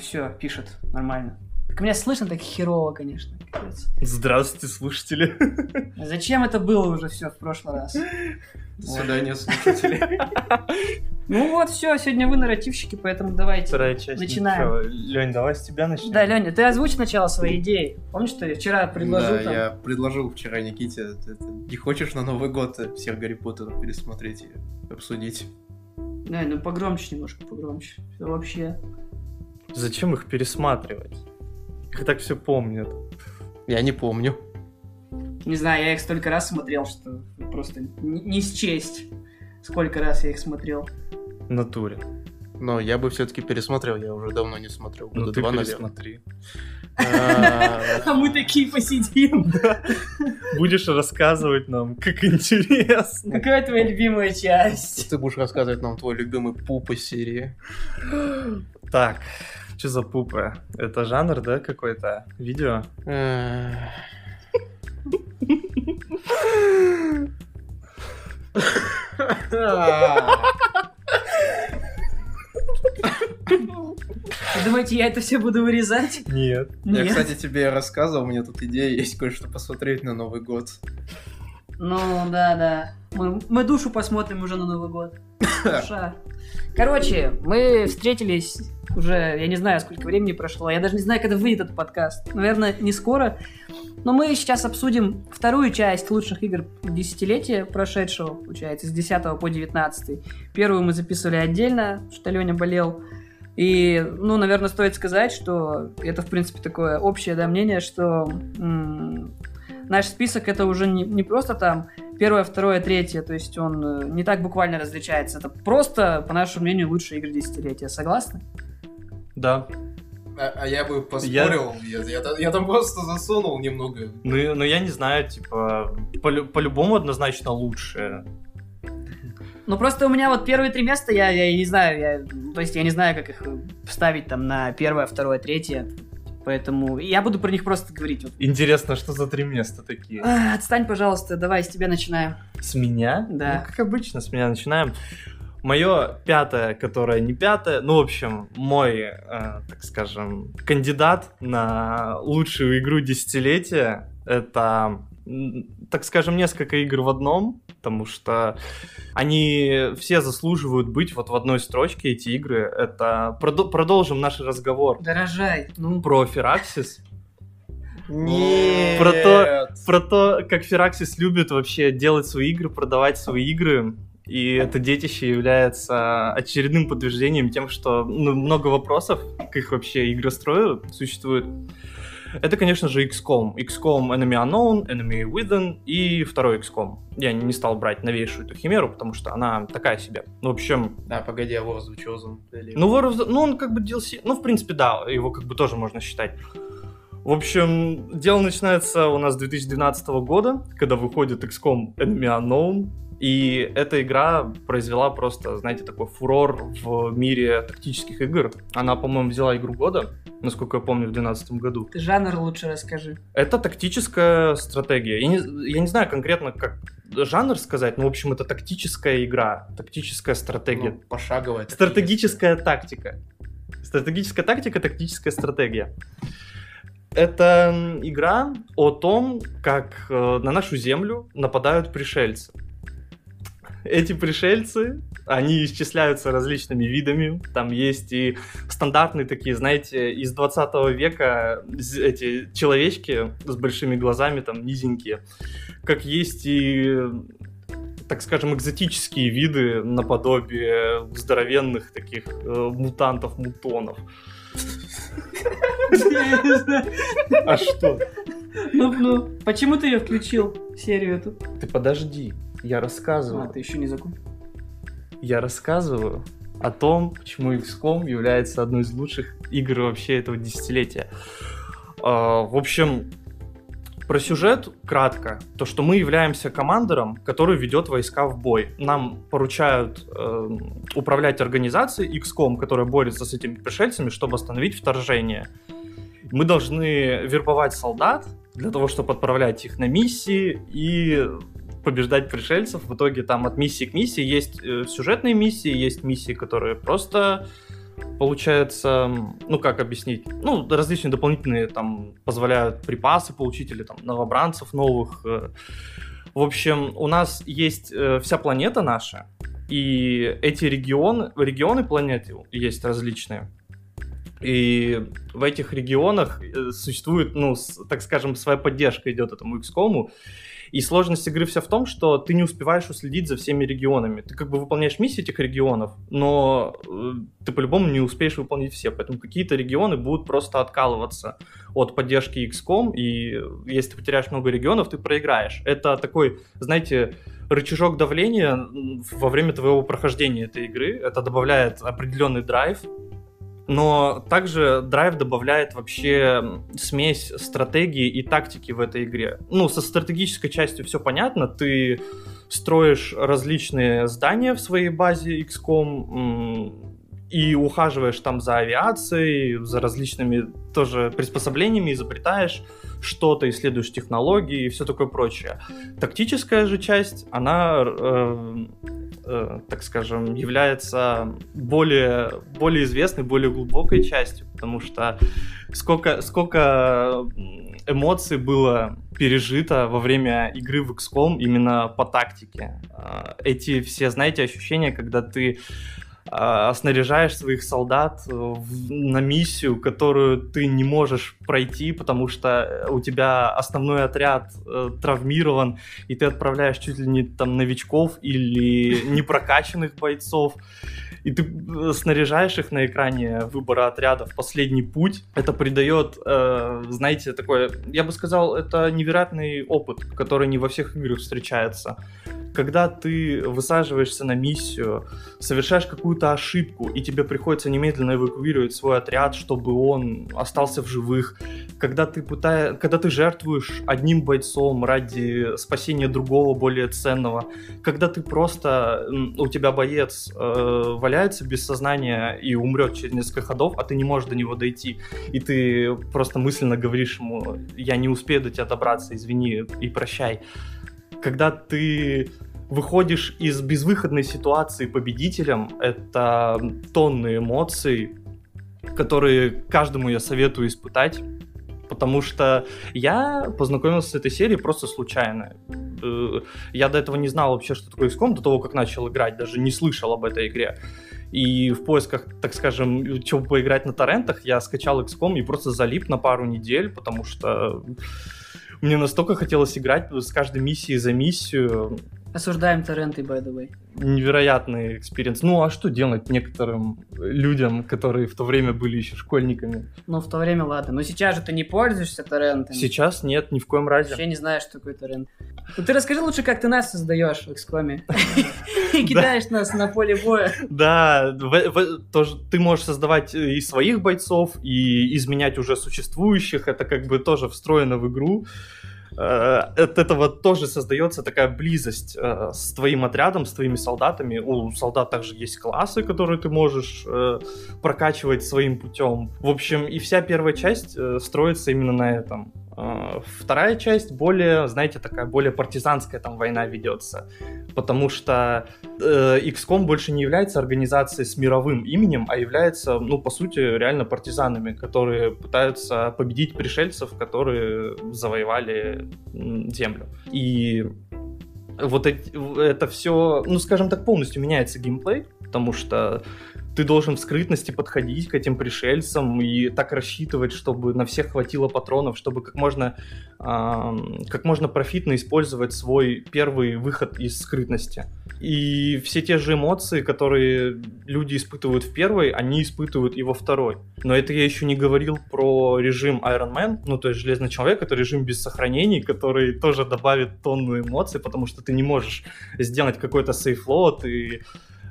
все, пишет, нормально. Так меня слышно так херово, конечно. капец. Здравствуйте, слушатели. Зачем это было уже все в прошлый раз? До свидания, слушатели. Ну вот, все, сегодня вы нарративщики, поэтому давайте. Вторая часть. Начинаем. Лень, давай с тебя начнем. Да, Леня, ты озвучь сначала свои идеи. Помнишь, что я вчера предложил Да, там? я предложил вчера Никите, это- это, не хочешь на Новый год всех Гарри Поттеров пересмотреть и обсудить? Лень, ну погромче немножко, погромче. Всё вообще. Зачем их пересматривать? Их так все помнят. Я не помню. Не знаю, я их столько раз смотрел, что просто не, не счесть, сколько раз я их смотрел. В натуре. Но я бы все-таки пересмотрел, я уже давно не смотрел. Ну ты два, пересмотри. А, А мы такие посидим. Будешь рассказывать нам, как интересно. Какая твоя любимая часть? Ты будешь рассказывать нам твой любимый пуп из серии. Так, что за пупы? Это жанр, да, какой-то? Видео? Думаете, я это все буду вырезать? Нет. Я, кстати, тебе рассказывал, у меня тут идея есть кое-что посмотреть на Новый год. Ну, да, да. Мы, мы душу посмотрим уже на Новый год. Душа. Короче, мы встретились уже, я не знаю, сколько времени прошло. Я даже не знаю, когда выйдет этот подкаст. Наверное, не скоро. Но мы сейчас обсудим вторую часть лучших игр десятилетия прошедшего, получается, с 10 по 19. Первую мы записывали отдельно, что Леня болел. И, ну, наверное, стоит сказать, что это, в принципе, такое общее да, мнение, что м, наш список это уже не, не просто там первое, второе, третье, то есть он э, не так буквально различается. Это просто, по нашему мнению, лучшие игры десятилетия. Согласны? Да. А, а я бы поспорил, я, я та- я там просто засунул немного. Ну, ну, я не знаю, типа, полю- по-любому однозначно лучше. Ну, просто у меня вот первые три места, я, я не знаю, я, то есть я не знаю, как их вставить там на первое, второе, третье. Поэтому я буду про них просто говорить. Вот. Интересно, что за три места такие? А, отстань, пожалуйста, давай, с тебя начинаем. С меня? Да. Ну, как обычно, с меня начинаем. Мое пятое, которое не пятое, ну, в общем, мой, э, так скажем, кандидат на лучшую игру десятилетия, это, так скажем, несколько игр в одном, потому что они все заслуживают быть вот в одной строчке, эти игры. Это продо- продолжим наш разговор Дорожай. Ну, про Фераксис, Нет. Про то- про то, как Фераксис любит вообще делать свои игры, продавать свои игры. И это детище является очередным подтверждением тем, что ну, много вопросов к их вообще игрострою существует. Это, конечно же, XCOM. XCOM Enemy Unknown, Enemy Within и второй XCOM. Я не стал брать новейшую эту химеру, потому что она такая себе. Ну, в общем, А, погоди, а War of the Chosen? Или- ну, War of the- ну, он как бы DLC, ну, в принципе, да, его как бы тоже можно считать. В общем, дело начинается у нас с 2012 года, когда выходит XCOM Enemy Unknown, и эта игра произвела просто, знаете, такой фурор в мире тактических игр. Она, по-моему, взяла игру года, насколько я помню, в 2012 году. ты жанр лучше расскажи. Это тактическая стратегия. Я не, я не знаю конкретно, как жанр сказать, но, в общем, это тактическая игра, тактическая стратегия. Ну, пошаговая. Стратегическая тактика. Стратегическая тактика, тактическая стратегия. Это игра о том, как э, на нашу землю нападают пришельцы. Эти пришельцы, они исчисляются различными видами. Там есть и стандартные такие, знаете, из 20 века эти человечки с большими глазами, там низенькие. Как есть и так скажем, экзотические виды наподобие здоровенных таких э, мутантов-мутонов. А что? Ну, ну, почему ты ее включил, серию эту? Ты подожди, я А, рассказываю. ты еще не закончил. Я рассказываю о том, почему XCOM является одной из лучших игр вообще этого десятилетия. А, В общем, про сюжет кратко. То, что мы являемся командором, который ведет войска в бой. Нам поручают э, управлять организацией XCOM, которая борется с этими пришельцами, чтобы остановить вторжение. Мы должны вербовать солдат для того, чтобы отправлять их на миссии и побеждать пришельцев. В итоге там от миссии к миссии есть э, сюжетные миссии, есть миссии, которые просто получается, ну как объяснить, ну различные дополнительные там позволяют припасы получить или там новобранцев новых. Э. В общем, у нас есть э, вся планета наша, и эти регионы, регионы планеты есть различные. И в этих регионах э, существует, ну, так скажем, своя поддержка идет этому XCOM. И сложность игры вся в том, что ты не успеваешь уследить за всеми регионами. Ты как бы выполняешь миссии этих регионов, но э, ты по-любому не успеешь выполнить все. Поэтому какие-то регионы будут просто откалываться от поддержки XCOM, и если ты потеряешь много регионов, ты проиграешь. Это такой, знаете, рычажок давления во время твоего прохождения этой игры. Это добавляет определенный драйв, но также драйв добавляет вообще смесь стратегии и тактики в этой игре. Ну, со стратегической частью все понятно, ты строишь различные здания в своей базе XCOM, и ухаживаешь там за авиацией, за различными тоже приспособлениями, изобретаешь что-то, исследуешь технологии и все такое прочее. Тактическая же часть, она, э, э, так скажем, является более, более известной, более глубокой частью, потому что сколько, сколько эмоций было пережито во время игры в XCOM именно по тактике. Э, эти все, знаете, ощущения, когда ты а, снаряжаешь своих солдат э, в, на миссию, которую ты не можешь пройти, потому что у тебя основной отряд э, травмирован, и ты отправляешь чуть ли не там новичков или непрокачанных бойцов и ты э, снаряжаешь их на экране выбора отряда в последний путь. Это придает, э, знаете, такое, я бы сказал, это невероятный опыт, который не во всех играх встречается. Когда ты высаживаешься на миссию, совершаешь какую-то ошибку, и тебе приходится немедленно эвакуировать свой отряд, чтобы он остался в живых, когда ты, пытаешь, когда ты жертвуешь одним бойцом ради спасения другого, более ценного, когда ты просто, у тебя боец э, валяется без сознания и умрет через несколько ходов, а ты не можешь до него дойти. И ты просто мысленно говоришь ему, я не успею до тебя добраться, извини и прощай. Когда ты выходишь из безвыходной ситуации победителем, это тонны эмоций, которые каждому я советую испытать потому что я познакомился с этой серией просто случайно. Э, я до этого не знал вообще, что такое XCOM, до того, как начал играть, даже не слышал об этой игре. И в поисках, так скажем, чего поиграть на торрентах, я скачал XCOM и просто залип на пару недель, потому что мне настолько хотелось играть с каждой миссией за миссию. Осуждаем торренты, by the way. Невероятный experience. Ну, а что делать некоторым людям, которые в то время были еще школьниками? Ну, в то время ладно. Но сейчас же ты не пользуешься торрентами. Сейчас нет, ни в коем разе. Вообще не знаешь, что такое торрент. Ну, ты расскажи лучше, как ты нас создаешь в XCOM. И кидаешь нас на поле боя. Да, ты можешь создавать и своих бойцов, и изменять уже существующих. Это как бы тоже встроено в игру. Э, от этого тоже создается такая близость э, с твоим отрядом, с твоими солдатами. У солдат также есть классы, которые ты можешь э, прокачивать своим путем. В общем, и вся первая часть строится именно на этом. Вторая часть более, знаете, такая более партизанская там война ведется, потому что э, XCOM больше не является организацией с мировым именем, а является, ну, по сути, реально партизанами, которые пытаются победить пришельцев, которые завоевали землю. И вот эти, это все, ну, скажем так, полностью меняется геймплей, потому что ты должен в скрытности подходить к этим пришельцам и так рассчитывать, чтобы на всех хватило патронов, чтобы как можно, э, как можно профитно использовать свой первый выход из скрытности. И все те же эмоции, которые люди испытывают в первой, они испытывают и во второй. Но это я еще не говорил про режим Iron Man, ну то есть Железный Человек, это режим без сохранений, который тоже добавит тонну эмоций, потому что ты не можешь сделать какой-то сейфлот и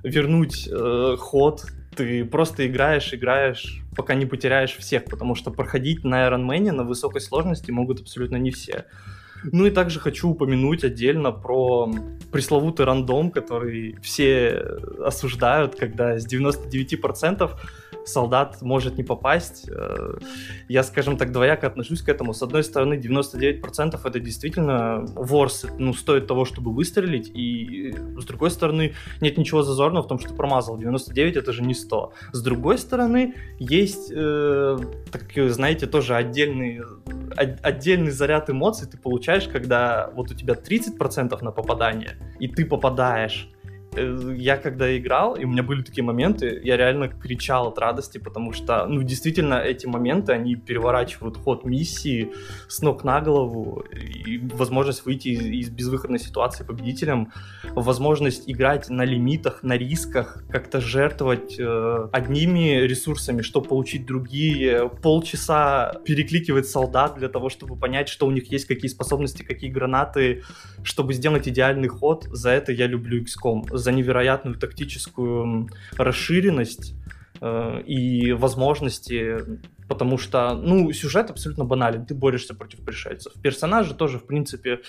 вернуть э, ход. Ты просто играешь, играешь, пока не потеряешь всех, потому что проходить на Iron Man на высокой сложности могут абсолютно не все. Ну и также хочу упомянуть отдельно про пресловутый рандом, который все осуждают, когда с 99% солдат может не попасть. Э, я, скажем так, двояко отношусь к этому. С одной стороны, 99% это действительно ворс, ну, стоит того, чтобы выстрелить, и с другой стороны, нет ничего зазорного в том, что промазал. 99 это же не 100. С другой стороны, есть, э, так, знаете, тоже отдельный, отдельный заряд эмоций ты получаешь, когда вот у тебя 30% на попадание, и ты попадаешь я когда играл, и у меня были такие моменты, я реально кричал от радости, потому что, ну, действительно, эти моменты, они переворачивают ход миссии с ног на голову, и возможность выйти из, из безвыходной ситуации победителем, возможность играть на лимитах, на рисках, как-то жертвовать э, одними ресурсами, чтобы получить другие, полчаса перекликивать солдат для того, чтобы понять, что у них есть, какие способности, какие гранаты, чтобы сделать идеальный ход. За это я люблю XCOM за невероятную тактическую расширенность э, и возможности, потому что, ну, сюжет абсолютно банален, ты борешься против пришельцев. Персонажи тоже, в принципе,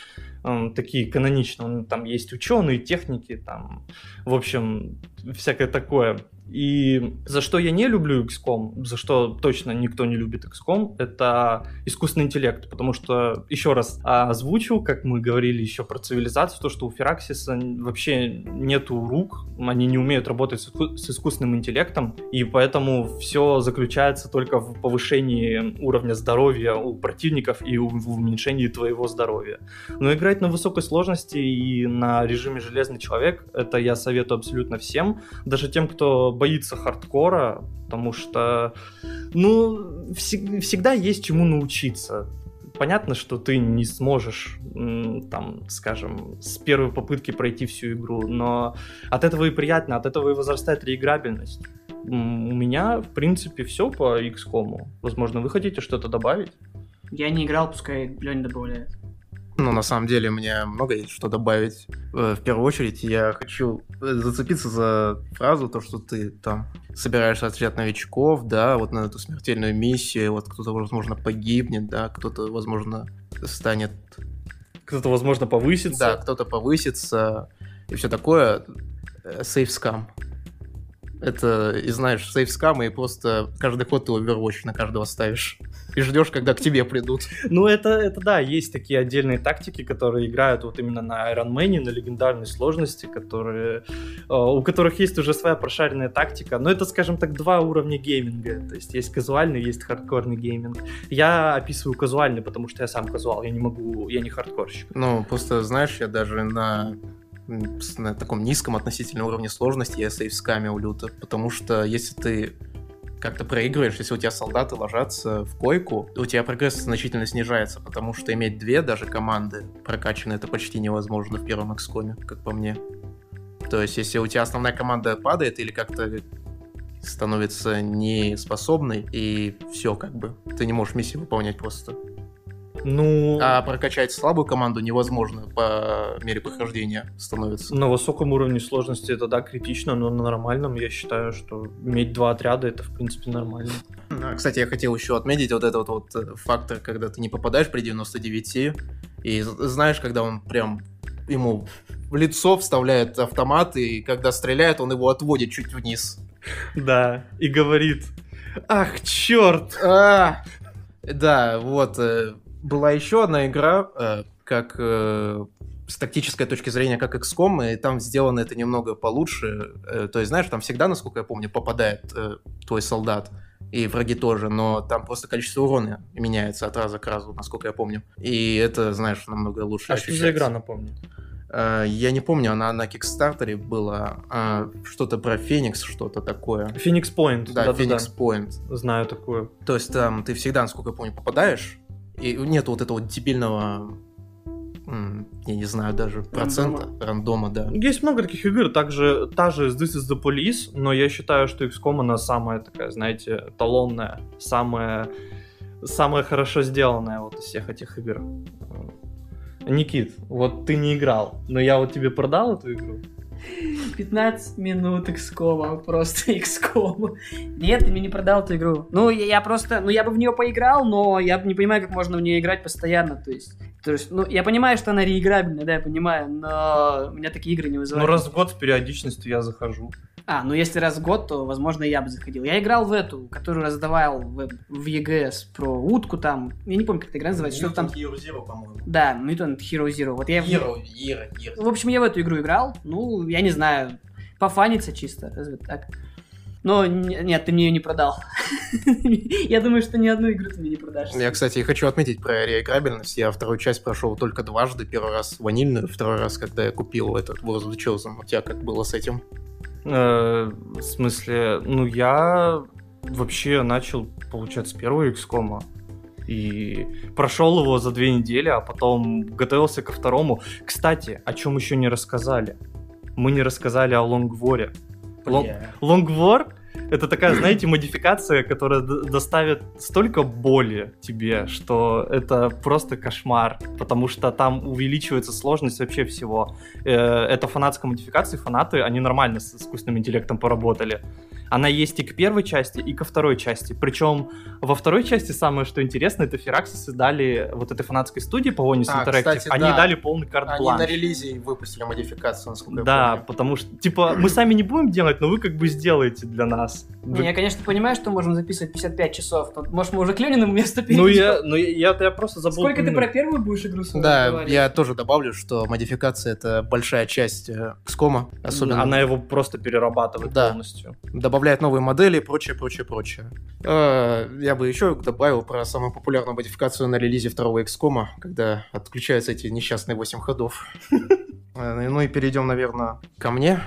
э, такие каноничные, там есть ученые, техники, там, в общем, всякое такое. И за что я не люблю XCOM, за что точно никто не любит XCOM, это искусственный интеллект, потому что, еще раз озвучу, как мы говорили еще про цивилизацию, то, что у Фераксиса вообще нету рук, они не умеют работать с искусственным интеллектом, и поэтому все заключается только в повышении уровня здоровья у противников и в уменьшении твоего здоровья. Но играть на высокой сложности и на режиме Железный Человек, это я советую абсолютно всем, даже тем, кто боится хардкора, потому что, ну, вс- всегда есть чему научиться. Понятно, что ты не сможешь, там, скажем, с первой попытки пройти всю игру, но от этого и приятно, от этого и возрастает реиграбельность. У меня, в принципе, все по XCOM. Возможно, вы хотите что-то добавить? Я не играл, пускай Леня добавляет. Ну, на самом деле, мне много есть что добавить. Э, в первую очередь, я хочу э, зацепиться за фразу, то, что ты там собираешься отвечать новичков, да, вот на эту смертельную миссию, вот кто-то, возможно, погибнет, да, кто-то, возможно, станет... Кто-то, возможно, повысится. Да, кто-то повысится и все такое. Сейфскам. Это, и знаешь, сейфскам, и просто каждый ход ты Overwatch на каждого ставишь и ждешь, когда к тебе придут. Ну, это, это да, есть такие отдельные тактики, которые играют вот именно на Iron Man, на легендарной сложности, которые, э, у которых есть уже своя прошаренная тактика. Но это, скажем так, два уровня гейминга. То есть есть казуальный, есть хардкорный гейминг. Я описываю казуальный, потому что я сам казуал, я не могу, я не хардкорщик. Ну, просто, знаешь, я даже на на таком низком относительном уровне сложности я save scum ил люто, потому что если ты как-то проигрываешь, если у тебя солдаты ложатся в койку, у тебя прогресс значительно снижается, потому что иметь две даже команды прокачанные, это почти невозможно в первом XCOM, как по мне. То есть, если у тебя основная команда падает или как-то становится неспособной, и все, как бы, ты не можешь миссию выполнять просто. Ну... А прокачать слабую команду невозможно по мере прохождения становится. На высоком уровне сложности это, да, критично, но на нормальном я считаю, что иметь два отряда это, в принципе, нормально. А, кстати, я хотел еще отметить вот этот вот э, фактор, когда ты не попадаешь при 99, и знаешь, когда он прям ему в лицо вставляет автомат, и когда стреляет, он его отводит чуть вниз. Да, и говорит, ах, черт! А, да, вот, э, была еще одна игра, э, как э, с тактической точки зрения, как XCOM, и там сделано это немного получше. Э, то есть, знаешь, там всегда, насколько я помню, попадает твой солдат, и враги тоже, но там просто количество урона меняется от раза к разу, насколько я помню. И это, знаешь, намного лучше А что за игра, напомню? Я не помню, она на Кикстартере была а, что-то про Феникс, что-то такое. Феникс Point. Да, Феникс Point. Знаю такую. То есть там ты всегда, насколько я помню, попадаешь, и нет вот этого дебильного я не знаю, даже процента рандома. рандома, да. Есть много таких игр, также та же This is the Police, но я считаю, что XCOM она самая такая, знаете, талонная, самая, самая хорошо сделанная вот из всех этих игр. Никит, вот ты не играл, но я вот тебе продал эту игру. 15 минут XCOM, просто XCOM. Нет, ты мне не продал эту игру. Ну, я, я просто, ну, я бы в нее поиграл, но я не понимаю, как можно в нее играть постоянно, то есть... То есть, ну, я понимаю, что она реиграбельная, да, я понимаю, но у меня такие игры не вызывают. Ну, раз в год с периодичностью я захожу. А, ну если раз в год, то, возможно, я бы заходил. Я играл в эту, которую раздавал в, в ЕГС про утку там. Я не помню, как эта игра называется. Что там... Hero Zero, по-моему. Да, Mutant Hero Zero. Вот я... в- Hero, Hero, Hero. В общем, я в эту игру играл. Ну, я не знаю, пофаниться чисто, разве так? Но нет, ты мне ее не продал. Я думаю, что ни одну игру ты мне не продашь. Я, кстати, хочу отметить про реиграбельность. Я вторую часть прошел только дважды. Первый раз ванильную, второй раз, когда я купил этот War of the Chosen. У тебя как было с этим? Э, В смысле, ну я вообще начал, получается, с первого XCOM. И прошел его за две недели, а потом готовился ко второму. Кстати, о чем еще не рассказали? Мы не рассказали о Лонгворе. Лонгвор это такая, знаете, модификация, которая доставит столько боли тебе, что это просто кошмар, потому что там увеличивается сложность вообще всего. Э, Это фанатская модификация, фанаты, они нормально с искусственным интеллектом поработали. Она есть и к первой части, и ко второй части. Причем во второй части самое, что интересно, это Фераксисы дали вот этой фанатской студии по Vonis А, Interactive, кстати, они да. дали полный Они карт-бланш. на релизе выпустили модификацию, насколько Да, я помню. потому что, типа, мы сами не будем делать, но вы как бы сделаете для нас. Не, я, конечно, понимаю, что можем записывать 55 часов. Тут, может, мы уже к Ленину вместо Ну я, ну я, я, я просто забыл. Сколько ты про первую будешь игру свою Да, я тоже добавлю, что модификация это большая часть э, XCOM, особенно Она его просто перерабатывает Да. полностью. Добавляет новые модели, прочее, прочее, прочее. Э, Я бы еще добавил про самую популярную модификацию на релизе второго XCOM, когда отключаются эти несчастные 8 ходов. Э, Ну и перейдем, наверное, ко мне.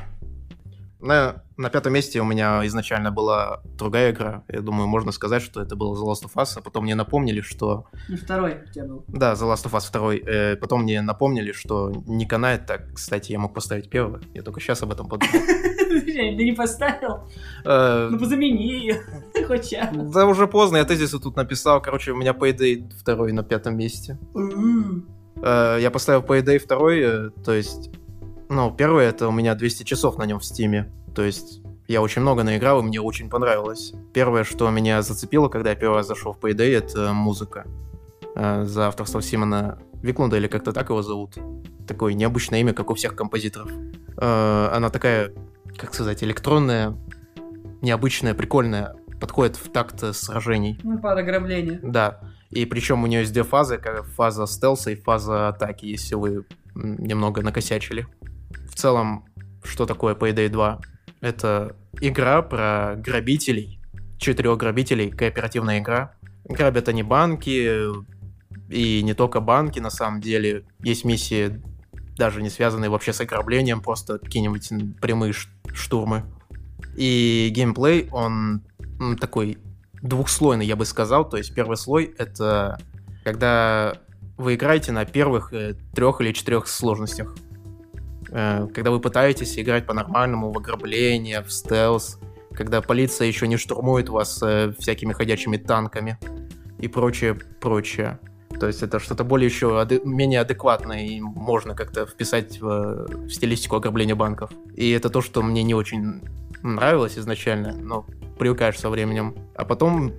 На, на пятом месте у меня изначально была другая игра. Я думаю, можно сказать, что это было The Last of Us, а потом мне напомнили, что... Ну, второй у тебя был. Да, The Last of Us 2. Э, потом мне напомнили, что не канает так. Кстати, я мог поставить первый. Я только сейчас об этом подумал. Ты не поставил? Э, Ну, позамени ее. Час. Да уже поздно, я тезисы тут написал. Короче, у меня Payday второй на пятом месте. Э, Я поставил Payday второй, э, то есть... Ну, первый это у меня 200 часов на нем в стиме. То есть я очень много наиграл, и мне очень понравилось. Первое, что меня зацепило, когда я первый раз зашел в Payday, это музыка. За авторство Симона Виклунда, или как-то так его зовут. Такое необычное имя, как у всех композиторов. Она такая, как сказать, электронная, необычная, прикольная, подходит в такт сражений. Ну, под ограбление. Да. И причем у нее есть две фазы, как фаза стелса и фаза атаки, если вы немного накосячили. В целом, что такое Payday 2? Это игра про грабителей, четырех грабителей, кооперативная игра. Грабят они банки, и не только банки, на самом деле. Есть миссии, даже не связанные вообще с ограблением, просто какие-нибудь прямые штурмы. И геймплей, он такой двухслойный, я бы сказал. То есть первый слой — это когда вы играете на первых э, трех или четырех сложностях. Э, когда вы пытаетесь играть по-нормальному в ограбление, в стелс, когда полиция еще не штурмует вас э, всякими ходячими танками и прочее, прочее. То есть это что-то более еще ады- менее адекватное и можно как-то вписать в, в стилистику ограбления банков. И это то, что мне не очень нравилось изначально, но привыкаешь со временем. А потом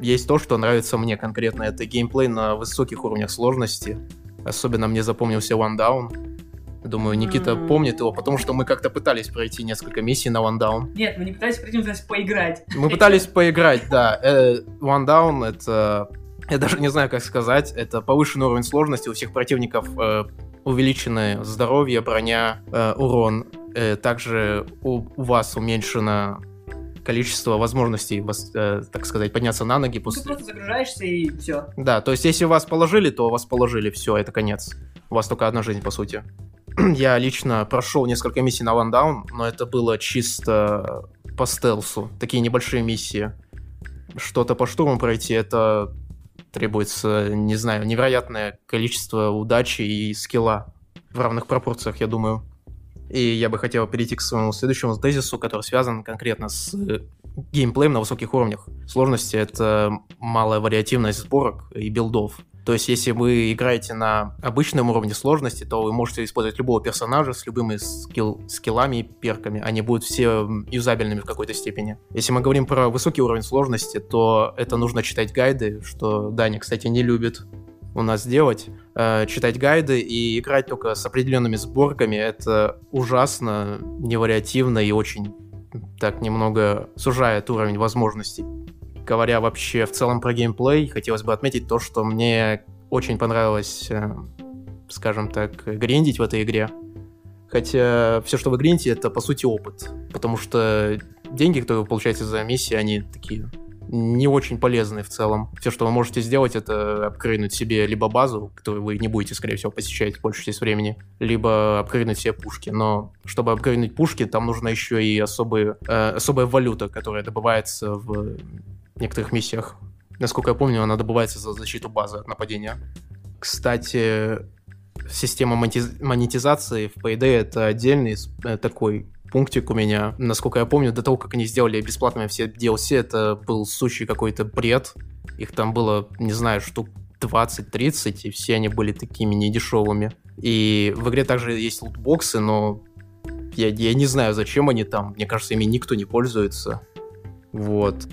есть то, что нравится мне конкретно. Это геймплей на высоких уровнях сложности. Особенно мне запомнился One Down. Думаю, Никита М. помнит его, потому что мы как-то пытались пройти несколько миссий на One Down. Нет, мы не пытались пройти, мы пытались поиграть. Мы пытались поиграть, да. Э, One Down это... Я даже не знаю, как сказать. Это повышенный уровень сложности. У всех противников э, увеличенное здоровье, броня, э, урон. Э, также у, у вас уменьшено количество возможностей, э, так сказать, подняться на ноги Ты после... просто загружаешься и все. Да, то есть если вас положили, то вас положили, все, это конец. У вас только одна жизнь, по сути. Я лично прошел несколько миссий на Down, но это было чисто по стелсу. Такие небольшие миссии. Что-то по штурму пройти, это требуется, не знаю, невероятное количество удачи и скилла в равных пропорциях, я думаю. И я бы хотел перейти к своему следующему тезису, который связан конкретно с э, геймплеем на высоких уровнях. Сложности — это малая вариативность сборок и билдов. То есть, если вы играете на обычном уровне сложности, то вы можете использовать любого персонажа с любыми скилл, скиллами и перками. Они будут все юзабельными в какой-то степени. Если мы говорим про высокий уровень сложности, то это нужно читать гайды, что Даня, кстати, не любит у нас делать. Э, читать гайды и играть только с определенными сборками — это ужасно, невариативно и очень так немного сужает уровень возможностей. Говоря вообще в целом про геймплей, хотелось бы отметить то, что мне очень понравилось, э, скажем так, гриндить в этой игре. Хотя все, что вы гриндите, это по сути опыт. Потому что деньги, которые вы получаете за миссии, они такие не очень полезные в целом. Все, что вы можете сделать, это апгрейднуть себе либо базу, которую вы не будете, скорее всего, посещать большую часть времени, либо апгрейднуть себе пушки. Но чтобы апгрейднуть пушки, там нужна еще и особые, э, особая валюта, которая добывается в некоторых миссиях. Насколько я помню, она добывается за защиту базы от нападения. Кстати, система монетизации в Payday это отдельный э, такой пунктик у меня. Насколько я помню, до того, как они сделали бесплатными все DLC, это был сущий какой-то бред. Их там было, не знаю, штук 20-30, и все они были такими недешевыми. И в игре также есть лутбоксы, но я, я не знаю, зачем они там. Мне кажется, ими никто не пользуется. Вот.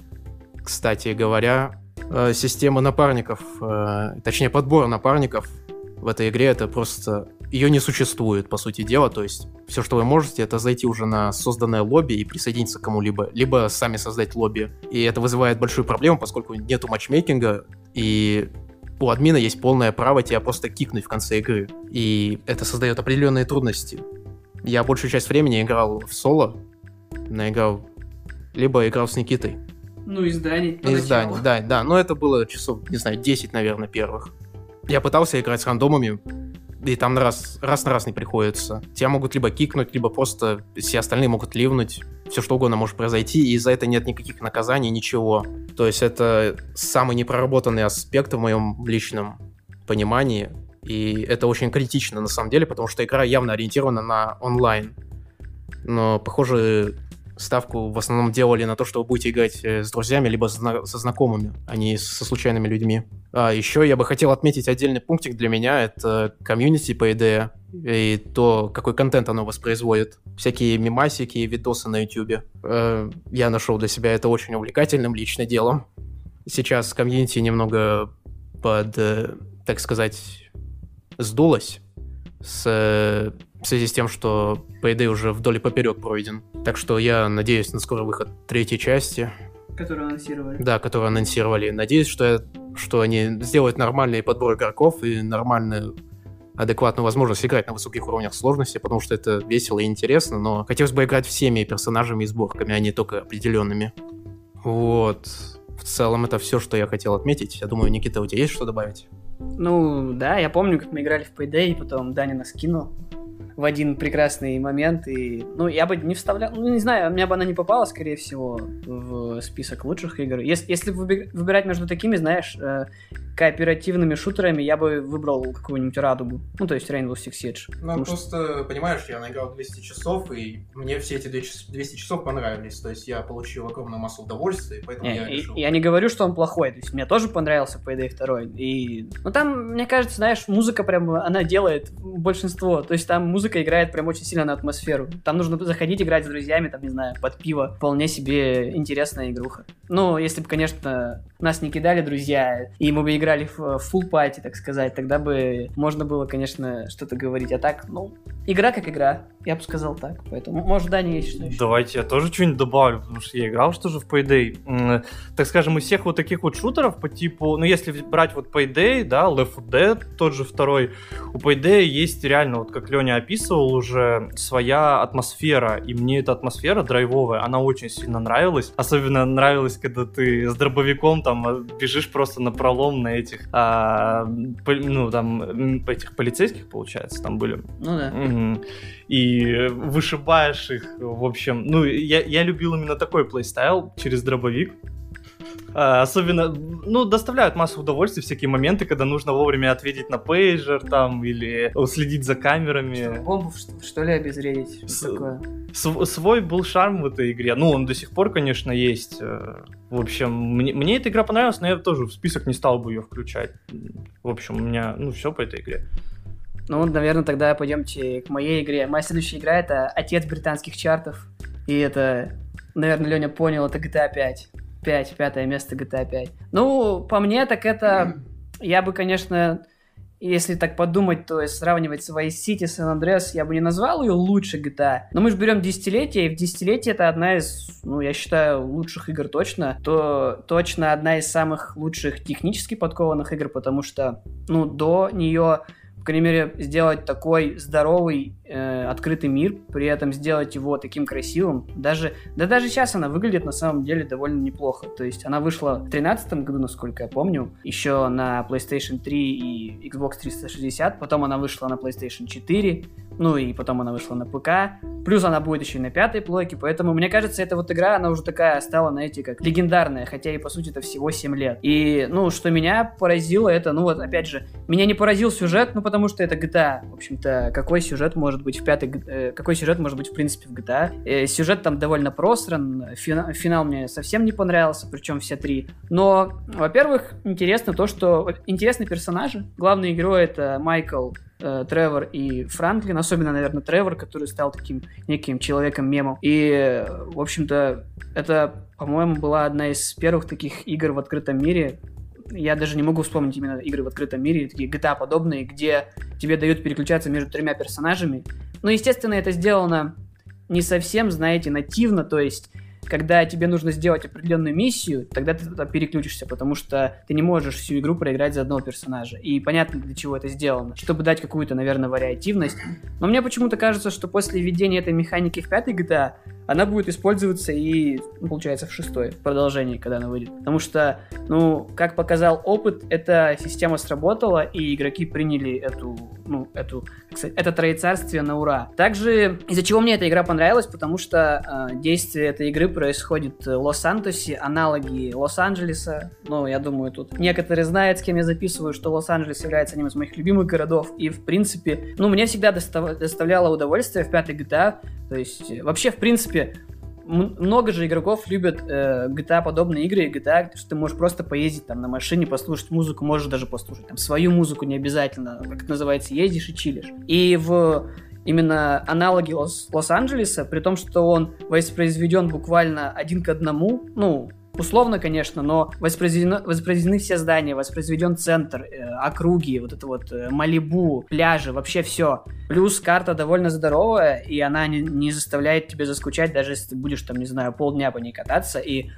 Кстати говоря, э, система напарников, э, точнее подбор напарников в этой игре это просто... Ее не существует, по сути дела, то есть все, что вы можете, это зайти уже на созданное лобби и присоединиться к кому-либо, либо сами создать лобби. И это вызывает большую проблему, поскольку нету матчмейкинга, и у админа есть полное право тебя просто кикнуть в конце игры. И это создает определенные трудности. Я большую часть времени играл в соло, наиграл, либо играл с Никитой. Ну, из зданий. Из зданий, да, да. Но это было часов, не знаю, 10, наверное, первых. Я пытался играть с рандомами, и там раз, раз на раз не приходится. Тебя могут либо кикнуть, либо просто все остальные могут ливнуть. Все что угодно может произойти, и за это нет никаких наказаний, ничего. То есть это самый непроработанный аспект в моем личном понимании. И это очень критично на самом деле, потому что игра явно ориентирована на онлайн. Но, похоже, ставку в основном делали на то, что вы будете играть э, с друзьями, либо со знакомыми, а не со случайными людьми. А еще я бы хотел отметить отдельный пунктик для меня, это комьюнити, по идее, и то, какой контент оно воспроизводит. Всякие мимасики и видосы на YouTube. Э, я нашел для себя это очень увлекательным лично делом. Сейчас комьюнити немного под, э, так сказать, сдулось с в связи с тем, что Payday уже вдоль и поперек пройден. Так что я надеюсь на скорый выход третьей части. Которую анонсировали. Да, которую анонсировали. Надеюсь, что, я, что они сделают нормальный подбор игроков и нормальную адекватную возможность играть на высоких уровнях сложности, потому что это весело и интересно, но хотелось бы играть всеми персонажами и сборками, а не только определенными. Вот. В целом это все, что я хотел отметить. Я думаю, Никита, у тебя есть что добавить? Ну, да, я помню, как мы играли в Payday, и потом Даня нас кинул в один прекрасный момент. И, ну, я бы не вставлял, ну, не знаю, у меня бы она не попала, скорее всего, в список лучших игр. Если, если выбирать между такими, знаешь, э, кооперативными шутерами, я бы выбрал какую-нибудь Радугу. Ну, то есть Rainbow Six Siege. Ну, просто, что... понимаешь, я наиграл 200 часов, и мне все эти 200 часов понравились. То есть я получил огромную массу удовольствия, поэтому не, я решил... Я не говорю, что он плохой. То есть мне тоже понравился Payday 2. И... Ну, там, мне кажется, знаешь, музыка прям, она делает большинство. То есть там музыка играет прям очень сильно на атмосферу. Там нужно заходить играть с друзьями, там, не знаю, под пиво. Вполне себе интересная игруха. Ну, если бы, конечно, нас не кидали друзья, и мы бы играли в full party, так сказать, тогда бы можно было, конечно, что-то говорить. А так, ну, игра как игра, я бы сказал так. Поэтому, может, Дани есть что еще? Давайте я тоже что-нибудь добавлю, потому что я играл что же в Payday. Так скажем, из всех вот таких вот шутеров по типу, ну, если брать вот Payday, да, Left 4 Dead, тот же второй, у Payday есть реально, вот как Леня описывал, уже своя атмосфера, и мне эта атмосфера драйвовая, она очень сильно нравилась. Особенно нравилось, когда ты с дробовиком там а, бежишь просто на пролом на этих, а, ну, там, этих полицейских, получается, там были. Ну да. Угу. И вышибаешь их, в общем. Ну, я, я любил именно такой плейстайл через дробовик. А, особенно, ну, доставляют массу удовольствия всякие моменты, когда нужно вовремя ответить на пейджер там или следить за камерами. Что, бомбу что, что ли обезвредить? С, такое? Свой был шарм в этой игре. Ну, он до сих пор, конечно, есть. Э, в общем, мне, мне эта игра понравилась, но я тоже в список не стал бы ее включать. В общем, у меня, ну, все по этой игре. Ну, наверное, тогда пойдемте к моей игре. Моя следующая игра это отец британских чартов. И это, наверное, Леня понял, это GTA 5. 5, пятое место GTA 5. Ну, по мне, так это... Я бы, конечно, если так подумать, то сравнивать с Vice City, San Andreas, я бы не назвал ее лучше GTA. Но мы же берем десятилетие, и в десятилетие это одна из, ну, я считаю, лучших игр точно. То точно одна из самых лучших технически подкованных игр, потому что, ну, до нее по крайней мере, сделать такой здоровый, э, открытый мир, при этом сделать его таким красивым. Даже, да даже сейчас она выглядит на самом деле довольно неплохо. То есть она вышла в 2013 году, насколько я помню, еще на PlayStation 3 и Xbox 360, потом она вышла на PlayStation 4, ну и потом она вышла на ПК, плюс она будет еще и на пятой плойке, поэтому мне кажется, эта вот игра, она уже такая стала, знаете, как легендарная, хотя и по сути это всего 7 лет. И, ну, что меня поразило, это, ну вот, опять же, меня не поразил сюжет, ну потому что это GTA, в общем-то, какой сюжет может быть в пятой, э, какой сюжет может быть в принципе в GTA. Э, сюжет там довольно просран, финал, финал мне совсем не понравился, причем все три. Но, во-первых, интересно то, что интересны персонажи. Главный герой это Майкл э, Тревор и Франклин, особенно, наверное, Тревор, который стал таким неким человеком-мемом. И, в общем-то, это, по-моему, была одна из первых таких игр в открытом мире, я даже не могу вспомнить именно игры в открытом мире, такие GTA подобные, где тебе дают переключаться между тремя персонажами. Но, естественно, это сделано не совсем, знаете, нативно, то есть когда тебе нужно сделать определенную миссию, тогда ты туда переключишься, потому что ты не можешь всю игру проиграть за одного персонажа. И понятно, для чего это сделано. Чтобы дать какую-то, наверное, вариативность. Но мне почему-то кажется, что после введения этой механики в пятой GTA она будет использоваться и, ну, получается, в шестой продолжении, когда она выйдет. Потому что, ну, как показал опыт, эта система сработала, и игроки приняли эту, ну, эту, кстати, это троецарствие на ура. Также, из-за чего мне эта игра понравилась, потому что э, действие этой игры происходит в Лос-Сантосе, аналоги Лос-Анджелеса. Ну, я думаю, тут некоторые знают, с кем я записываю, что Лос-Анджелес является одним из моих любимых городов, и, в принципе, ну, мне всегда достав- доставляло удовольствие в пятой GTA, то есть, вообще, в принципе, много же игроков любят э, GTA подобные игры, GTA, что ты можешь просто поездить там на машине, послушать музыку, можешь даже послушать там свою музыку, не обязательно, как это называется, ездишь и чилишь. И в именно аналоги Лос- Лос-Анджелеса, при том, что он воспроизведен буквально один к одному, ну, условно, конечно, но воспроизведено, воспроизведены все здания, воспроизведен центр, э, округи, вот это вот э, Малибу, пляжи, вообще все. Плюс карта довольно здоровая, и она не, не заставляет тебя заскучать, даже если ты будешь там, не знаю, полдня по ней кататься, и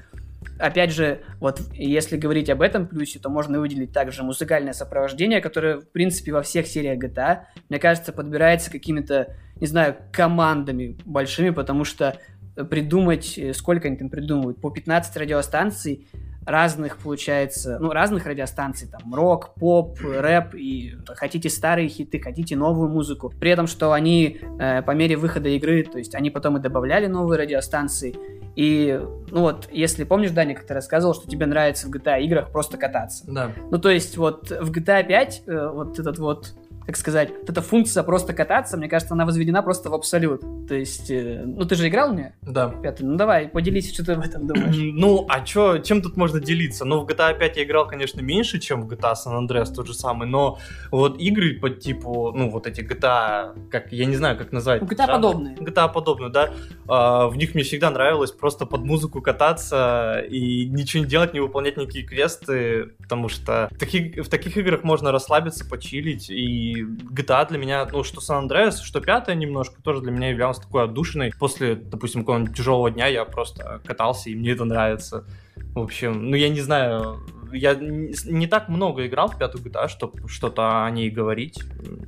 опять же, вот если говорить об этом плюсе, то можно выделить также музыкальное сопровождение, которое, в принципе, во всех сериях GTA, мне кажется, подбирается какими-то, не знаю, командами большими, потому что придумать, э, сколько они там придумывают, по 15 радиостанций разных, получается, ну, разных радиостанций, там, рок, поп, рэп, и хотите старые хиты, хотите новую музыку. При этом, что они э, по мере выхода игры, то есть они потом и добавляли новые радиостанции, и, ну вот, если помнишь, Даня, как ты рассказывал, что тебе нравится в GTA играх просто кататься. Да. Ну, то есть, вот в GTA 5 э, вот этот вот как сказать, вот эта функция просто кататься, мне кажется, она возведена просто в абсолют. То есть, э, ну ты же играл мне? Да. Пятый, ну давай, поделись, что ты об этом думаешь. ну, а чё, чем тут можно делиться? Ну, в GTA 5 я играл, конечно, меньше, чем в GTA San Andreas тот же самый, но вот игры по типу, ну, вот эти GTA, как, я не знаю, как назвать. Ну, GTA подобные. GTA подобные, да. А, в них мне всегда нравилось просто под музыку кататься и ничего не делать, не выполнять никакие квесты, потому что в таких, в таких играх можно расслабиться, почилить и GTA для меня, ну, что San Andreas, что пятая немножко, тоже для меня являлась такой отдушиной. После, допустим, какого-нибудь тяжелого дня я просто катался, и мне это нравится. В общем, ну, я не знаю, я не так много играл в пятую GTA, чтобы что-то о ней говорить.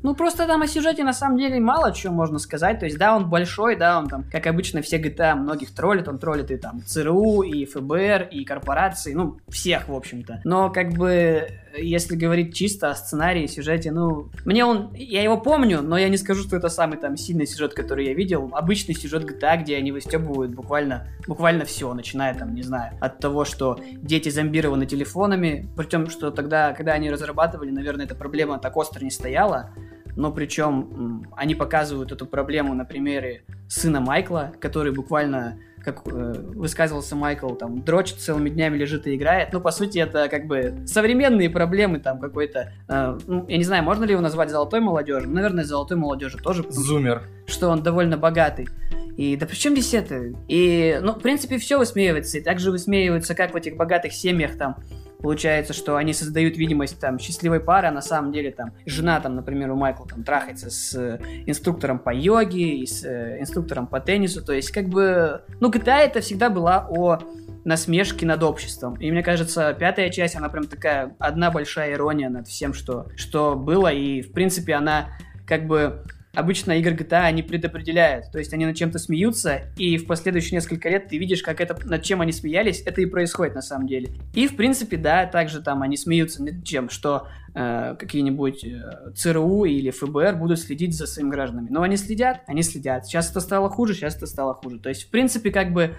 Ну, просто там о сюжете на самом деле мало чего можно сказать. То есть, да, он большой, да, он там, как обычно, все GTA многих троллит. Он троллит и там ЦРУ, и ФБР, и корпорации, ну, всех, в общем-то. Но, как бы, если говорить чисто о сценарии, сюжете, ну, мне он, я его помню, но я не скажу, что это самый там сильный сюжет, который я видел. Обычный сюжет GTA, где они выстебывают буквально, буквально все, начиная там, не знаю, от того, что дети зомбированы телефонами, причем, что тогда, когда они разрабатывали, наверное, эта проблема так остро не стояла, но причем они показывают эту проблему на примере сына Майкла, который буквально как э, высказывался Майкл, там, дрочит целыми днями лежит и играет. Ну, по сути, это как бы современные проблемы, там, какой-то, э, ну, я не знаю, можно ли его назвать золотой молодежью? Наверное, золотой молодежи тоже. Зумер. Что он довольно богатый. И да при чем здесь это? И, ну, в принципе, все высмеивается. И также высмеивается, как в этих богатых семьях там получается, что они создают видимость там счастливой пары, а на самом деле там жена там, например, у Майкла там трахается с э, инструктором по йоге и с э, инструктором по теннису, то есть как бы, ну GTA это всегда была о насмешки над обществом. И мне кажется, пятая часть, она прям такая одна большая ирония над всем, что, что было, и в принципе она как бы обычно игры GTA они предопределяют. То есть они над чем-то смеются, и в последующие несколько лет ты видишь, как это, над чем они смеялись, это и происходит на самом деле. И в принципе, да, также там они смеются над чем, что э, какие-нибудь э, ЦРУ или ФБР будут следить за своими гражданами. Но они следят, они следят. Сейчас это стало хуже, сейчас это стало хуже. То есть, в принципе, как бы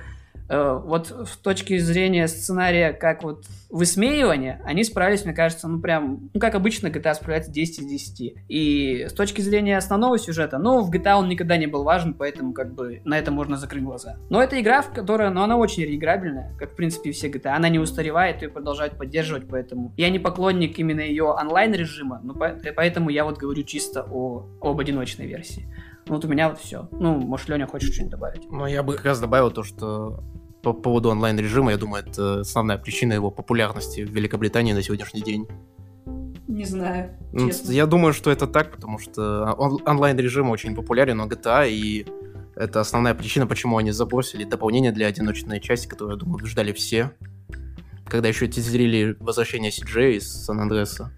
вот с точки зрения сценария, как вот высмеивание, они справились, мне кажется, ну прям, ну как обычно GTA справляется 10 из 10. И с точки зрения основного сюжета, ну в GTA он никогда не был важен, поэтому как бы на это можно закрыть глаза. Но это игра, в которой, ну она очень реиграбельная, как в принципе все GTA. Она не устаревает, ее продолжают поддерживать, поэтому я не поклонник именно ее онлайн режима, но поэтому я вот говорю чисто о, об одиночной версии. Ну, вот у меня вот все. Ну, может, Леня хочет что-нибудь добавить? Ну, я бы как раз добавил то, что по поводу онлайн-режима, я думаю, это основная причина его популярности в Великобритании на сегодняшний день. Не знаю. Ну, честно. Я думаю, что это так, потому что он- онлайн-режим очень популярен у GTA, и это основная причина, почему они забросили дополнение для одиночной части, которую, я думаю, ждали все. Когда еще тизерили возвращение CJ из Сан-Андреса.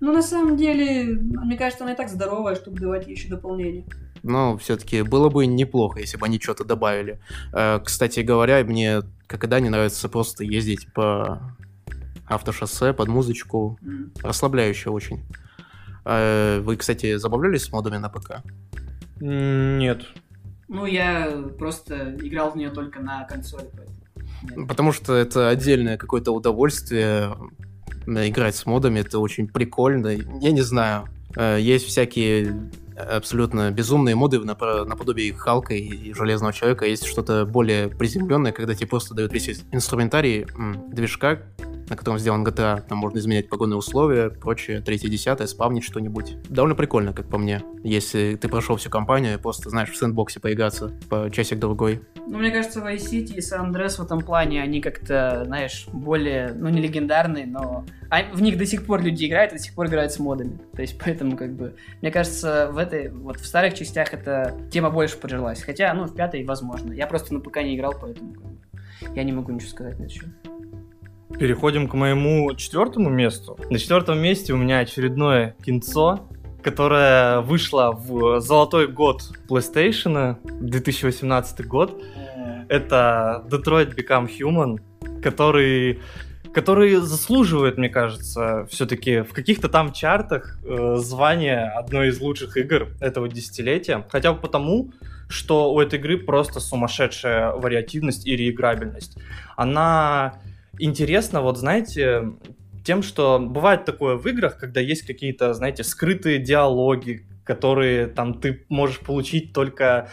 Ну, на самом деле, мне кажется, она и так здоровая, чтобы давать еще дополнение но все-таки было бы неплохо, если бы они что-то добавили. Э, кстати говоря, мне, как и да, не нравится просто ездить по автошоссе под музычку. Mm. Расслабляюще очень. Э, вы, кстати, забавлялись с модами на ПК? Нет. Ну, я просто играл в нее только на консоли, поэтому... Потому что это отдельное какое-то удовольствие играть с модами, это очень прикольно. Я не знаю. Э, есть всякие абсолютно безумные моды наподобие Халка и Железного Человека. Есть что-то более приземленное, когда тебе просто дают весь инструментарий движка, на котором сделан GTA. Там можно изменять погодные условия, прочее, третье, десятое, спавнить что-нибудь. Довольно прикольно, как по мне. Если ты прошел всю кампанию и просто, знаешь, в сэндбоксе поиграться по часик-другой. Ну, мне кажется, Vice City и San Andreas в этом плане, они как-то, знаешь, более, ну, не легендарные, но а в них до сих пор люди играют, до сих пор играют с модами. То есть, поэтому, как бы, мне кажется, в этой, вот в старых частях эта тема больше пожилась. Хотя, ну, в пятой, возможно. Я просто на ПК не играл, поэтому, я не могу ничего сказать на это счет. Переходим к моему четвертому месту. На четвертом месте у меня очередное кинцо, которое вышло в золотой год PlayStation, 2018 год. Это Detroit Become Human, который который заслуживает, мне кажется, все-таки в каких-то там чартах э, звания одной из лучших игр этого десятилетия. Хотя бы потому, что у этой игры просто сумасшедшая вариативность и реиграбельность. Она интересно, вот знаете, тем, что бывает такое в играх, когда есть какие-то, знаете, скрытые диалоги, которые там ты можешь получить только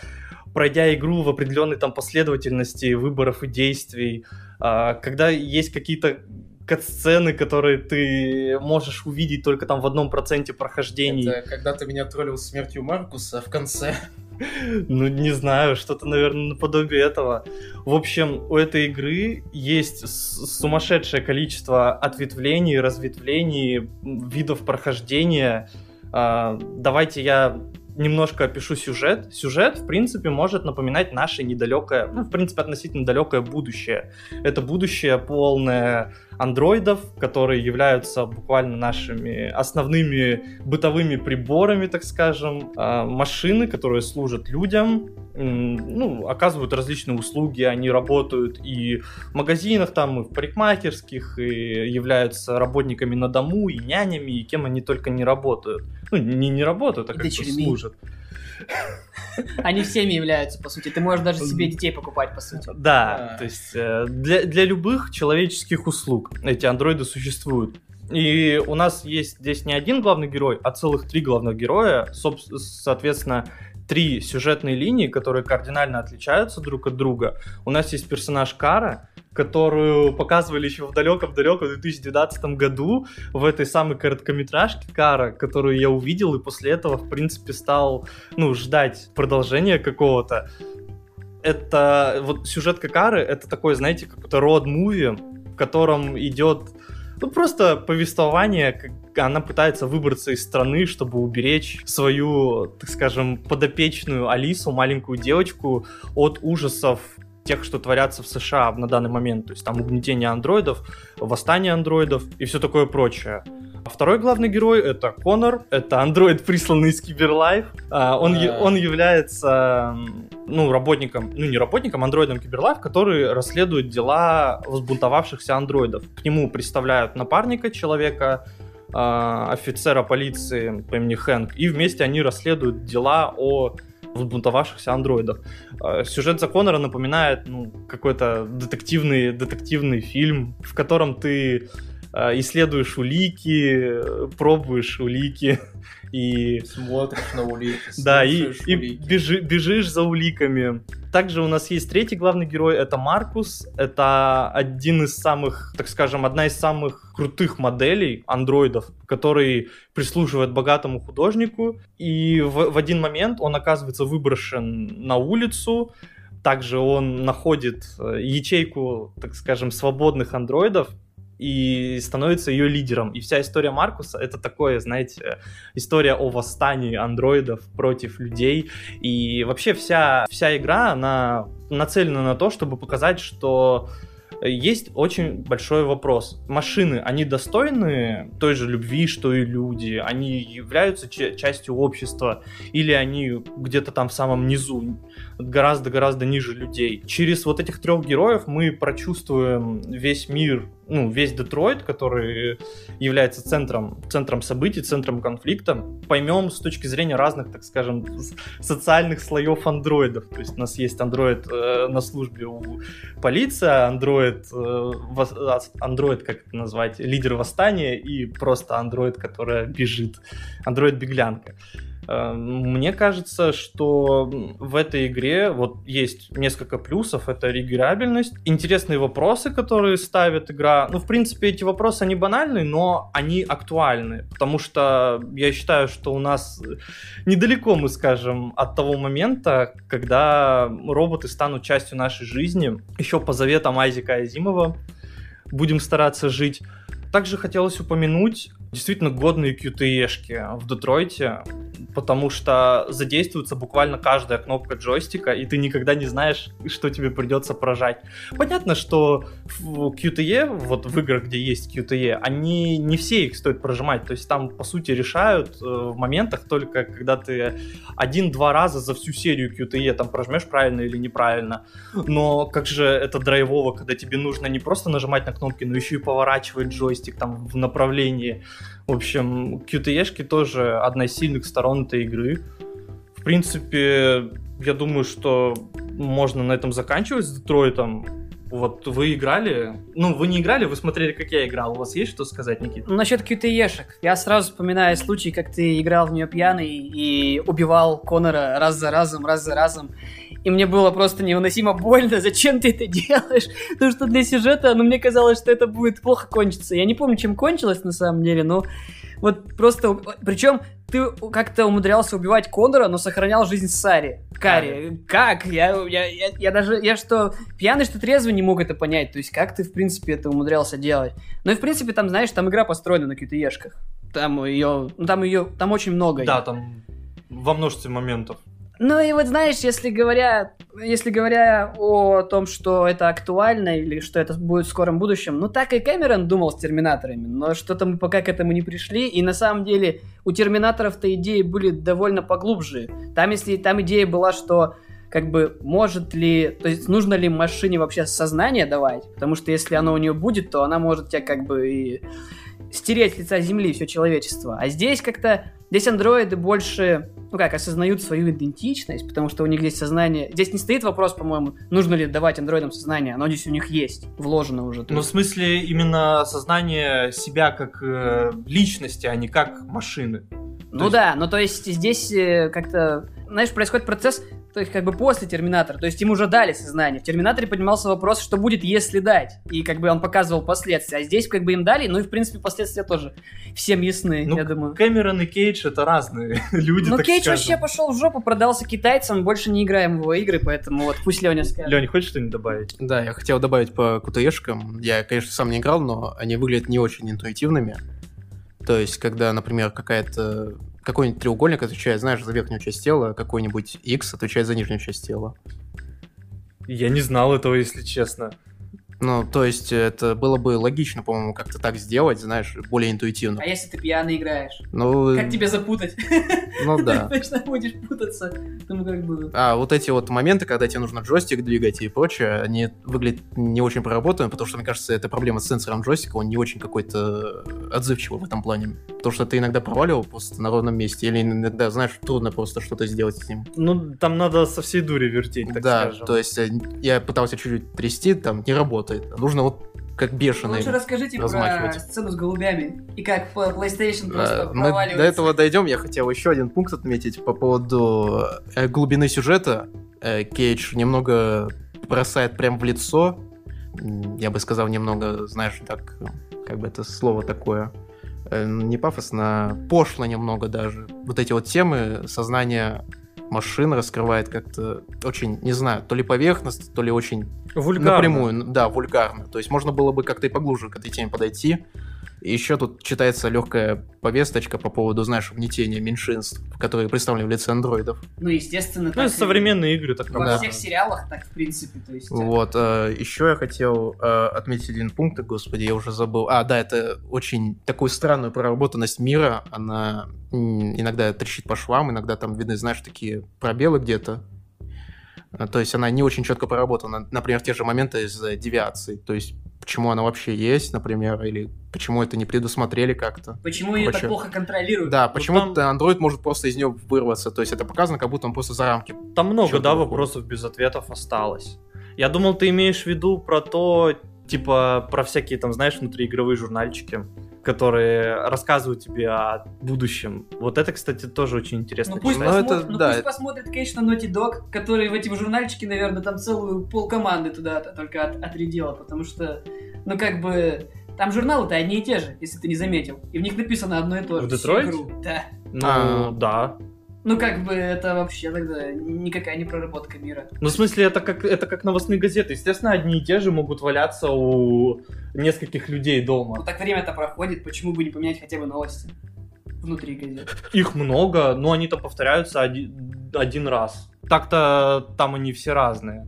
пройдя игру в определенной там последовательности выборов и действий, а, когда есть какие-то кат-сцены, которые ты можешь увидеть только там в одном проценте прохождений. Это когда ты меня троллил смертью Маркуса в конце. Ну, не знаю, что-то, наверное, наподобие этого. В общем, у этой игры есть сумасшедшее количество ответвлений, разветвлений, видов прохождения. А, давайте я немножко опишу сюжет. Сюжет, в принципе, может напоминать наше недалекое, ну, в принципе, относительно далекое будущее. Это будущее полное андроидов, которые являются буквально нашими основными бытовыми приборами, так скажем, а, машины, которые служат людям, ну, оказывают различные услуги, они работают и в магазинах, там, и в парикмахерских, и являются работниками на дому, и нянями, и кем они только не работают. Ну, не, не работают, а как-то служат. Они всеми являются, по сути. Ты можешь даже себе детей покупать, по сути. Да, то есть э, для, для любых человеческих услуг эти андроиды существуют. И у нас есть здесь не один главный герой, а целых три главных героя. Соответственно, три сюжетные линии, которые кардинально отличаются друг от друга. У нас есть персонаж Кара, которую показывали еще в далеком-далеком 2012 году в этой самой короткометражке Кара, которую я увидел, и после этого, в принципе, стал, ну, ждать продолжения какого-то. Это, вот сюжет Кары, это такой, знаете, какой-то род-муви, в котором идет Ну, просто повествование, как она пытается выбраться из страны, чтобы уберечь свою, так скажем, подопечную Алису, маленькую девочку, от ужасов тех, что творятся в США на данный момент. То есть там угнетение андроидов, восстание андроидов и все такое прочее. А второй главный герой это Конор, это андроид, присланный из Киберлайф. А, он, а... он является ну, работником, ну не работником, андроидом Киберлайф, который расследует дела возбунтовавшихся андроидов. К нему представляют напарника человека, офицера полиции по имени Хэнк, и вместе они расследуют дела о взбунтовавшихся андроидов. Сюжет за Конора напоминает ну, какой-то детективный, детективный фильм, в котором ты Э, исследуешь улики, пробуешь улики и... Смотришь на улики, Да, и, и бежи, бежишь за уликами. Также у нас есть третий главный герой, это Маркус. Это один из самых, так скажем, одна из самых крутых моделей андроидов, который прислуживает богатому художнику. И в, в один момент он оказывается выброшен на улицу, также он находит э, ячейку, так скажем, свободных андроидов, и становится ее лидером. И вся история Маркуса это такое, знаете, история о восстании андроидов против людей. И вообще вся, вся игра, она нацелена на то, чтобы показать, что есть очень большой вопрос. Машины, они достойны той же любви, что и люди? Они являются частью общества? Или они где-то там в самом низу? Гораздо-гораздо ниже людей. Через вот этих трех героев мы прочувствуем весь мир, ну, весь Детройт, который является центром, центром событий, центром конфликта. Поймем с точки зрения разных, так скажем, социальных слоев андроидов. То есть у нас есть андроид э, на службе у полиции, андроид, э, андроид, как это назвать, лидер восстания и просто андроид, которая бежит, андроид-беглянка. Эм, мне кажется, что в этой игре вот есть несколько плюсов. Это регулярность, интересные вопросы, которые ставит игра. Ну, в принципе, эти вопросы, они банальные, но они актуальны. Потому что я считаю, что у нас недалеко, мы скажем, от того момента, когда роботы станут частью нашей жизни. Еще по заветам Айзека Азимова будем стараться жить. Также хотелось упомянуть действительно годные QTE-шки в Детройте, потому что задействуется буквально каждая кнопка джойстика, и ты никогда не знаешь, что тебе придется прожать. Понятно, что в QTE, вот в играх, где есть QTE, они не все их стоит прожимать, то есть там, по сути, решают э, в моментах только, когда ты один-два раза за всю серию QTE там прожмешь правильно или неправильно. Но как же это драйвово, когда тебе нужно не просто нажимать на кнопки, но еще и поворачивать джойстик там в направлении. В общем, QTE-шки тоже одна из сильных сторон этой игры. В принципе, я думаю, что можно на этом заканчивать с Детройтом. Вот вы играли? Ну, вы не играли, вы смотрели, как я играл. У вас есть что сказать, Никита? Ну, насчет QTE-шек. Я сразу вспоминаю случай, как ты играл в нее пьяный и убивал Конора раз за разом, раз за разом и мне было просто невыносимо больно, зачем ты это делаешь? Потому что для сюжета, ну, мне казалось, что это будет плохо кончиться. Я не помню, чем кончилось на самом деле, но вот просто... Причем ты как-то умудрялся убивать Конора, но сохранял жизнь Сари. Кари. Как? Я, я, я, я даже... Я что, пьяный, что трезвый не мог это понять. То есть, как ты, в принципе, это умудрялся делать? Ну и, в принципе, там, знаешь, там игра построена на каких-то ешках. Там ее... Ну, там ее... Там очень много. Да, там во множестве моментов. Ну и вот знаешь, если говоря, если говоря о том, что это актуально или что это будет в скором будущем, ну так и Кэмерон думал с Терминаторами, но что-то мы пока к этому не пришли, и на самом деле у Терминаторов-то идеи были довольно поглубже. Там, если там идея была, что как бы может ли, то есть нужно ли машине вообще сознание давать, потому что если оно у нее будет, то она может тебя как бы и стереть с лица земли все человечество. А здесь как-то, здесь андроиды больше ну как, осознают свою идентичность, потому что у них есть сознание. Здесь не стоит вопрос, по-моему, нужно ли давать андроидам сознание, оно здесь у них есть, вложено уже. Ну, в смысле, именно сознание себя как э, личности, а не как машины. Ну есть... да, ну то есть здесь э, как-то, знаешь, происходит процесс, То есть, как бы после Терминатора. То есть, ему уже дали сознание. В Терминаторе поднимался вопрос, что будет, если дать. И как бы он показывал последствия. А здесь как бы им дали, ну и в принципе последствия тоже всем ясны, Ну, я думаю. Кэмерон и Кейдж это разные люди, Ну, Кейдж скажем. вообще пошел в жопу, продался китайцам, больше не играем в его игры, поэтому вот пусть Леня скажет. Лень, хочешь что-нибудь добавить? Да, я хотел добавить по QTE-шкам. Я, конечно, сам не играл, но они выглядят не очень интуитивными. То есть, когда, например, какая-то какой-нибудь треугольник отвечает, знаешь, за верхнюю часть тела, какой-нибудь X отвечает за нижнюю часть тела. Я не знал этого, если честно. Ну, то есть, это было бы логично, по-моему, как-то так сделать, знаешь, более интуитивно. А если ты пьяный играешь? Ну, Как тебе запутать? ну да. Ты точно будешь путаться. Ну, как бы... А вот эти вот моменты, когда тебе нужно джойстик двигать и прочее, они выглядят не очень проработанными, потому что, мне кажется, это проблема с сенсором джойстика, он не очень какой-то отзывчивый в этом плане. Потому что ты иногда проваливал просто на ровном месте, или иногда, знаешь, трудно просто что-то сделать с ним. Ну, там надо со всей дури вертеть, так да, скажем. то есть э, я пытался чуть-чуть трясти, там не работает. Нужно вот как бешеный. Лучше расскажите про сцену с голубями. И как PlayStation просто А, Мы до этого дойдем. Я хотел еще один пункт отметить по поводу э, глубины сюжета. Э, Кейдж немного бросает прям в лицо. Я бы сказал, немного, знаешь, так, как бы это слово такое, э, не пафосно, пошло немного даже. Вот эти вот темы сознания машин раскрывает как-то очень, не знаю, то ли поверхностно, то ли очень Вульгарно. Напрямую, да, вульгарно. То есть можно было бы как-то и поглубже к этой теме подойти. И еще тут читается легкая повесточка по поводу, знаешь, угнетения меньшинств, которые представлены в лице андроидов. Ну, естественно, Ну, так это и современные игры так Во Да. всех сериалах так, в принципе, то есть... э, Вот. еще я хотел э, отметить один пункт, господи, я уже забыл. А, да, это очень такую странную проработанность мира. Она иногда трещит по швам, иногда там видны, знаешь, такие пробелы где-то. А, То есть она не очень четко проработана. Например, те же моменты из э, девиации. То есть почему она вообще есть, например, или почему это не предусмотрели как-то. Почему ее так Короче, плохо контролируют? Да, Ну, почему там- андроид может просто из нее вырваться. То есть это показано, как будто он просто за рамки. Там много, да, выходит. вопросов без ответов осталось. Я думал, ты имеешь в виду про то, типа, про всякие там, знаешь, внутриигровые журнальчики, которые рассказывают тебе о будущем. Вот это, кстати, тоже очень интересно Ну пусть, Ну, читать. это- ну, да, пусть посмотрит, конечно, Naughty Dog, который в эти журнальчики, наверное, там целую полкоманды туда только от- отрядила, потому что, ну, как бы, там журналы-то одни и те же, если ты не заметил. И в них написано одно и то же. В игру. Да. Ну, А. да. Ну, как бы, это вообще тогда никакая не проработка мира. Ну, в смысле, это как, это как новостные газеты. Естественно, одни и те же могут валяться у нескольких людей Ну, дома. так время-то проходит, почему бы не поменять хотя бы новости внутри газеты? Их много, но они-то повторяются один, один раз. Так-то там они все разные.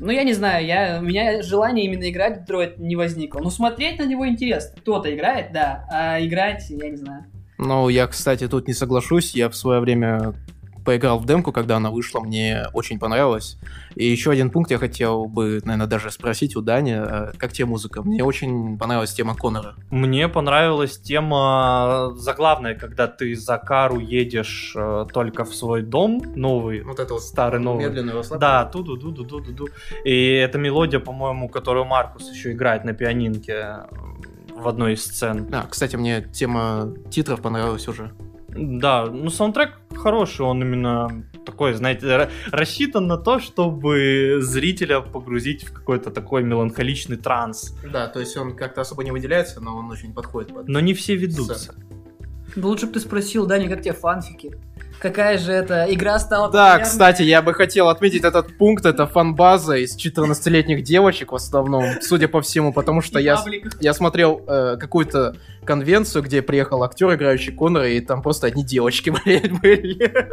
Ну, я не знаю, я, у меня желание именно играть в Детройт не возникло. Ну, смотреть на него интересно. Кто-то играет, да, а играть, я не знаю. Ну, я, кстати, тут не соглашусь. Я в свое время поиграл в демку, когда она вышла, мне очень понравилось. И еще один пункт я хотел бы, наверное, даже спросить у Дани, э, как тебе музыка? Мне очень понравилась тема Конора. Мне понравилась тема заглавная, когда ты за кару едешь э, только в свой дом новый, Вот это вот старый новый. медленный Да, туду ду ду ду ду ду И эта мелодия, по-моему, которую Маркус еще играет на пианинке э, в одной из сцен. А, кстати, мне тема титров понравилась уже. Да, ну саундтрек хороший, он именно такой, знаете, ра- рассчитан на то, чтобы зрителя погрузить в какой-то такой меланхоличный транс. Да, то есть он как-то особо не выделяется, но он очень подходит под... Но не все ведутся. Да лучше бы ты спросил, Даня, как тебе фанфики? Какая же эта игра стала Да, популярной? кстати, я бы хотел отметить этот пункт. Это фан-база из 14-летних девочек в основном, судя по всему, потому что И я, паблик. я смотрел э, какую-то конвенцию, где приехал актер, играющий Конора, и там просто одни девочки, блядь, были.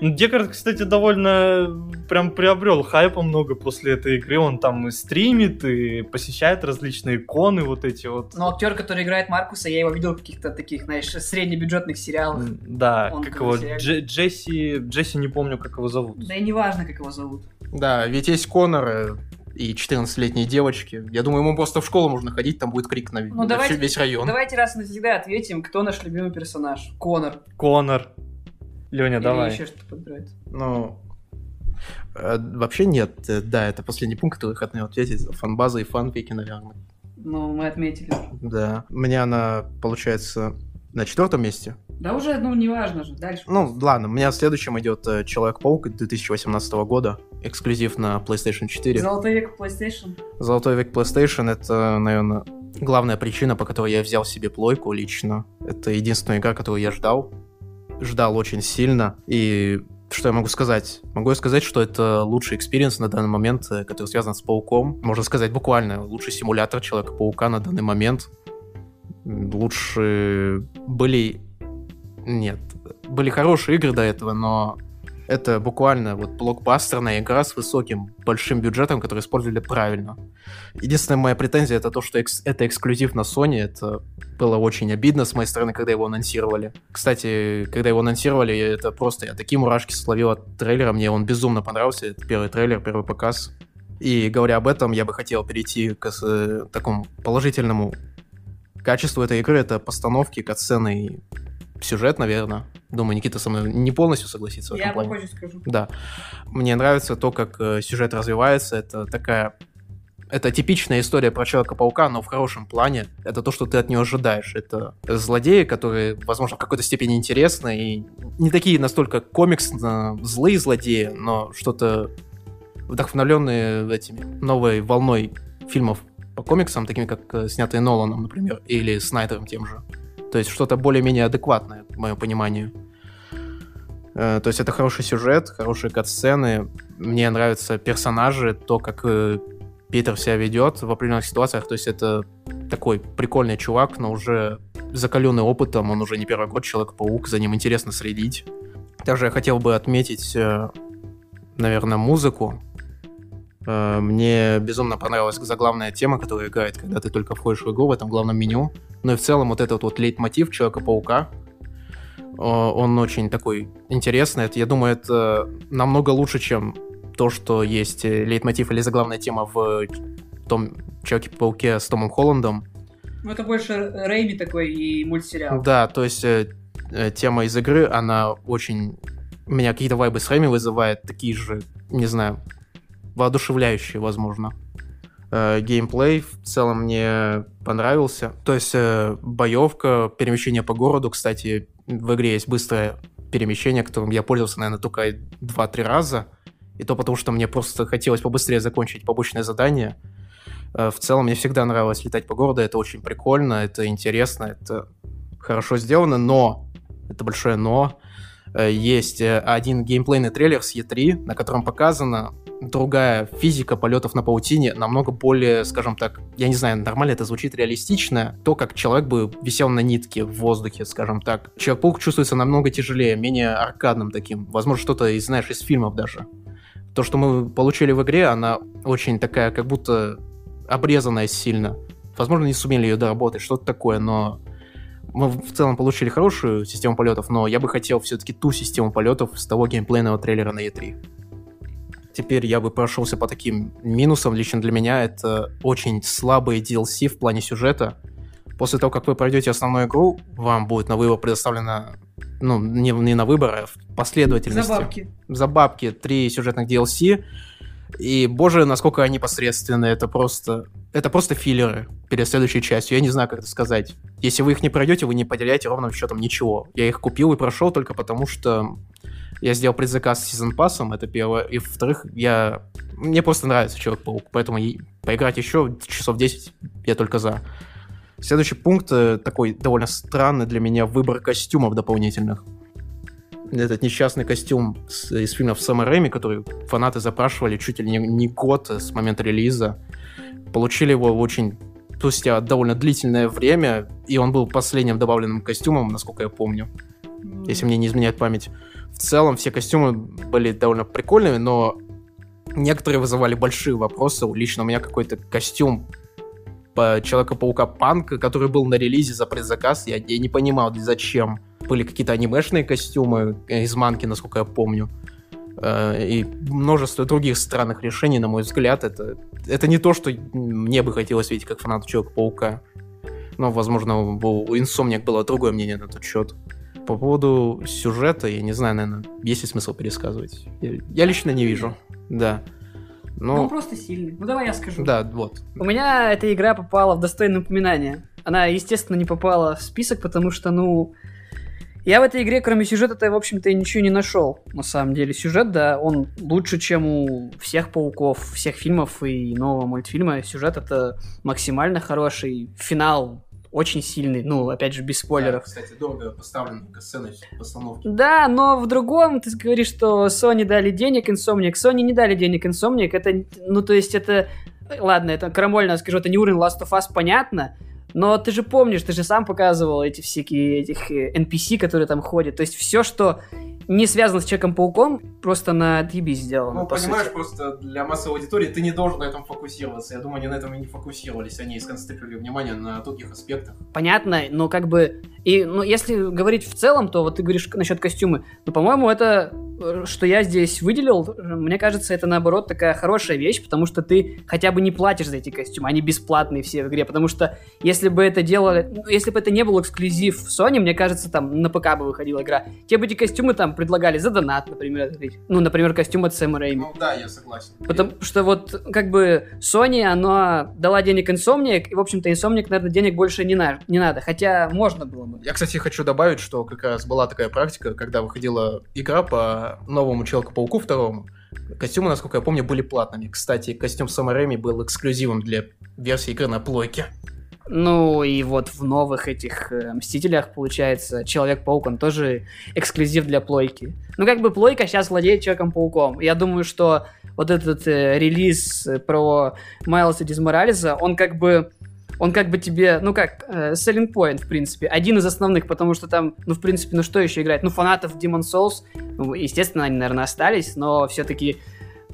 Ну, Декард, кстати, довольно прям приобрел хайпа много после этой игры. Он там и стримит, и посещает различные иконы вот эти вот. Но актер, который играет Маркуса, я его видел в каких-то таких, знаешь, среднебюджетных сериалах. Да, Он как его. Дже- Джесси, Джесси не помню, как его зовут. Да и не важно, как его зовут. Да, ведь есть Конор э, и 14-летние девочки. Я думаю, ему просто в школу можно ходить, там будет крик на, на Ну, давайте- всю- весь район. Давайте раз и навсегда ответим, кто наш любимый персонаж. Конор. Конор. Леня, Или давай. еще что-то подбирать. Ну, э, вообще нет. Э, Да, это последний пункт, который хотел ответить. Фанбаза и фанфики, наверное. Ну, мы отметили. Да. У меня она, получается, на четвертом месте. Да уже, ну, неважно же, дальше. Ну, ладно, у меня следующим идет э, Человек-паук 2018 года, эксклюзив на PlayStation 4. Золотой век PlayStation. Золотой век PlayStation — это, наверное, главная причина, по которой я взял себе плойку лично. Это единственная игра, которую я ждал. Ждал очень сильно. И что я могу сказать? Могу я сказать, что это лучший experience на данный момент, э, который связан с Пауком. Можно сказать буквально, лучший симулятор Человека-паука на данный момент. Лучше были... Нет, были хорошие игры до этого, но это буквально вот блокбастерная игра с высоким, большим бюджетом, который использовали правильно. Единственная моя претензия это то, что экс- это эксклюзив на Sony. Это было очень обидно с моей стороны, когда его анонсировали. Кстати, когда его анонсировали, это просто я такие мурашки словил от трейлера. Мне он безумно понравился. Это первый трейлер, первый показ. И говоря об этом, я бы хотел перейти к э, такому положительному качеству этой игры. Это постановки, катсцены и сюжет, наверное. Думаю, Никита со мной не полностью согласится в этом Я плане. попозже скажу. Да. Мне нравится то, как э, сюжет развивается. Это такая... Это типичная история про Человека-паука, но в хорошем плане. Это то, что ты от него ожидаешь. Это злодеи, которые, возможно, в какой-то степени интересны. И не такие настолько комиксно злые злодеи, но что-то вдохновленные этими новой волной фильмов по комиксам, такими как э, снятые Ноланом, например, или Снайдером тем же. То есть что-то более-менее адекватное, в моем понимании. Э, То есть это хороший сюжет, хорошие кат-сцены. Мне нравятся персонажи, то, как э, Питер себя ведет в определенных ситуациях. То есть это такой прикольный чувак, но уже закаленный опытом. Он уже не первый год Человек-паук, за ним интересно следить. Также я хотел бы отметить, э, наверное, музыку. Э, Мне безумно понравилась заглавная тема, которая играет, когда ты только входишь в игру в этом главном меню. Ну и в целом вот этот вот лейтмотив Человека-паука, э, он очень такой интересный. Это, Я думаю, это намного лучше, чем то, что есть э, лейтмотив или заглавная тема в том Человеке-пауке с Томом Холландом. Ну, это больше Рэйми такой и мультсериал. Да, то есть тема из игры, она очень... У меня какие-то вайбы с Рэми вызывает, такие же, не знаю, воодушевляющие, возможно. Э, геймплей в целом мне понравился. То есть э, боевка, перемещение по городу, кстати, в игре есть быстрое перемещение, которым я пользовался, наверное, только 2-3 раза. И то потому, что мне просто хотелось побыстрее закончить побочное задание. Э, В целом, мне всегда нравилось летать по городу, это очень прикольно, это интересно, это хорошо сделано, но, это большое но, э, есть один геймплейный трейлер с E3, на котором показана другая физика полетов на паутине, намного более, скажем так, я не знаю, нормально это звучит, реалистично, то, как человек бы висел на нитке в воздухе, скажем так. Человек-паук чувствуется намного тяжелее, менее аркадным таким, возможно, что-то, из, знаешь, из фильмов даже. То, что мы получили в игре, она очень такая, как будто обрезанная сильно. Возможно, не сумели ее доработать, что-то такое, но мы в целом получили хорошую систему полетов, но я бы хотел все-таки ту систему полетов с того геймплейного трейлера на E3. Теперь я бы прошелся по таким минусам. Лично для меня это очень слабые DLC в плане сюжета. После того, как вы пройдете основную игру, вам будет на выбор предоставлено, ну, не, не на выбор, а в последовательности За бабки. за бабки три сюжетных DLC. И, боже, насколько они посредственные. Это просто... Это просто филлеры перед следующей частью. Я не знаю, как это сказать. Если вы их не пройдете, вы не потеряете ровным счетом ничего. Я их купил и прошел только потому, что я сделал предзаказ с сезон пассом, это первое. И, во-вторых, я... Мне просто нравится Человек-паук, поэтому поиграть еще часов 10 я только за. Следующий пункт э, такой довольно странный для меня выбор костюмов дополнительных этот несчастный костюм из фильмов Сэма Рэйми, который фанаты запрашивали чуть ли не, не год с момента релиза. Получили его очень спустя довольно длительное время, и он был последним добавленным костюмом, насколько я помню, если мне не изменяет память. В целом все костюмы были довольно прикольными, но некоторые вызывали большие вопросы. Лично у меня какой-то костюм Человека-паука Панка, который был на релизе за предзаказ, я, я не понимал, зачем. Были какие-то анимешные костюмы из манки, насколько я помню. Э, И множество других странных решений, на мой взгляд. Это, это не то, что мне бы хотелось видеть как фанат Человека-паука. Но, возможно, у у было другое мнение на этот счет. По поводу сюжета, я не знаю, наверное, есть ли смысл пересказывать. Я, я лично не вижу. Да. Ну, он просто сильный. Ну, давай я скажу. да, вот. У меня эта игра попала в достойное упоминание. Она, естественно, не попала в список, потому что, ну, Я в этой игре, кроме сюжета-то, в общем-то, ничего не нашел. На самом деле, сюжет, да, он лучше, чем у всех пауков, всех фильмов и нового мультфильма. Сюжет это максимально хороший. Финал очень сильный, ну, опять же, без спойлеров. Да, кстати, дорого поставлены сцены постановки. Да, но в другом ты говоришь, что Sony дали денег Insomniac. Sony не дали денег Insomniac. Это, ну, то есть это... Ладно, это крамольно скажу, это не уровень Last of Us, понятно, но ты же помнишь, ты же сам показывал эти всякие этих NPC, э, которые там ходят. То есть все, что не связано с Человеком-пауком, просто на DB сделано. Ну, понимаешь, сути. просто для массовой аудитории ты не должен на этом фокусироваться. Я думаю, они на этом и не фокусировались. Они сконцентрировали внимание на других аспектах. Понятно, но как бы... И, ну, если говорить в целом, то вот ты говоришь насчет костюмы. Ну, по-моему, это, э, что я здесь выделил, мне кажется, это, наоборот, такая хорошая вещь, потому что ты хотя бы не платишь за эти костюмы. Они бесплатные все в игре, потому что если бы это делали... Ну, если бы это не был эксклюзив в Sony, мне кажется, там на ПК бы выходила игра, те бы эти костюмы там предлагали за донат, например, открыть. Ну, например, костюм от Сэма Рэйми. Ну да, я согласен. Потому что вот, как бы, Sony, она дала денег Insomniac, и, в общем-то, Insomniac, наверное, денег больше не, на, не надо, хотя можно было бы. Я, кстати, хочу добавить, что как раз была такая практика, когда выходила игра по новому Человеку-пауку второму, Костюмы, насколько я помню, были платными. Кстати, костюм Сэма Рэйми был эксклюзивом для версии игры на плойке. Ну и вот в новых этих э, Мстителях, получается, Человек-паук, он тоже эксклюзив для плойки. Ну как бы плойка сейчас владеет Человеком-пауком. Я думаю, что вот этот э, релиз про Майлса Дизморализа, он как бы он как бы тебе, ну как, э, selling point, в принципе, один из основных, потому что там, ну, в принципе, ну что еще играть? Ну, фанатов Demon Souls, ну, естественно, они, наверное, остались, но все-таки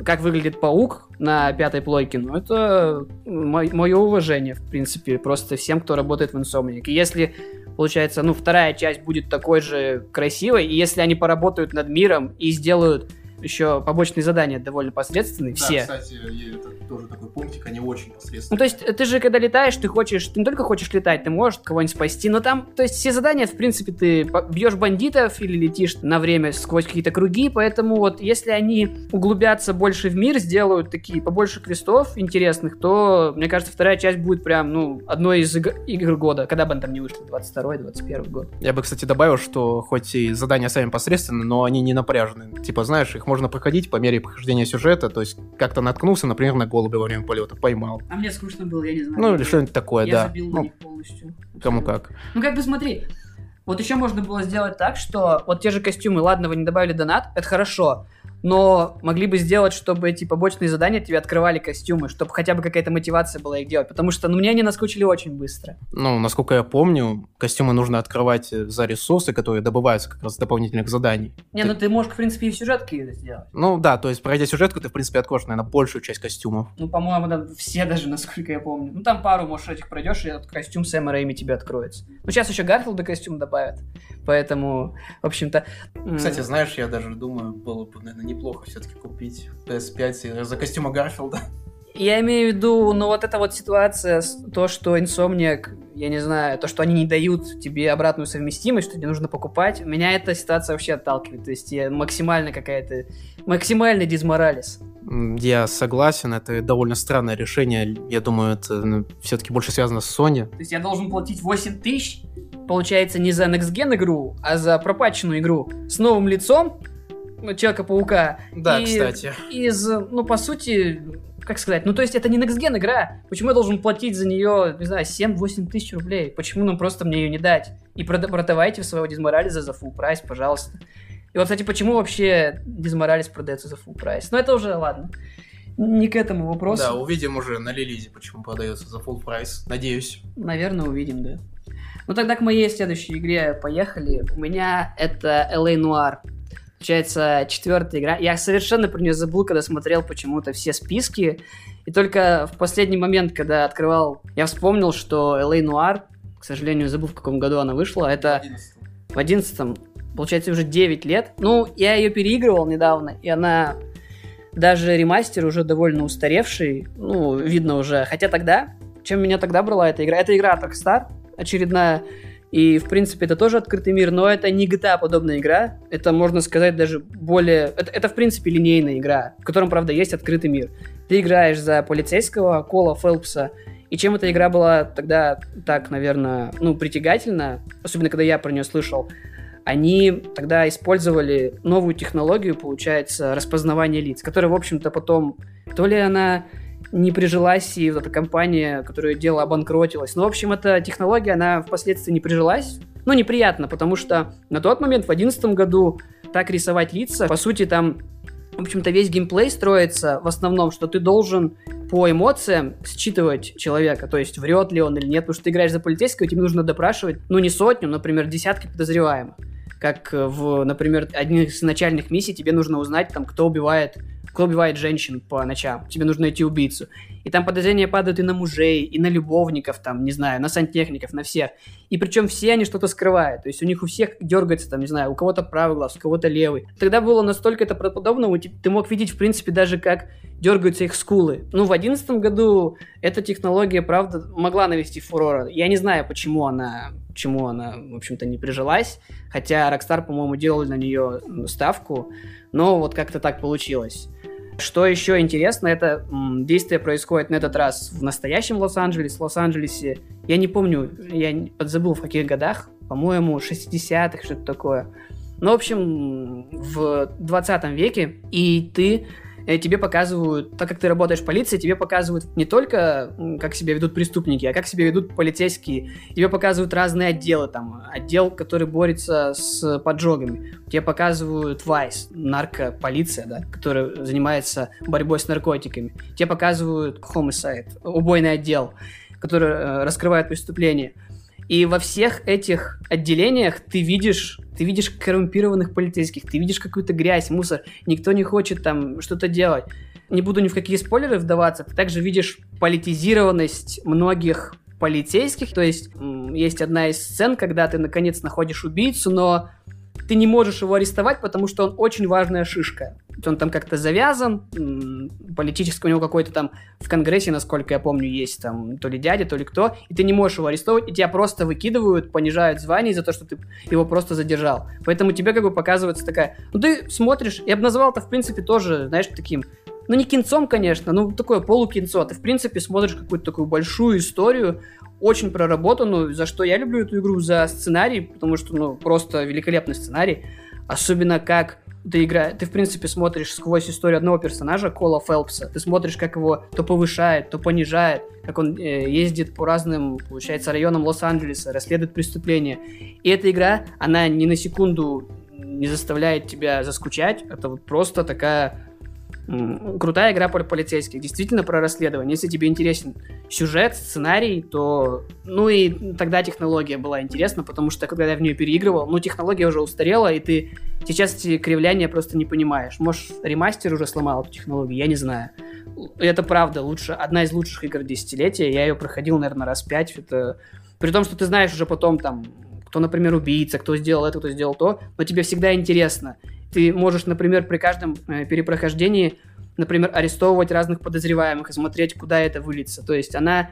как выглядит паук на пятой плойке, ну, это мое уважение, в принципе, просто всем, кто работает в Insomniac. И если, получается, ну, вторая часть будет такой же красивой, и если они поработают над миром и сделают еще побочные задания довольно посредственные, да, все. кстати, это тоже такой пунктик, они очень посредственные. Ну, то есть, ты же, когда летаешь, ты хочешь, ты не только хочешь летать, ты можешь кого-нибудь спасти, но там, то есть, все задания, в принципе, ты бьешь бандитов или летишь на время сквозь какие-то круги, поэтому вот, если они углубятся больше в мир, сделают такие побольше квестов интересных, то, мне кажется, вторая часть будет прям, ну, одной из игр, игр года, когда бы они там не вышли, 22-21 год. Я бы, кстати, добавил, что хоть и задания сами посредственные, но они не напряжены. Типа, знаешь, их можно проходить по мере прохождения сюжета, то есть как-то наткнулся, например, на голубя во время полета, поймал. А мне скучно было, я не знаю. Ну, или что-нибудь такое, я да. забил ну, полностью. Кому как. Ну, как бы смотри, вот еще можно было сделать так, что вот те же костюмы, ладно, вы не добавили донат, это хорошо, но могли бы сделать, чтобы эти побочные задания тебе открывали костюмы, чтобы хотя бы какая-то мотивация была их делать, потому что, ну, мне они наскучили очень быстро. Ну, насколько я помню, костюмы нужно открывать за ресурсы, которые добываются как раз дополнительных заданий. Не, ты... ну ты можешь, в принципе, и в сюжетке это сделать. Ну, да, то есть, пройдя сюжетку, ты, в принципе, откроешь, наверное, большую часть костюмов. Ну, по-моему, да, все даже, насколько я помню. Ну, там пару, может, этих пройдешь, и этот костюм Сэма Рэйми тебе откроется. Ну, сейчас еще Гарфилда костюм добавят, поэтому, в общем-то... Кстати, знаешь, я даже думаю, было бы, наверное, неплохо все-таки купить PS5 за костюма Гарфилда. Я имею в виду, ну вот эта вот ситуация, то, что Insomniac, я не знаю, то, что они не дают тебе обратную совместимость, что тебе нужно покупать, меня эта ситуация вообще отталкивает. То есть я максимально какая-то, максимальный дизморалис. Я согласен, это довольно странное решение. Я думаю, это ну, все-таки больше связано с Sony. То есть я должен платить 8 тысяч, получается, не за Next Gen игру, а за пропаченную игру с новым лицом, Человека-паука. Да, и кстати. Из, ну, по сути, как сказать, ну, то есть это не Next Gen игра. Почему я должен платить за нее, не знаю, 7-8 тысяч рублей? Почему нам просто мне ее не дать? И продавайте своего Дизморализа за full прайс, пожалуйста. И вот, кстати, почему вообще Дизморализ продается за full прайс? Ну, это уже ладно. Не к этому вопросу. Да, увидим уже на Лилизе, почему продается за full прайс. Надеюсь. Наверное, увидим, да. Ну тогда к моей следующей игре поехали. У меня это LA Noir. Получается, четвертая игра. Я совершенно про нее забыл, когда смотрел почему-то все списки. И только в последний момент, когда открывал, я вспомнил, что LA Noir, к сожалению, забыл, в каком году она вышла. Это в одиннадцатом. Получается, уже 9 лет. Ну, я ее переигрывал недавно, и она даже ремастер уже довольно устаревший. Ну, видно уже. Хотя тогда, чем меня тогда брала эта игра? Это игра Rockstar, очередная и, в принципе, это тоже открытый мир, но это не GTA подобная игра. Это, можно сказать, даже более... Это, это в принципе, линейная игра, в котором, правда, есть открытый мир. Ты играешь за полицейского Кола Фелпса, и чем эта игра была тогда так, наверное, ну, притягательна, особенно когда я про нее слышал, они тогда использовали новую технологию, получается, распознавания лиц, которая, в общем-то, потом, то ли она не прижилась, и вот эта компания, которая дело обанкротилась. Ну, в общем, эта технология, она впоследствии не прижилась. Ну, неприятно, потому что на тот момент, в 2011 году, так рисовать лица, по сути, там, в общем-то, весь геймплей строится в основном, что ты должен по эмоциям считывать человека, то есть врет ли он или нет, потому что ты играешь за полицейского, тебе нужно допрашивать, ну, не сотню, например, десятки подозреваемых. Как в, например, одних из начальных миссий тебе нужно узнать, там, кто убивает кто убивает женщин по ночам. Тебе нужно найти убийцу. И там подозрения падают и на мужей, и на любовников, там, не знаю, на сантехников, на всех. И причем все они что-то скрывают. То есть у них у всех дергается, там, не знаю, у кого-то правый глаз, у кого-то левый. Тогда было настолько это правдоподобно, ты мог видеть, в принципе, даже как дергаются их скулы. Ну, в одиннадцатом году эта технология, правда, могла навести фурор. Я не знаю, почему она, почему она, в общем-то, не прижилась. Хотя Rockstar, по-моему, делали на нее ставку. Но вот как-то так получилось. Что еще интересно, это м, действие происходит на этот раз в настоящем Лос-Анджелесе. Лос-Анджелесе, я не помню, я подзабыл в каких годах, по-моему, 60-х, что-то такое. Ну, в общем, в 20 веке, и ты тебе показывают, так как ты работаешь в полиции, тебе показывают не только, как себя ведут преступники, а как себя ведут полицейские. Тебе показывают разные отделы, там, отдел, который борется с поджогами. Тебе показывают Vice, наркополиция, да, которая занимается борьбой с наркотиками. Тебе показывают Homicide, убойный отдел, который э, раскрывает преступления. И во всех этих отделениях ты видишь, ты видишь коррумпированных полицейских, ты видишь какую-то грязь, мусор. Никто не хочет там что-то делать. Не буду ни в какие спойлеры вдаваться. Ты также видишь политизированность многих полицейских. То есть есть одна из сцен, когда ты наконец находишь убийцу, но ты не можешь его арестовать, потому что он очень важная шишка. Он там как-то завязан, политически у него какой-то там в Конгрессе, насколько я помню, есть там то ли дядя, то ли кто, и ты не можешь его арестовать, и тебя просто выкидывают, понижают звание за то, что ты его просто задержал. Поэтому тебе как бы показывается такая... Ну ты смотришь, я бы назвал это в принципе тоже, знаешь, таким ну, не кинцом, конечно, ну, такое полукинцо. Ты, в принципе, смотришь какую-то такую большую историю очень проработанную, за что я люблю эту игру, за сценарий, потому что, ну, просто великолепный сценарий. Особенно как ты игра, ты, в принципе, смотришь сквозь историю одного персонажа, Кола Фелпса. Ты смотришь, как его то повышает, то понижает, как он э, ездит по разным, получается, районам Лос-Анджелеса, расследует преступления. И эта игра, она ни на секунду не заставляет тебя заскучать. Это вот просто такая крутая игра про полицейских, действительно про расследование. Если тебе интересен сюжет, сценарий, то... Ну и тогда технология была интересна, потому что когда я в нее переигрывал, ну технология уже устарела, и ты сейчас эти кривляния просто не понимаешь. Может, ремастер уже сломал эту технологию, я не знаю. Это правда, лучше, одна из лучших игр десятилетия. Я ее проходил, наверное, раз пять. Это... При том, что ты знаешь уже потом там, кто, например, убийца, кто сделал это, кто сделал то, но тебе всегда интересно. Ты можешь, например, при каждом э, перепрохождении, например, арестовывать разных подозреваемых и смотреть, куда это выльется. То есть она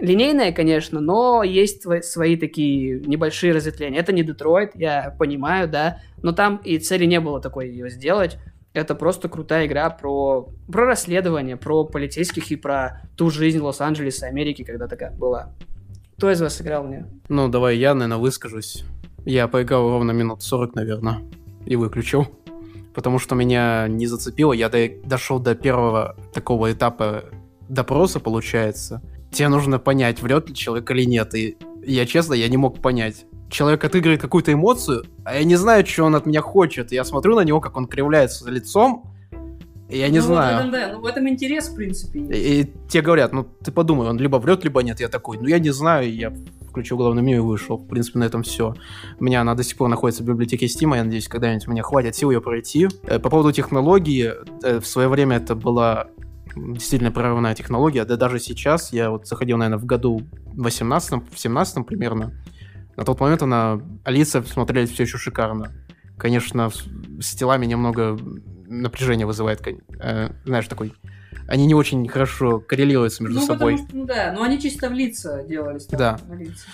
линейная, конечно, но есть свои такие небольшие разветвления. Это не Детройт, я понимаю, да, но там и цели не было такой ее сделать. Это просто крутая игра про, про расследование, про полицейских и про ту жизнь Лос-Анджелеса, Америки, когда такая была. Кто из вас играл мне? Ну, давай я, наверное, выскажусь. Я поиграл ровно минут 40, наверное и выключил. Потому что меня не зацепило. Я до, дошел до первого такого этапа допроса, получается. Тебе нужно понять, врет ли человек или нет. И я честно, я не мог понять. Человек отыгрывает какую-то эмоцию, а я не знаю, что он от меня хочет. Я смотрю на него, как он кривляется лицом, я не ну, знаю. В этом, да, ну, в этом интерес, в принципе. И, и те говорят, ну ты подумай, он либо врет, либо нет. Я такой, ну я не знаю, я включил главное меню и вышел. В принципе, на этом все. У меня она до сих пор находится в библиотеке Steam, я надеюсь, когда-нибудь мне хватит сил ее пройти. Э, по поводу технологии, э, в свое время это была действительно прорывная технология, да даже сейчас, я вот заходил, наверное, в году 18 в 17 примерно, на тот момент она, лица смотрелись все еще шикарно. Конечно, с телами немного напряжение вызывает, э, знаешь, такой они не очень хорошо коррелируются между ну, собой. Потому что, ну да, но они чисто в лица делались. Там, да. лица.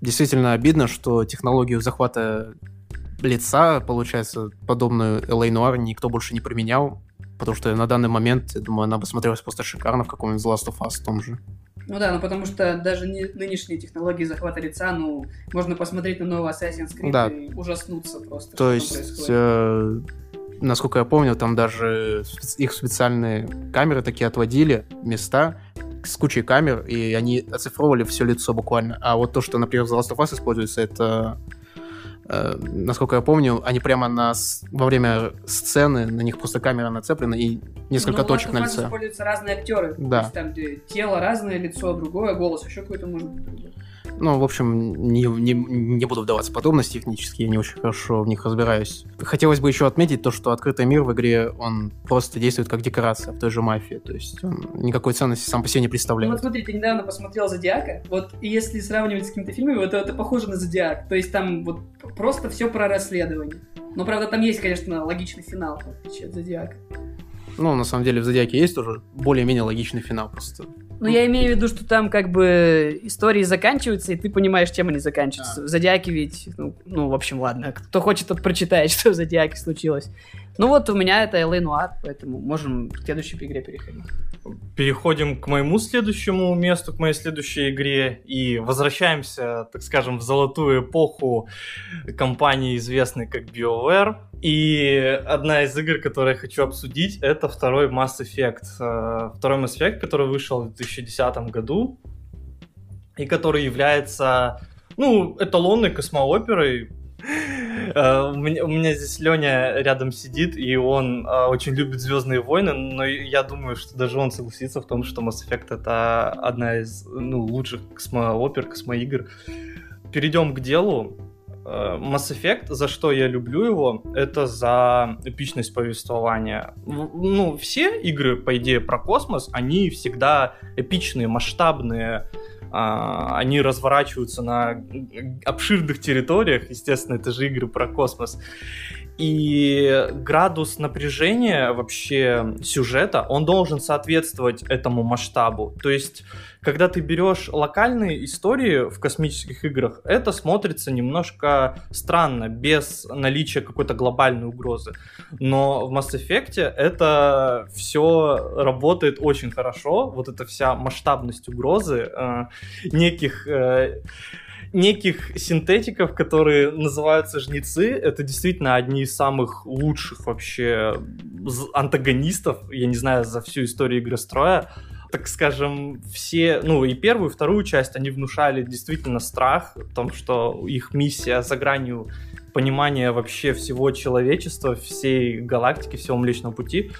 Действительно обидно, что технологию захвата лица, получается, подобную LA Noir никто больше не применял, потому что на данный момент, я думаю, она бы смотрелась просто шикарно в каком-нибудь The Last of Us том же. Ну да, ну потому что даже не, нынешние технологии захвата лица, ну, можно посмотреть на новый Assassin's Creed Да. и ужаснуться просто. То есть, э, насколько я помню, там даже их специальные камеры такие отводили, места с кучей камер, и они оцифровывали все лицо буквально. А вот то, что, например, в The Last of Us используется, это, э, насколько я помню, они прямо на, во время сцены, на них просто камера нацеплена, и несколько Ну, точек на лице. используются разные актеры. Да. То есть там, тело разное, лицо другое, голос еще какой-то может быть другой. Ну, в общем, не, не, не буду вдаваться в подробности технически, я не очень хорошо в них разбираюсь. Хотелось бы еще отметить то, что открытый мир в игре, он просто действует как декорация в той же мафии, то есть он никакой ценности сам по себе не Ну вот представляет. смотри, ты недавно посмотрел Зодиака, вот если сравнивать с какими-то фильмами, вот это похоже на Зодиак. То есть там вот просто все про расследование. Но правда там есть, конечно, логичный финал, в отличие от Зодиака. Ну, на самом деле, в Зодиаке есть тоже более-менее логичный финал просто. Но я имею в виду, что там как бы истории заканчиваются, и ты понимаешь, чем они заканчиваются. В Зодиаке ведь, ну, ну, в общем, ладно, кто хочет, тот прочитает, что в Зодиаке случилось. Ну вот у меня это LA Noir, поэтому можем к следующей игре переходить. Переходим к моему следующему месту, к моей следующей игре и возвращаемся, так скажем, в золотую эпоху компании, известной как BioWare. И одна из игр, которую я хочу обсудить, это второй Mass Effect. Э, Второй Mass Effect, который вышел в 2010 году и который является, ну, эталонной космооперой. Э, У меня, здесь Леня рядом сидит, и он э, очень любит Звездные войны, но я думаю, что даже он согласится в том, что Mass Effect это одна из ну, лучших космоопер, космоигр. Перейдем к делу. Э, Mass Effect, за что я люблю его, это за эпичность повествования. Ну, все игры, по идее, про космос, они всегда эпичные, масштабные, а, они разворачиваются на обширных территориях, естественно, это же игры про космос. И градус напряжения вообще сюжета, он должен соответствовать этому масштабу. То есть, когда ты берешь локальные истории в космических играх, это смотрится немножко странно, без наличия какой-то глобальной угрозы. Но в Mass Effect это все работает очень хорошо. Вот эта вся масштабность угрозы, э, неких э, неких синтетиков, которые называются жнецы, это действительно одни из самых лучших вообще антагонистов, я не знаю, за всю историю игростроя. Так скажем, все, ну и первую, и вторую часть, они внушали действительно страх в том, что их миссия за гранью понимания вообще всего человечества, всей галактики, всего Млечного Пути.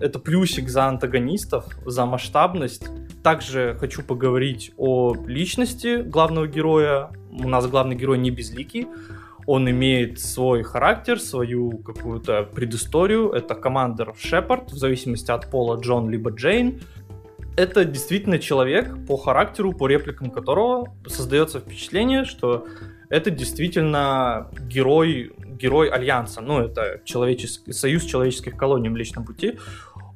Это плюсик за антагонистов, за масштабность. Также хочу поговорить о личности главного героя. У нас главный герой не безликий. Он имеет свой характер, свою какую-то предысторию. Это командир Шепард, в зависимости от пола Джон либо Джейн. Это действительно человек по характеру, по репликам которого создается впечатление, что это действительно герой, герой Альянса. Ну, это человеческий, союз человеческих колоний в Млечном Пути.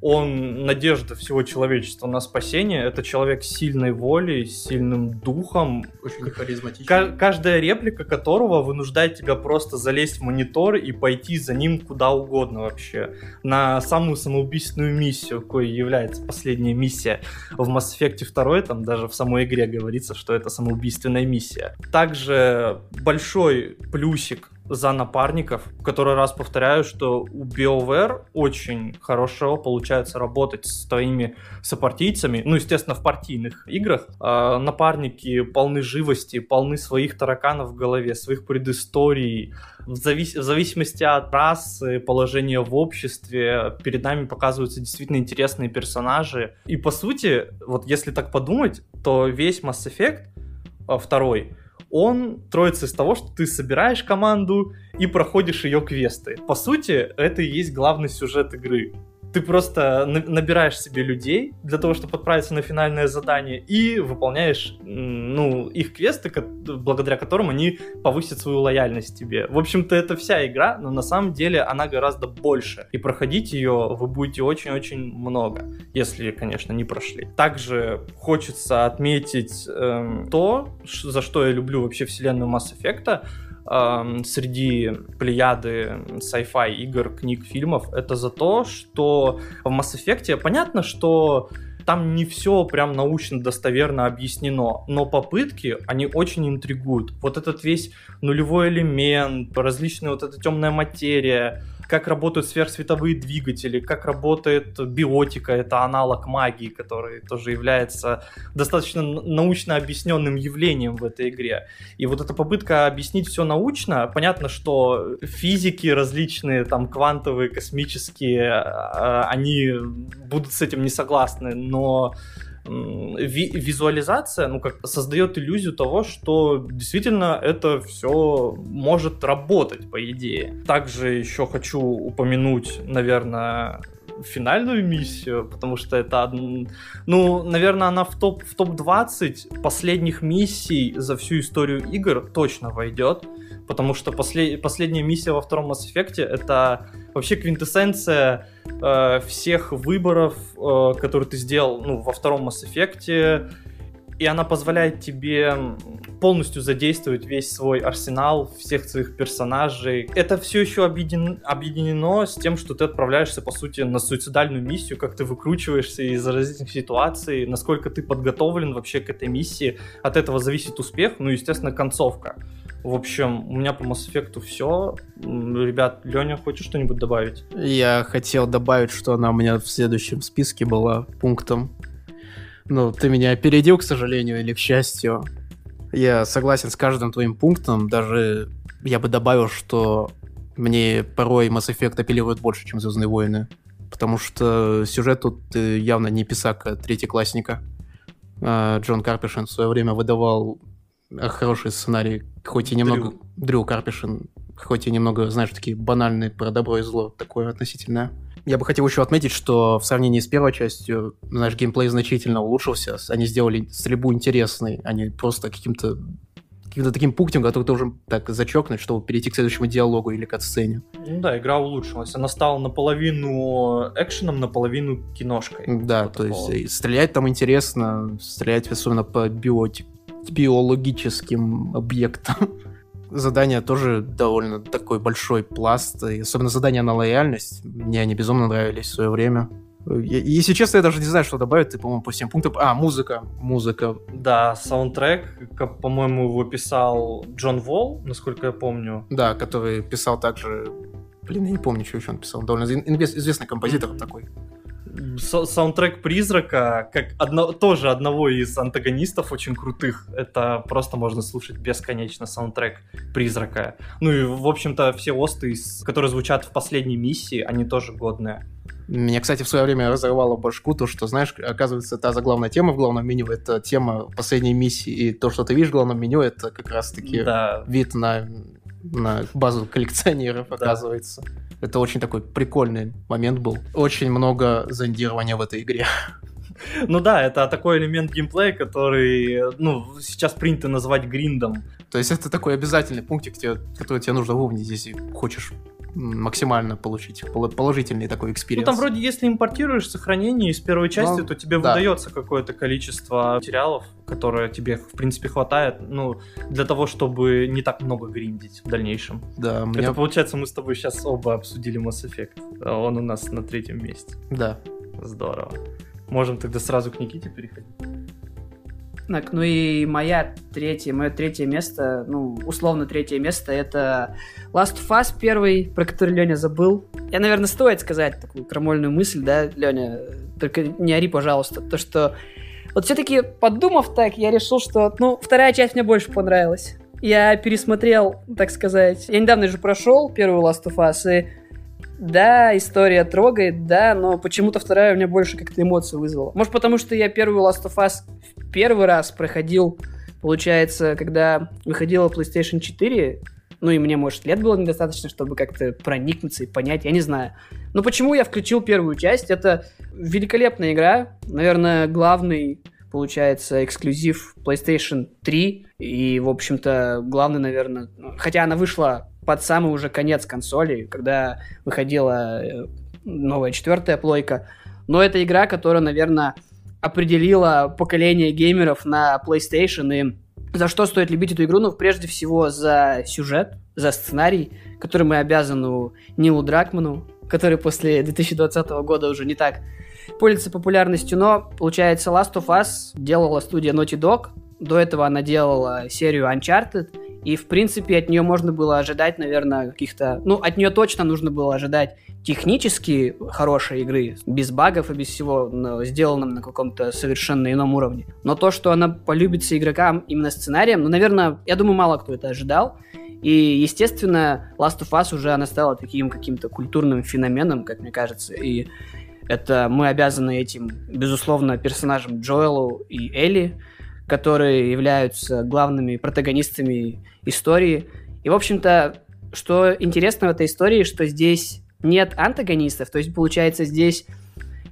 Он надежда всего человечества на спасение. Это человек с сильной волей, с сильным духом, Очень харизматично. Ка- каждая реплика которого вынуждает тебя просто залезть в монитор и пойти за ним куда угодно вообще. На самую самоубийственную миссию, какой является последняя миссия в Mass Effect 2, там даже в самой игре говорится, что это самоубийственная миссия. Также большой плюсик за напарников. В который раз повторяю, что у BioWare очень хорошо получается работать с твоими сопартийцами. Ну, естественно, в партийных играх. А, напарники полны живости, полны своих тараканов в голове, своих предысторий. В, завис- в зависимости от расы, положения в обществе, перед нами показываются действительно интересные персонажи. И по сути, вот если так подумать, то весь Mass Effect а, второй, он строится из того, что ты собираешь команду и проходишь ее квесты. По сути, это и есть главный сюжет игры. Ты просто на- набираешь себе людей для того, чтобы отправиться на финальное задание и выполняешь, ну, их квесты, благодаря которым они повысят свою лояльность тебе. В общем-то, это вся игра, но на самом деле она гораздо больше. И проходить ее вы будете очень-очень много, если, конечно, не прошли. Также хочется отметить эм, то, за что я люблю вообще вселенную Mass Effect, среди плеяды sci-fi игр, книг, фильмов, это за то, что в Mass Effect понятно, что там не все прям научно достоверно объяснено, но попытки, они очень интригуют. Вот этот весь нулевой элемент, различная вот эта темная материя, как работают сверхсветовые двигатели, как работает биотика, это аналог магии, который тоже является достаточно научно объясненным явлением в этой игре. И вот эта попытка объяснить все научно, понятно, что физики различные, там квантовые, космические, а, они будут с этим не согласны, но ви визуализация, ну, как создает иллюзию того, что действительно это все может работать, по идее. Также еще хочу упомянуть, наверное, финальную миссию, потому что это, ну, наверное, она в топ в топ 20 последних миссий за всю историю игр точно войдет, потому что послед, последняя миссия во втором Mass Effect это вообще квинтэссенция э, всех выборов, э, которые ты сделал ну, во втором Mass Effect, и она позволяет тебе полностью задействовать весь свой арсенал, всех своих персонажей. Это все еще объедин... объединено с тем, что ты отправляешься, по сути, на суицидальную миссию, как ты выкручиваешься из различных ситуаций, насколько ты подготовлен вообще к этой миссии. От этого зависит успех, ну, естественно, концовка. В общем, у меня по Mass Effect все. Ребят, Леня, хочешь что-нибудь добавить? Я хотел добавить, что она у меня в следующем списке была пунктом. Ну, ты меня опередил, к сожалению, или к счастью. Я согласен с каждым твоим пунктом. Даже я бы добавил, что мне порой Mass Effect апеллирует больше, чем Звездные войны. Потому что сюжет тут э, явно не писак а третьеклассника. А, Джон Карпишин в свое время выдавал хороший сценарий, хоть и немного... Дрю, Дрю Карпишин, хоть и немного, знаешь, такие банальные про добро и зло, такое относительное. Я бы хотел еще отметить, что в сравнении с первой частью, знаешь, геймплей значительно улучшился. Они сделали стрельбу интересной, а не просто каким-то каким-то таким пунктом, который должен так зачокнуть, чтобы перейти к следующему диалогу или к сцене. Ну да, игра улучшилась. Она стала наполовину экшеном, наполовину киношкой. Да, то такого. есть стрелять там интересно, стрелять особенно по биотик биологическим объектом. Задание тоже довольно такой большой пласт, и особенно задания на лояльность. Мне они безумно нравились в свое время. Если честно, я даже не знаю, что добавить. Ты, по-моему, по всем пунктам... А, музыка. Музыка. Да, саундтрек, по-моему, его писал Джон Волл, насколько я помню. Да, который писал также... Блин, я не помню, что еще он писал. Довольно известный композитор mm-hmm. такой саундтрек Призрака, как одно, тоже одного из антагонистов очень крутых. Это просто можно слушать бесконечно саундтрек Призрака. Ну и, в общем-то, все осты, которые звучат в последней миссии, они тоже годные. Меня, кстати, в свое время разорвало башку то, что, знаешь, оказывается, та заглавная тема в главном меню — это тема последней миссии, и то, что ты видишь в главном меню, это как раз-таки да. вид на, на базу коллекционеров, да. оказывается. Это очень такой прикольный момент был. Очень много зондирования в этой игре. Ну да, это такой элемент геймплея, который, ну, сейчас принято называть гриндом. То есть это такой обязательный пунктик, который тебе нужно выполнить, если хочешь максимально получить положительный такой experience. Ну там вроде если импортируешь сохранение из первой части, ну, то тебе да. выдается какое-то количество материалов, которое тебе в принципе хватает, ну для того, чтобы не так много гриндить в дальнейшем. Да. Меня... Это получается мы с тобой сейчас оба обсудили Mass Effect, он у нас на третьем месте. Да. Здорово. Можем тогда сразу к Никите переходить. Так, ну и моя третье, мое третье место, ну, условно третье место, это Last of Us первый, про который Леня забыл. Я, наверное, стоит сказать такую крамольную мысль, да, Леня, только не ори, пожалуйста, то, что вот все-таки подумав так, я решил, что, ну, вторая часть мне больше понравилась. Я пересмотрел, так сказать, я недавно же прошел первую Last of Us, и да, история трогает, да, но почему-то вторая у меня больше как-то эмоций вызвала. Может, потому что я первую Last of Us в первый раз проходил, получается, когда выходила PlayStation 4, ну и мне, может, лет было недостаточно, чтобы как-то проникнуться и понять, я не знаю. Но почему я включил первую часть? Это великолепная игра, наверное, главный получается, эксклюзив PlayStation 3. И, в общем-то, главный, наверное... Хотя она вышла под самый уже конец консоли, когда выходила э, новая четвертая плойка. Но это игра, которая, наверное, определила поколение геймеров на PlayStation. И за что стоит любить эту игру? Ну, прежде всего, за сюжет, за сценарий, который мы обязаны Нилу Дракману, который после 2020 года уже не так пользуется популярностью, но, получается, Last of Us делала студия Naughty Dog, до этого она делала серию Uncharted, и, в принципе, от нее можно было ожидать, наверное, каких-то... Ну, от нее точно нужно было ожидать технически хорошей игры, без багов и без всего, но сделанном на каком-то совершенно ином уровне. Но то, что она полюбится игрокам именно сценарием, ну, наверное, я думаю, мало кто это ожидал. И, естественно, Last of Us уже она стала таким каким-то культурным феноменом, как мне кажется. И это мы обязаны этим, безусловно, персонажам Джоэлу и Элли, которые являются главными протагонистами истории. И, в общем-то, что интересно в этой истории, что здесь нет антагонистов, то есть, получается, здесь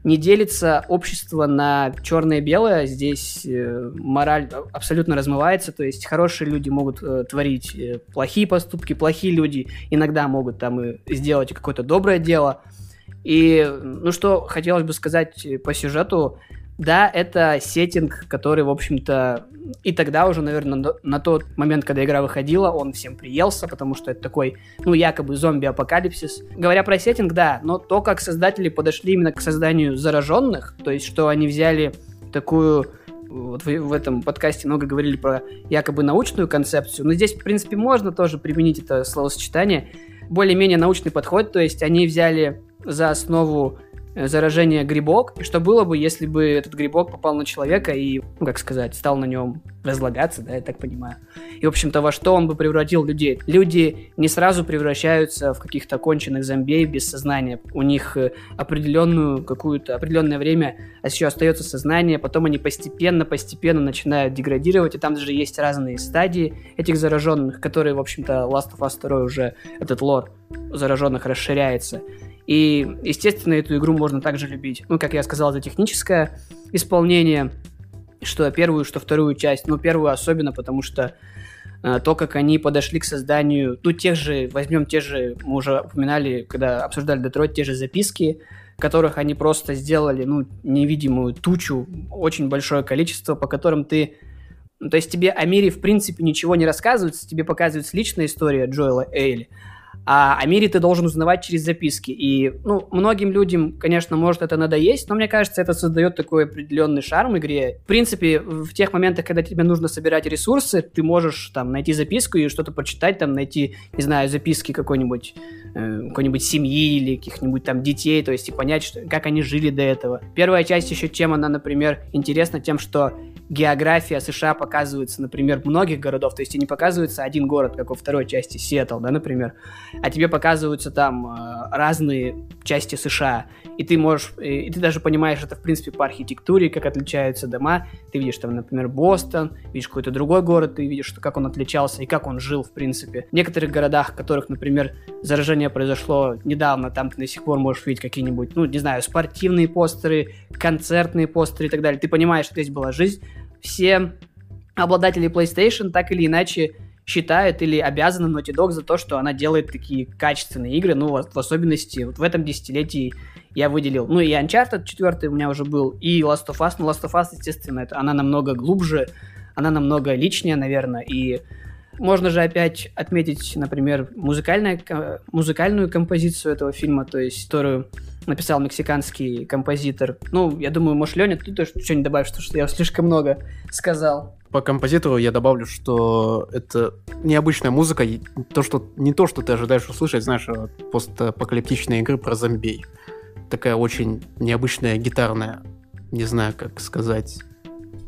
не делится общество на черное и белое, здесь э, мораль абсолютно размывается, то есть хорошие люди могут э, творить э, плохие поступки, плохие люди иногда могут там и сделать какое-то доброе дело. И, ну что хотелось бы сказать по сюжету, да, это сеттинг, который, в общем-то, и тогда уже, наверное, на, тот момент, когда игра выходила, он всем приелся, потому что это такой, ну, якобы зомби-апокалипсис. Говоря про сеттинг, да, но то, как создатели подошли именно к созданию зараженных, то есть, что они взяли такую вот в, в этом подкасте много говорили про якобы научную концепцию, но здесь, в принципе, можно тоже применить это словосочетание. Более-менее научный подход, то есть они взяли за основу заражение грибок, и что было бы, если бы этот грибок попал на человека и, ну, как сказать, стал на нем разлагаться, да, я так понимаю. И, в общем-то, во что он бы превратил людей? Люди не сразу превращаются в каких-то конченых зомбей без сознания. У них э, определенную какую-то определенное время еще остается сознание, потом они постепенно-постепенно начинают деградировать, и там даже есть разные стадии этих зараженных, которые, в общем-то, Last of Us 2 уже этот лор зараженных расширяется. И, естественно, эту игру можно также любить. Ну, как я сказал, за техническое исполнение, что первую, что вторую часть. Ну, первую особенно, потому что э, то, как они подошли к созданию, ну, тех же, возьмем те же, мы уже упоминали, когда обсуждали Детройт, те же записки, которых они просто сделали, ну, невидимую тучу, очень большое количество, по которым ты то есть тебе о мире, в принципе, ничего не рассказывается, тебе показывается личная история Джоэла Эйли, а о мире ты должен узнавать через записки. И, ну, многим людям, конечно, может это надоесть, но мне кажется, это создает такой определенный шарм игре. В принципе, в тех моментах, когда тебе нужно собирать ресурсы, ты можешь там найти записку и что-то почитать, там найти, не знаю, записки какой-нибудь э, какой-нибудь семьи или каких-нибудь там детей, то есть и понять, что, как они жили до этого. Первая часть еще чем она, например, интересна тем, что география США показывается, например, многих городов, то есть и не показывается один город, как во второй части, Сиэтл, да, например, а тебе показываются там э, разные части США, и ты можешь, и, ты даже понимаешь это, в принципе, по архитектуре, как отличаются дома, ты видишь там, например, Бостон, видишь какой-то другой город, ты видишь, что, как он отличался и как он жил, в принципе. В некоторых городах, в которых, например, заражение произошло недавно, там ты до сих пор можешь видеть какие-нибудь, ну, не знаю, спортивные постеры, концертные постеры и так далее. Ты понимаешь, что здесь была жизнь, все обладатели PlayStation так или иначе считают или обязаны Naughty Dog за то, что она делает такие качественные игры, ну, в особенности вот в этом десятилетии я выделил. Ну, и Uncharted 4 у меня уже был, и Last of Us, но Last of Us, естественно, это, она намного глубже, она намного личнее, наверное, и можно же опять отметить, например, музыкальная, музыкальную композицию этого фильма, то есть, которую написал мексиканский композитор. Ну, я думаю, может, Леня, ты тоже что-нибудь добавишь, потому что я слишком много сказал. По композитору я добавлю, что это необычная музыка, то, что, не то, что ты ожидаешь услышать, знаешь, а постапокалиптичные игры про зомбей. Такая очень необычная гитарная, не знаю, как сказать,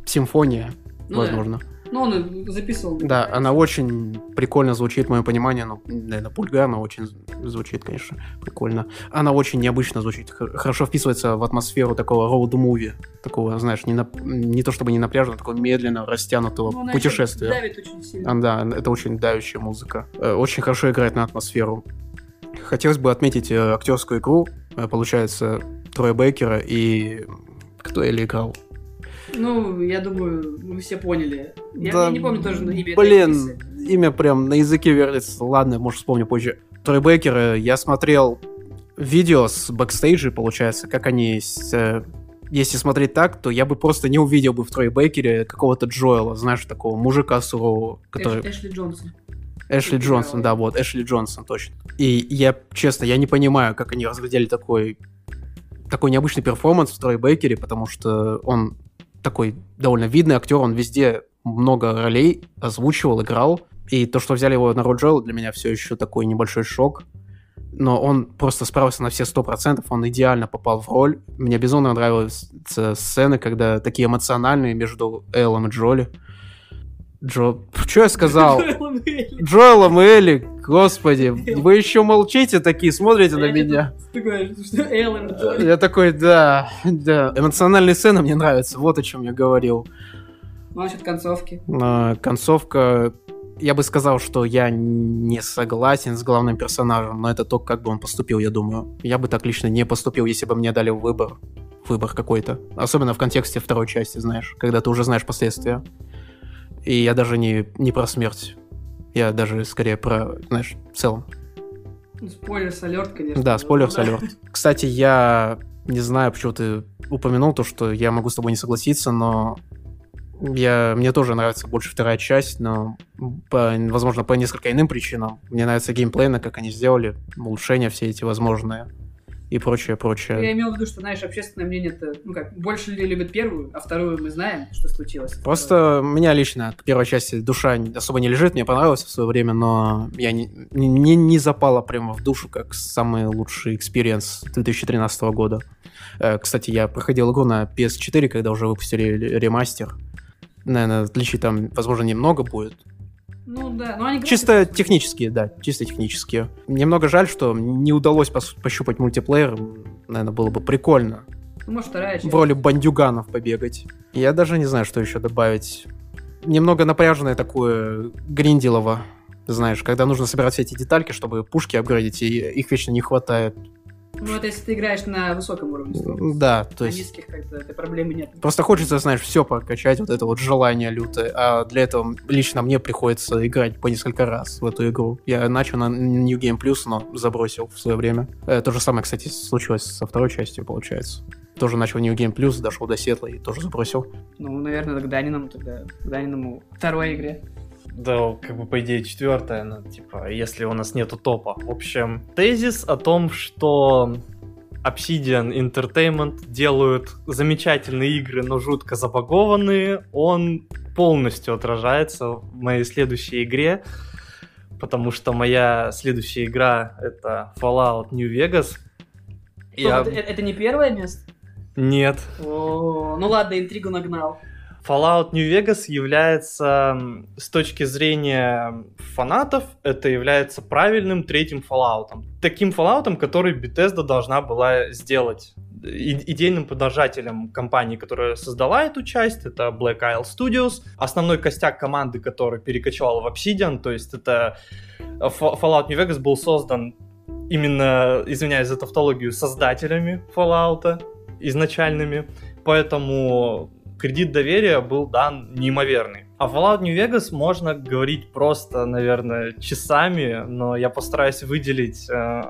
симфония, ну, возможно. Да. Ну, он записывал. Да, она очень прикольно звучит, мое понимание, ну, наверное, пульгарно очень звучит, конечно, прикольно. Она очень необычно звучит, хорошо вписывается в атмосферу такого роуд-муви, такого, знаешь, не, на, не то чтобы не напряженного, такого медленно растянутого ну, путешествия. давит очень сильно. А, да, это очень давящая музыка. Э, очень хорошо играет на атмосферу. Хотелось бы отметить э, актерскую игру, э, получается, Троя Бейкера и кто Элли играл? Ну, я думаю, мы все поняли. Я, да, я не помню тоже имя. Блин, имя прям на языке вертится. Ладно, может, вспомню позже. Трой Бейкер, я смотрел видео с бэкстейджа, получается, как они с, э, если смотреть так, то я бы просто не увидел бы в Трой Бейкере какого-то Джоэла, знаешь, такого мужика сурового, который... Эш, Эшли Джонсон. Эшли Джонсон, да, вот, Эшли Джонсон, точно. И я, честно, я не понимаю, как они разглядели такой такой необычный перформанс в Трой Бейкере, потому что он такой довольно видный актер, он везде много ролей озвучивал, играл. И то, что взяли его на роль Джоэла, для меня все еще такой небольшой шок. Но он просто справился на все сто процентов, он идеально попал в роль. Мне безумно нравились сцены, когда такие эмоциональные между Эллом и Джоли. Джо... Что я сказал? Джоэлом и Элли, господи, вы еще молчите такие, смотрите на меня. Я такой, да, да. Эмоциональные сцены мне нравятся, вот о чем я говорил. Ну, насчет концовки. Концовка, я бы сказал, что я не согласен с главным персонажем, но это то, как бы он поступил, я думаю. Я бы так лично не поступил, если бы мне дали выбор. Выбор какой-то. Особенно в контексте второй части, знаешь, когда ты уже знаешь последствия. И я даже не, не про смерть. Я даже скорее про, знаешь, в целом. Спойлер алерт, конечно. Да, спойлер алерт. Кстати, я не знаю, почему ты упомянул то, что я могу с тобой не согласиться, но я, мне тоже нравится больше вторая часть, но, по, возможно, по несколько иным причинам. Мне нравится геймплейно, как они сделали, улучшения все эти возможные и прочее, прочее. Я имел в виду, что, знаешь, общественное мнение это, ну как, больше люди любят первую, а вторую мы знаем, что случилось. Просто у меня лично к первой части душа особо не лежит, мне понравилось в свое время, но я не, не, не запала прямо в душу как самый лучший experience 2013 года. Э, кстати, я проходил игру на PS4, когда уже выпустили ремастер. Наверное, отличий там, возможно, немного будет. Ну да, но они Чисто технические, да, чисто технические. Немного жаль, что не удалось пос- пощупать мультиплеер. Наверное, было бы прикольно. Ну, может, вторая часть. В роли бандюганов побегать. Я даже не знаю, что еще добавить. Немного напряженное такое гриндилово. Знаешь, когда нужно собирать все эти детальки, чтобы пушки апгрейдить, и их вечно не хватает. Ну, это если ты играешь на высоком уровне. сложности. Да, то На есть... низких как-то этой проблемы нет. Просто хочется, знаешь, все прокачать, вот это вот желание лютое. А для этого лично мне приходится играть по несколько раз в эту игру. Я начал на New Game Plus, но забросил в свое время. Э, то же самое, кстати, случилось со второй частью, получается. Тоже начал New Game Plus, дошел до Сетла и тоже забросил. Ну, наверное, к Даниному тогда. К Даниному второй игре. Да, как бы по идее четвертая, ну, типа, если у нас нету топа. В общем, тезис о том, что Obsidian Entertainment делают замечательные игры, но жутко забагованные, он полностью отражается в моей следующей игре, потому что моя следующая игра это Fallout New Vegas. Стоп, это, это не первое место? Нет. О, ну ладно, интригу нагнал. Fallout New Vegas является, с точки зрения фанатов, это является правильным третьим Fallout. Таким Fallout, который Bethesda должна была сделать. И- идейным подражателем компании, которая создала эту часть, это Black Isle Studios. Основной костяк команды, который перекочевал в Obsidian, то есть это э, Fa- Fallout New Vegas был создан именно, извиняюсь за тавтологию, создателями Fallout изначальными, поэтому кредит доверия был дан неимоверный. А Fallout New Vegas можно говорить просто, наверное, часами, но я постараюсь выделить э,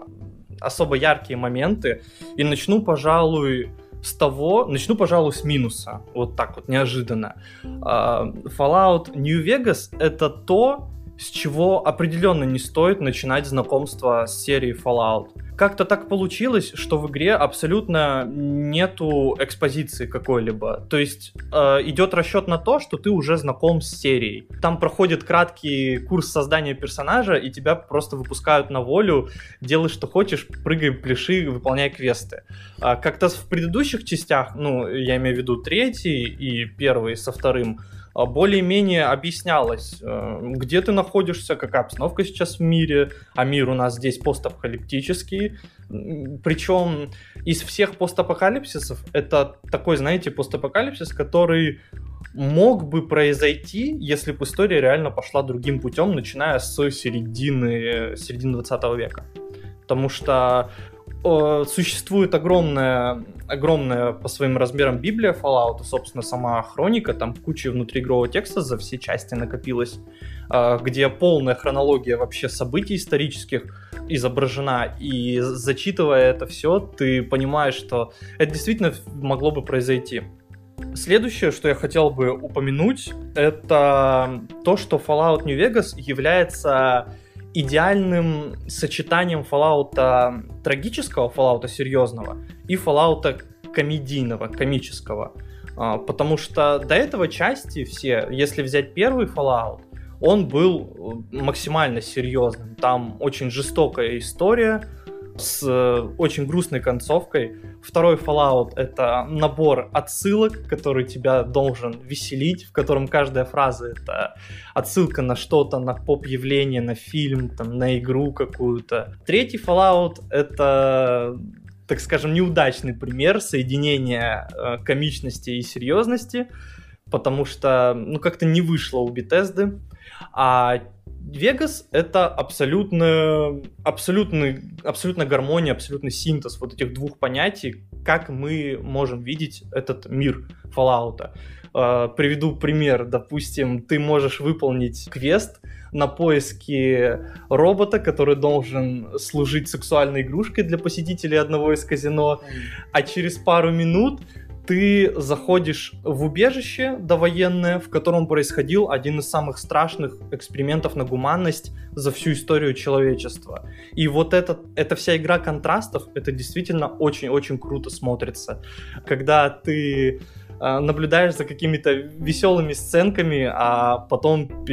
особо яркие моменты и начну, пожалуй, с того, начну, пожалуй, с минуса, вот так вот неожиданно. А, Fallout New Vegas это то, с чего определенно не стоит начинать знакомство с серией Fallout. Как-то так получилось, что в игре абсолютно нету экспозиции какой-либо. То есть э, идет расчет на то, что ты уже знаком с серией. Там проходит краткий курс создания персонажа, и тебя просто выпускают на волю, делай что хочешь, прыгай, пляши, выполняй квесты. А как-то в предыдущих частях, ну, я имею в виду третий и первый со вторым, более-менее объяснялось, э, где ты находишься, какая обстановка сейчас в мире, а мир у нас здесь постапокалиптический. Причем из всех постапокалипсисов это такой, знаете, постапокалипсис, который мог бы произойти, если бы история реально пошла другим путем, начиная с середины, середины 20 века. Потому что существует огромная, огромная по своим размерам Библия Fallout, собственно, сама хроника, там куча внутриигрового текста за все части накопилась, э, где полная хронология вообще событий исторических изображена, и зачитывая это все, ты понимаешь, что это действительно могло бы произойти. Следующее, что я хотел бы упомянуть, это то, что Fallout New Vegas является идеальным сочетанием Fallout трагического, Fallout серьезного и Fallout комедийного, комического. А, потому что до этого части все, если взять первый Fallout, он был э, максимально серьезным. Там очень жестокая история с э, очень грустной концовкой. Второй Fallout — это набор отсылок, который тебя должен веселить, в котором каждая фраза — это отсылка на что-то, на поп-явление, на фильм, там, на игру какую-то. Третий Fallout — это так скажем, неудачный пример соединения э, комичности и серьезности, потому что, ну, как-то не вышло у Bethesda. А Вегас это абсолютно, абсолютно, абсолютно гармония, абсолютный синтез вот этих двух понятий, как мы можем видеть этот мир Fallout. Э, приведу пример. Допустим, ты можешь выполнить квест, на поиски робота, который должен служить сексуальной игрушкой для посетителей одного из казино, а через пару минут ты заходишь в убежище довоенное, в котором происходил один из самых страшных экспериментов на гуманность за всю историю человечества. И вот это, эта вся игра контрастов, это действительно очень-очень круто смотрится. Когда ты наблюдаешь за какими-то веселыми сценками, а потом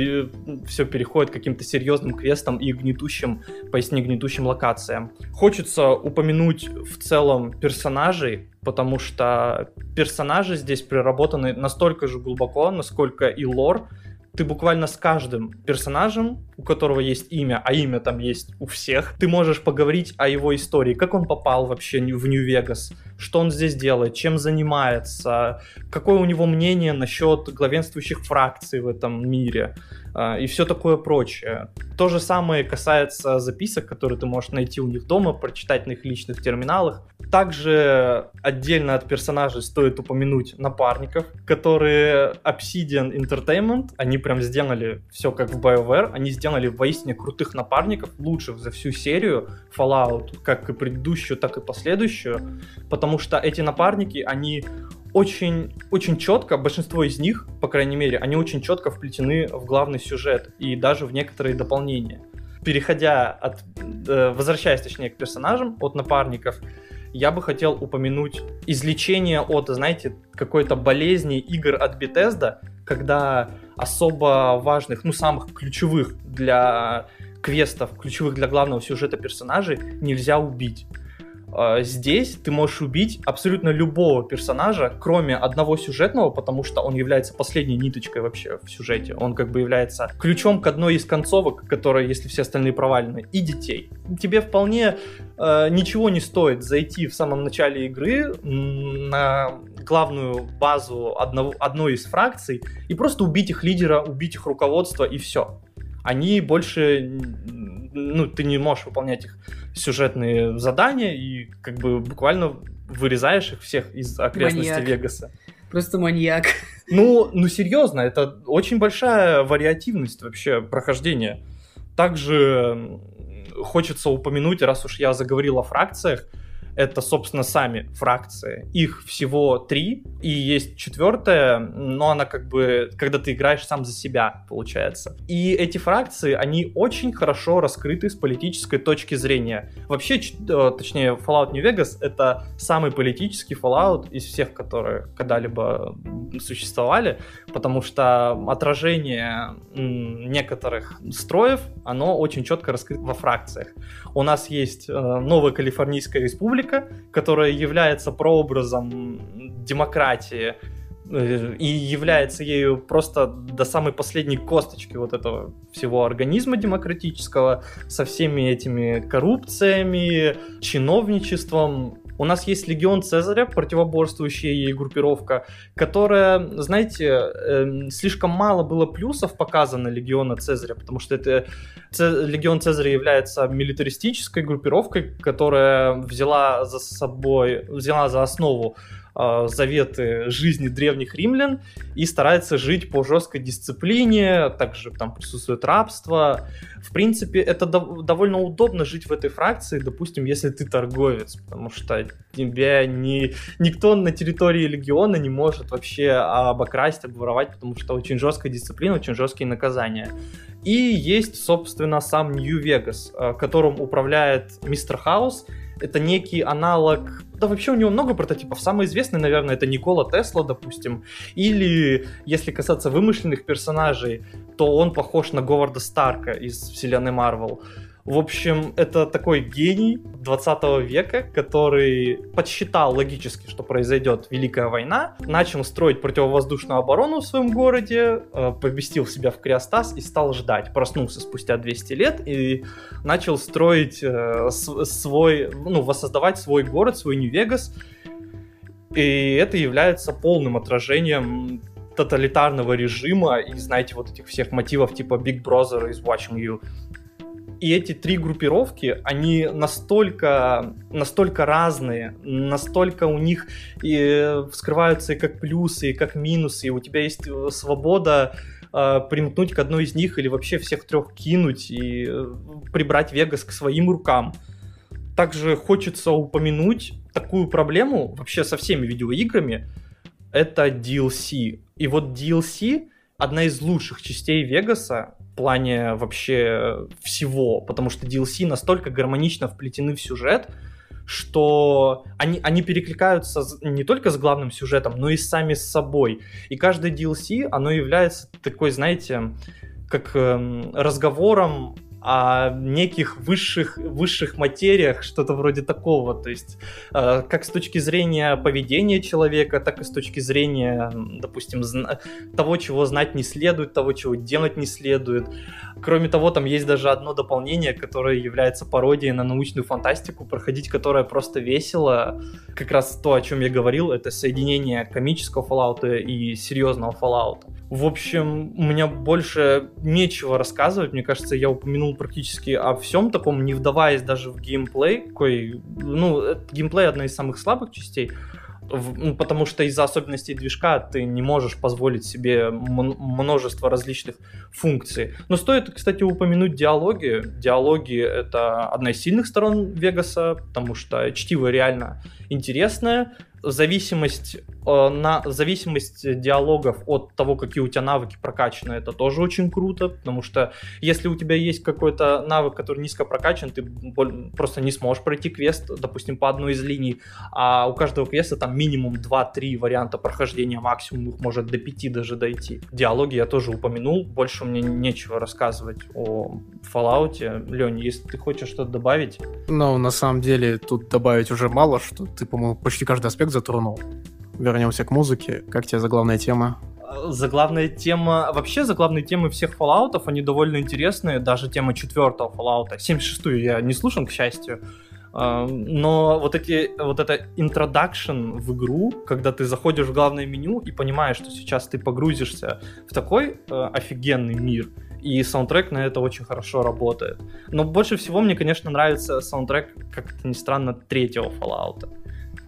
все переходит к каким-то серьезным квестам и гнетущим, поясни, гнетущим локациям. Хочется упомянуть в целом персонажей, потому что персонажи здесь проработаны настолько же глубоко, насколько и лор, ты буквально с каждым персонажем, у которого есть имя, а имя там есть у всех, ты можешь поговорить о его истории, как он попал вообще в Нью-Вегас, что он здесь делает, чем занимается, какое у него мнение насчет главенствующих фракций в этом мире а, и все такое прочее. То же самое касается записок, которые ты можешь найти у них дома, прочитать на их личных терминалах. Также отдельно от персонажей стоит упомянуть напарников, которые Obsidian Entertainment, они прям сделали все как в BioWare, они сделали воистине крутых напарников, лучших за всю серию Fallout, как и предыдущую, так и последующую, потому что эти напарники, они очень, очень четко, большинство из них, по крайней мере, они очень четко вплетены в главный сюжет и даже в некоторые дополнения. Переходя от, э, возвращаясь точнее к персонажам, от напарников, я бы хотел упомянуть излечение от, знаете, какой-то болезни игр от Bethesda, когда особо важных, ну, самых ключевых для квестов, ключевых для главного сюжета персонажей нельзя убить. А, здесь ты можешь убить абсолютно любого персонажа, кроме одного сюжетного, потому что он является последней ниточкой вообще в сюжете. Он как бы является ключом к одной из концовок, которая, если все остальные провалены, и детей. Тебе вполне э, ничего не стоит зайти в самом начале игры на главную базу одного, одной из фракций и просто убить их лидера, убить их руководство и все. Они больше ну, ты не можешь выполнять их сюжетные задания и как бы буквально вырезаешь их всех из окрестностей маньяк. Вегаса. Просто маньяк. Ну, ну серьезно, это очень большая вариативность вообще прохождения. Также хочется упомянуть, раз уж я заговорил о фракциях, это, собственно, сами фракции. Их всего три, и есть четвертая, но она как бы, когда ты играешь сам за себя, получается. И эти фракции, они очень хорошо раскрыты с политической точки зрения. Вообще, э, точнее, Fallout New Vegas — это самый политический Fallout из всех, которые когда-либо существовали, потому что отражение некоторых строев, оно очень четко раскрыто во фракциях. У нас есть э, Новая Калифорнийская Республика, Америка, которая является прообразом демократии э, и является ею просто до самой последней косточки вот этого всего организма демократического со всеми этими коррупциями, чиновничеством, у нас есть легион Цезаря, противоборствующая ей группировка, которая, знаете, э, слишком мало было плюсов показано легиона Цезаря, потому что это легион Цезаря является милитаристической группировкой, которая взяла за собой, взяла за основу э, заветы жизни древних римлян и старается жить по жесткой дисциплине, также там присутствует рабство. В принципе, это дов- довольно удобно жить в этой фракции, допустим, если ты торговец, потому что тебя не, никто на территории легиона не может вообще обокрасть, обворовать, потому что очень жесткая дисциплина, очень жесткие наказания. И есть, собственно, сам Нью-Вегас, э, которым управляет Мистер Хаус, это некий аналог... Да вообще у него много прототипов. Самый известный, наверное, это Никола Тесла, допустим. Или, если касаться вымышленных персонажей, то он похож на Говарда Старка из вселенной Марвел. В общем, это такой гений 20 века, который подсчитал логически, что произойдет Великая война, начал строить противовозводную оборону в своем городе, э, поместил себя в криостаз и стал ждать. Проснулся спустя 200 лет и начал строить э, свой, ну, воссоздавать свой город, свой Нью-Вегас. И это является полным отражением тоталитарного режима и, знаете, вот этих всех мотивов типа Big Brother is watching you. И эти три группировки, они настолько, настолько разные, настолько у них и вскрываются и как плюсы, и как минусы, и у тебя есть э, свобода э, примкнуть к одной из них или вообще всех трех кинуть и э, прибрать Вегас к своим рукам. Также хочется упомянуть такую проблему вообще со всеми видеоиграми. Это DLC. И вот DLC одна из лучших частей Вегаса, плане вообще всего, потому что DLC настолько гармонично вплетены в сюжет, что они, они перекликаются не только с главным сюжетом, но и сами с собой. И каждое DLC, оно является такой, знаете, как э, разговором о неких высших, высших материях, что-то вроде такого. То есть, э, как с точки зрения поведения человека, так и с точки зрения, допустим, того, чего знать не следует, того, чего делать не следует. Кроме того, там есть даже одно дополнение, которое является пародией на научную фантастику, проходить которое просто весело. Как раз то, о чем я говорил, это соединение комического Fallout и серьезного Fallout. В общем, у меня больше нечего рассказывать. Мне кажется, я упомянул практически о всем таком, не вдаваясь даже в геймплей. Какой, ну, геймплей одна из самых слабых частей ну, потому что из-за особенностей движка ты не можешь позволить себе множество различных функций. Но стоит, кстати, упомянуть диалоги. Диалоги — это одна из сильных сторон Вегаса, потому что чтиво реально интересное, зависимость, э, на, зависимость диалогов от того, какие у тебя навыки прокачаны, это тоже очень круто, потому что если у тебя есть какой-то навык, который низко прокачан, ты просто не сможешь пройти квест, допустим, по одной из линий, а у каждого квеста там минимум 2-3 варианта прохождения, максимум их может до 5 даже дойти. Диалоги я тоже упомянул, больше мне нечего рассказывать о Fallout. Лень, если ты хочешь что-то добавить? Ну, на самом деле, тут добавить уже мало, что ты, по-моему, почти каждый аспект трек затронул. Вернемся к музыке. Как тебе заглавная тема? Заглавная тема... Вообще, заглавные темы всех Fallout, они довольно интересные. Даже тема четвертого Fallout. 76-ю я не слушал, к счастью. А, но вот, эти, вот это introduction в игру, когда ты заходишь в главное меню и понимаешь, что сейчас ты погрузишься в такой э, офигенный мир, и саундтрек на это очень хорошо работает. Но больше всего мне, конечно, нравится саундтрек, как это ни странно, третьего Fallout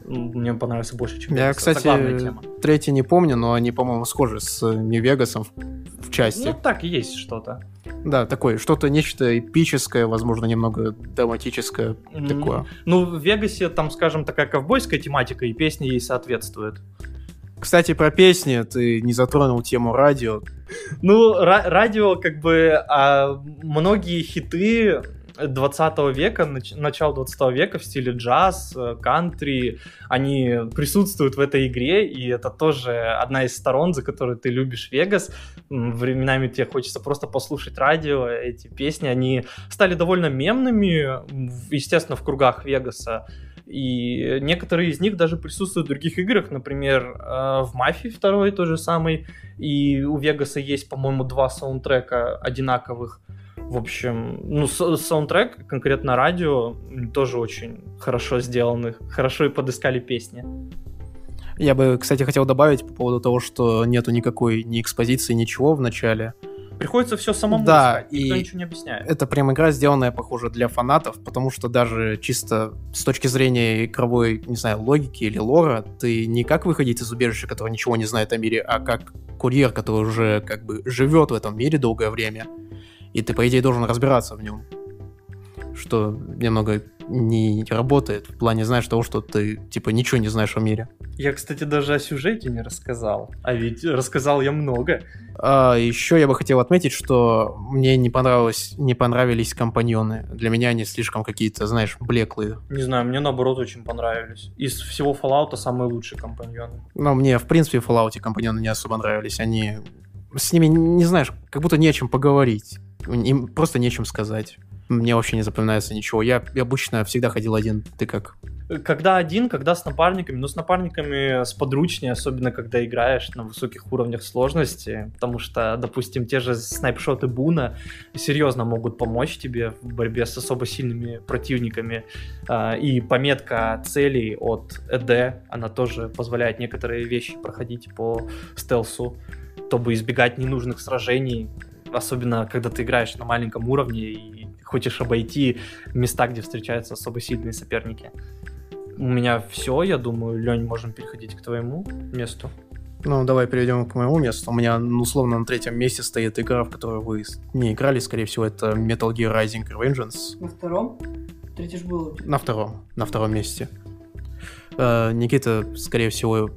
мне понравился больше, чем Я, кстати, третий не помню, но они, по-моему, схожи с Нью-Вегасом в, в части. Ну, так и есть что-то. Да, такое, что-то нечто эпическое, возможно, немного драматическое mm-hmm. такое. Ну, в Вегасе там, скажем, такая ковбойская тематика, и песни ей соответствуют. Кстати, про песни ты не затронул тему радио. Ну, ра- радио, как бы, а, многие хиты 20 века, нач- начало 20 века в стиле джаз, э, кантри, они присутствуют в этой игре, и это тоже одна из сторон, за которую ты любишь Вегас. Временами тебе хочется просто послушать радио, эти песни, они стали довольно мемными, естественно, в кругах Вегаса. И некоторые из них даже присутствуют в других играх, например, э, в Мафии второй то же самый, и у Вегаса есть, по-моему, два саундтрека одинаковых. В общем, ну, саундтрек, конкретно радио, тоже очень хорошо сделаны, хорошо и подыскали песни. Я бы, кстати, хотел добавить по поводу того, что нету никакой ни экспозиции, ничего в начале. Приходится все самому Да, искать, никто и- ничего не объясняет. Это прям игра, сделанная, похоже, для фанатов, потому что даже чисто с точки зрения игровой, не знаю, логики или лора, ты не как выходить из убежища, который ничего не знает о мире, а как курьер, который уже как бы живет в этом мире долгое время, и ты, по идее, должен разбираться в нем. Что немного не работает в плане, знаешь, того, что ты, типа, ничего не знаешь о мире. Я, кстати, даже о сюжете не рассказал. А ведь рассказал я много. А еще я бы хотел отметить, что мне не понравилось, не понравились компаньоны. Для меня они слишком какие-то, знаешь, блеклые. Не знаю, мне наоборот очень понравились. Из всего Fallout самые лучшие компаньоны. Но мне, в принципе, в Fallout компаньоны не особо нравились. Они... С ними, не знаешь, как будто не о чем поговорить. Им просто нечем сказать. Мне вообще не запоминается ничего. Я обычно всегда ходил один. Ты как? Когда один, когда с напарниками. Но с напарниками сподручнее, особенно когда играешь на высоких уровнях сложности. Потому что, допустим, те же снайпшоты Буна серьезно могут помочь тебе в борьбе с особо сильными противниками. А, И пометка целей от ЭД, она тоже позволяет некоторые вещи проходить по стелсу, чтобы избегать ненужных сражений. Особенно, когда ты играешь на маленьком уровне и хочешь обойти места, где встречаются особо сильные соперники. У меня все, я думаю, Лень, можем переходить к твоему месту. Ну, давай перейдем к моему месту. У меня, ну, условно, на третьем месте стоит игра, в которую вы не играли, скорее всего, это Metal Gear Rising Revengeance. На втором? Третий ж был. На втором, на втором месте. Э, Никита, скорее всего,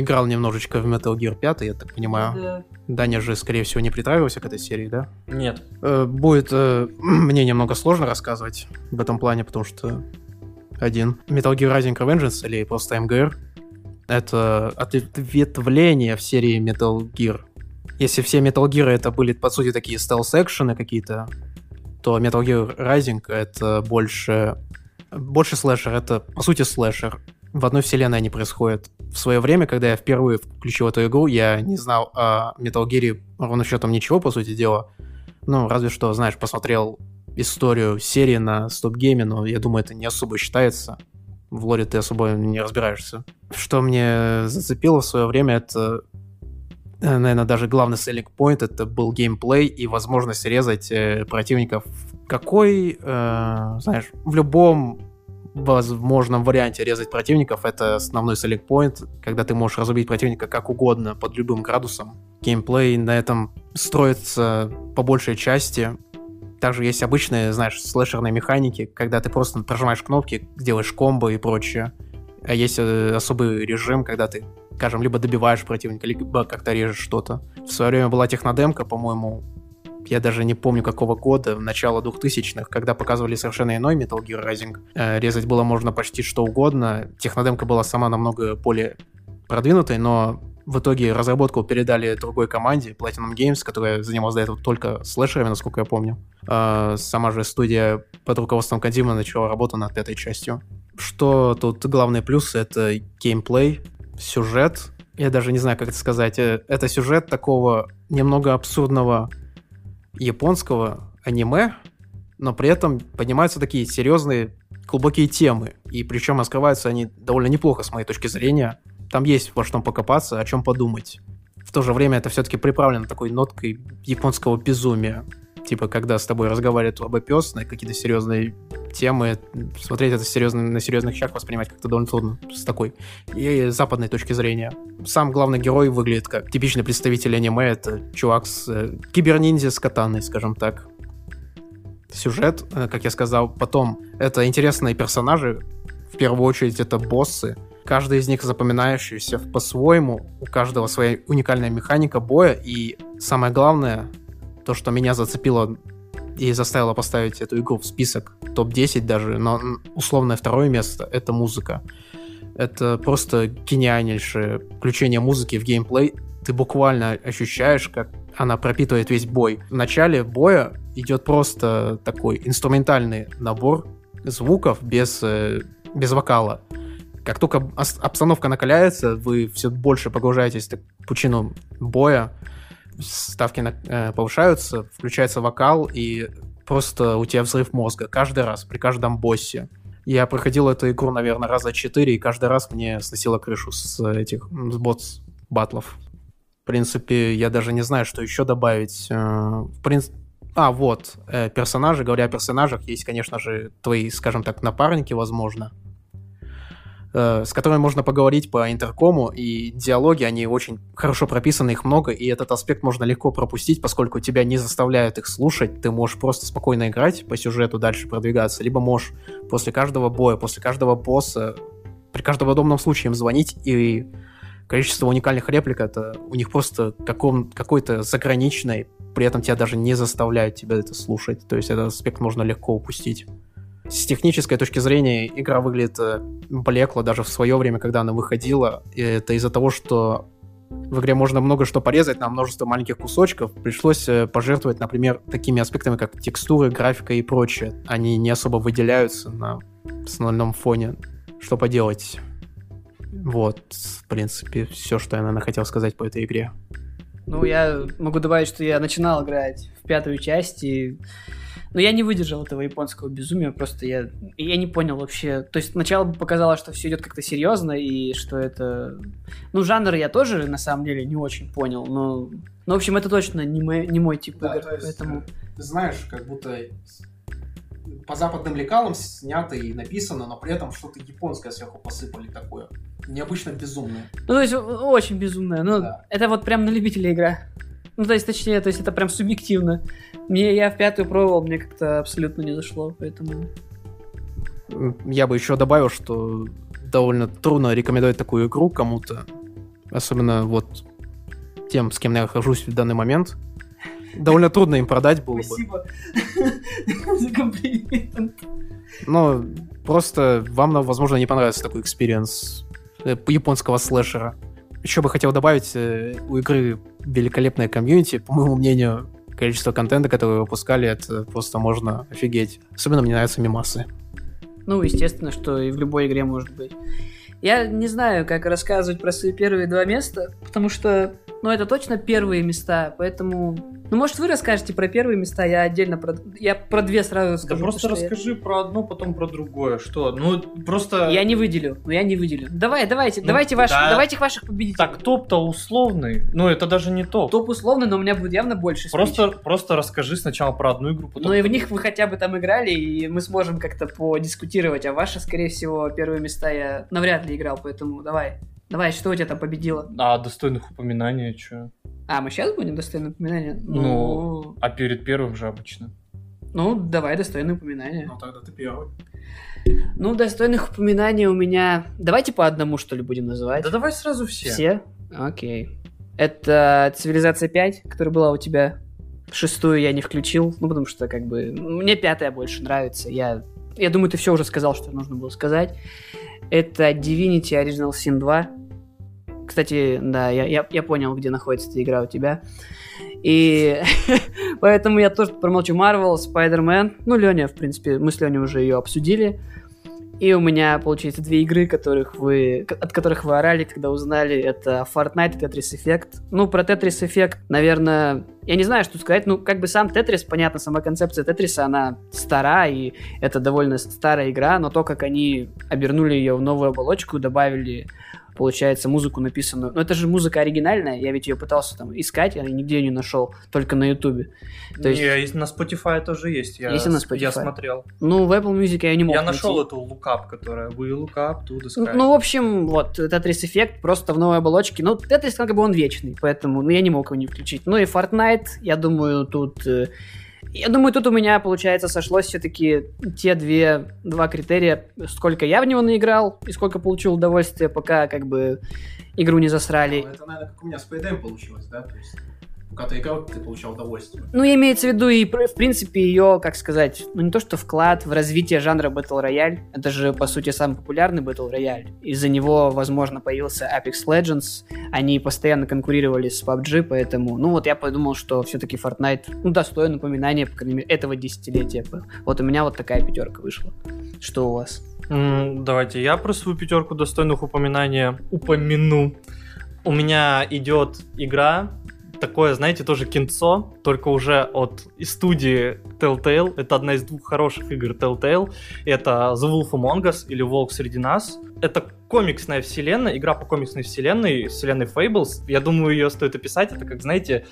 играл немножечко в Metal Gear 5, я так понимаю. Да. Даня же, скорее всего, не притрагивался к этой серии, да? Нет. Э, Будет э, мне немного сложно рассказывать в этом плане, потому что один. Metal Gear Rising Revengeance или просто МГР это ответвление в серии Metal Gear. Если все Metal Gear это были, по сути, такие стелс-экшены какие-то, то Metal Gear Rising это больше... Больше слэшер, это, по сути, слэшер. В одной вселенной они происходят. В свое время, когда я впервые включил эту игру, я не знал о Metal Gear ровно счетом ничего, по сути дела. Ну, разве что, знаешь, посмотрел историю серии на стоп-гейме, но я думаю, это не особо считается. В лоре ты особо не разбираешься. Что мне зацепило в свое время, это, наверное, даже главный selling point, это был геймплей и возможность резать э, противников. Какой, э, знаешь, в любом возможном варианте резать противников, это основной point, когда ты можешь разубить противника как угодно, под любым градусом. Геймплей на этом строится по большей части. Также есть обычные, знаешь, слэшерные механики, когда ты просто прожимаешь кнопки, делаешь комбо и прочее. А есть э, особый режим, когда ты, скажем, либо добиваешь противника, либо как-то режешь что-то. В свое время была технодемка, по-моему, я даже не помню какого года, начало 2000-х, когда показывали совершенно иной Metal Gear Rising. Э, резать было можно почти что угодно. Технодемка была сама намного более продвинутой, но в итоге разработку передали другой команде, Platinum Games, которая занималась до этого только слэшерами, насколько я помню. Э, Сама же студия под руководством Кадима начала работу над этой частью. Что тут главный плюс — это геймплей, сюжет. Я даже не знаю, как это сказать. Э, Это сюжет такого немного абсурдного японского аниме, но при этом поднимаются такие серьезные, глубокие темы. И причем раскрываются они довольно неплохо, с моей точки зрения. Там есть во что покопаться, о чем подумать. В то же время это все-таки приправлено такой ноткой японского безумия. Типа, когда с тобой разговаривает робопес на какие-то серьезные темы, смотреть это серьезно, на серьезных щах воспринимать как-то довольно трудно с такой и западной точки зрения. Сам главный герой выглядит как типичный представитель аниме, это чувак с э, киберниндзя с катаной, скажем так. Сюжет, э, как я сказал, потом это интересные персонажи, в первую очередь это боссы, каждый из них запоминающийся по-своему, у каждого своя уникальная механика боя, и самое главное, то, что меня зацепило и заставило поставить эту игру в список топ-10 даже, но условное второе место — это музыка. Это просто гениальнейшее включение музыки в геймплей. Ты буквально ощущаешь, как она пропитывает весь бой. В начале боя идет просто такой инструментальный набор звуков без, э, без вокала. Как только обстановка накаляется, вы все больше погружаетесь в пучину боя, ставки на- э, повышаются, включается вокал, и просто у тебя взрыв мозга каждый раз, при каждом боссе. Я проходил эту игру, наверное, раза четыре, и каждый раз мне сносило крышу с этих с ботс батлов. принципе, я даже не знаю, что еще добавить. Э, в принципе, а, вот, э, персонажи, говоря о персонажах, есть, конечно же, твои, скажем так, напарники, возможно, с которыми можно поговорить по интеркому, и диалоги, они очень хорошо прописаны, их много, и этот аспект можно легко пропустить, поскольку тебя не заставляют их слушать, ты можешь просто спокойно играть по сюжету, дальше продвигаться, либо можешь после каждого боя, после каждого босса, при каждом удобном случае им звонить и количество уникальных реплик, это у них просто каком, какой-то заграничной, при этом тебя даже не заставляют тебя это слушать. То есть этот аспект можно легко упустить. С технической точки зрения игра выглядит э, блекло даже в свое время, когда она выходила. И это из-за того, что в игре можно много что порезать на множество маленьких кусочков. Пришлось э, пожертвовать, например, такими аспектами, как текстуры, графика и прочее. Они не особо выделяются на основном фоне. Что поделать? Вот, в принципе, все, что я, наверное, хотел сказать по этой игре. Ну, я могу добавить, что я начинал играть в пятую часть, и... Но я не выдержал этого японского безумия, просто я, я не понял вообще. То есть сначала показалось, что все идет как-то серьезно, и что это... Ну, жанр я тоже, на самом деле, не очень понял, но... Ну, в общем, это точно не мой, не мой тип да, игр, есть, поэтому... Ты знаешь, как будто по западным лекалам снято и написано, но при этом что-то японское сверху посыпали такое. Необычно безумное. Ну, то есть, очень безумное. Ну, да. это вот прям на любителя игра. Ну, то есть, точнее, то есть, это прям субъективно. Мне, я в пятую пробовал, мне как-то абсолютно не зашло, поэтому... Я бы еще добавил, что довольно трудно рекомендовать такую игру кому-то. Особенно вот тем, с кем я нахожусь в данный момент довольно трудно им продать было Спасибо за комплимент. Ну, просто вам, возможно, не понравится такой experience э, японского слэшера. Еще бы хотел добавить, э, у игры великолепная комьюнити. По моему мнению, количество контента, который выпускали, это просто можно офигеть. Особенно мне нравятся мемасы. Ну, естественно, что и в любой игре может быть. Я не знаю, как рассказывать про свои первые два места, потому что, ну, это точно первые места, поэтому ну, может, вы расскажете про первые места, я отдельно про... Я про две сразу скажу. Да просто расскажи я... про одно, потом про другое. Что? Ну, просто... Я не выделю, ну я не выделю. Давай, давайте, ну, давайте, ваш... да. давайте ваших победителей. Так, топ-то условный. Ну, это даже не топ. Топ условный, но у меня будет явно больше Просто, просто расскажи сначала про одну игру, потом... Ну, и в них вы хотя бы там играли, и мы сможем как-то подискутировать. А ваши, скорее всего, первые места я навряд ли играл, поэтому давай. Давай, что у тебя там победило? А, достойных упоминаний, что? А, мы сейчас будем достойные упоминания? Ну, ну, а перед первым же обычно. Ну, давай достойные упоминания. Ну, тогда ты первый. Ну, достойных упоминаний у меня... Давайте по одному, что ли, будем называть. Да давай сразу все. Все? Окей. Это Цивилизация 5, которая была у тебя. Шестую я не включил, ну, потому что, как бы, мне пятая больше нравится. Я, я думаю, ты все уже сказал, что нужно было сказать. Это Divinity Original Sin 2. Кстати, да, я, я, я понял, где находится эта игра у тебя. И поэтому я тоже промолчу. Marvel, Spider-Man. Ну, Леня, в принципе, мы с Леней уже ее обсудили. И у меня, получается, две игры, которых вы, от которых вы орали, когда узнали. Это Fortnite и Tetris Effect. Ну, про Tetris Effect, наверное, я не знаю, что сказать. Ну, как бы сам Tetris, понятно, сама концепция Тетриса, она стара, и это довольно старая игра, но то, как они обернули ее в новую оболочку, добавили получается, музыку написанную. Но это же музыка оригинальная, я ведь ее пытался там искать, я нигде не нашел, только на Ютубе. То есть... есть на Spotify тоже есть. Я, есть на Spotify. Я смотрел. Ну, в Apple Music я не мог Я найти. нашел эту лукап, которая We look up to the sky. Ну, в общем, вот, Tetris эффект просто в новой оболочке. Ну, Tetris как бы он вечный, поэтому ну, я не мог его не включить. Ну и Fortnite, я думаю, тут э, я думаю, тут у меня, получается, сошлось все-таки те две, два критерия, сколько я в него наиграл и сколько получил удовольствия, пока как бы игру не засрали. Ну, это, наверное, как у меня с PDM получилось, да? То есть пока ты играл, ты получал удовольствие. Ну, имеется в виду и, в принципе, ее, как сказать, ну, не то что вклад в развитие жанра Battle Royale. Это же, по сути, самый популярный Battle Royale. Из-за него, возможно, появился Apex Legends. Они постоянно конкурировали с PUBG, поэтому, ну, вот я подумал, что все-таки Fortnite, ну, достоин упоминания, по крайней мере, этого десятилетия. Вот у меня вот такая пятерка вышла. Что у вас? Mm, давайте я про свою пятерку достойных упоминания упомяну. У меня идет игра такое, знаете, тоже кинцо, только уже от студии Telltale. Это одна из двух хороших игр Telltale. Это The Wolf Among Us или Волк среди нас. Это комиксная вселенная, игра по комиксной вселенной, вселенной Fables. Я думаю, ее стоит описать. Это как, знаете,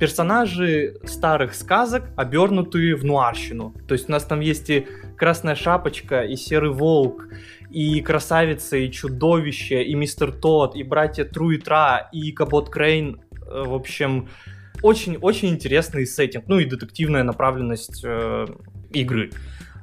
персонажи старых сказок, обернутые в нуарщину. То есть у нас там есть и Красная Шапочка, и Серый Волк, и Красавица, и Чудовище, и Мистер Тот, и Братья Тру и Тра, и Кабот Крейн. Э, в общем, очень-очень интересный сеттинг. Ну и детективная направленность э, игры.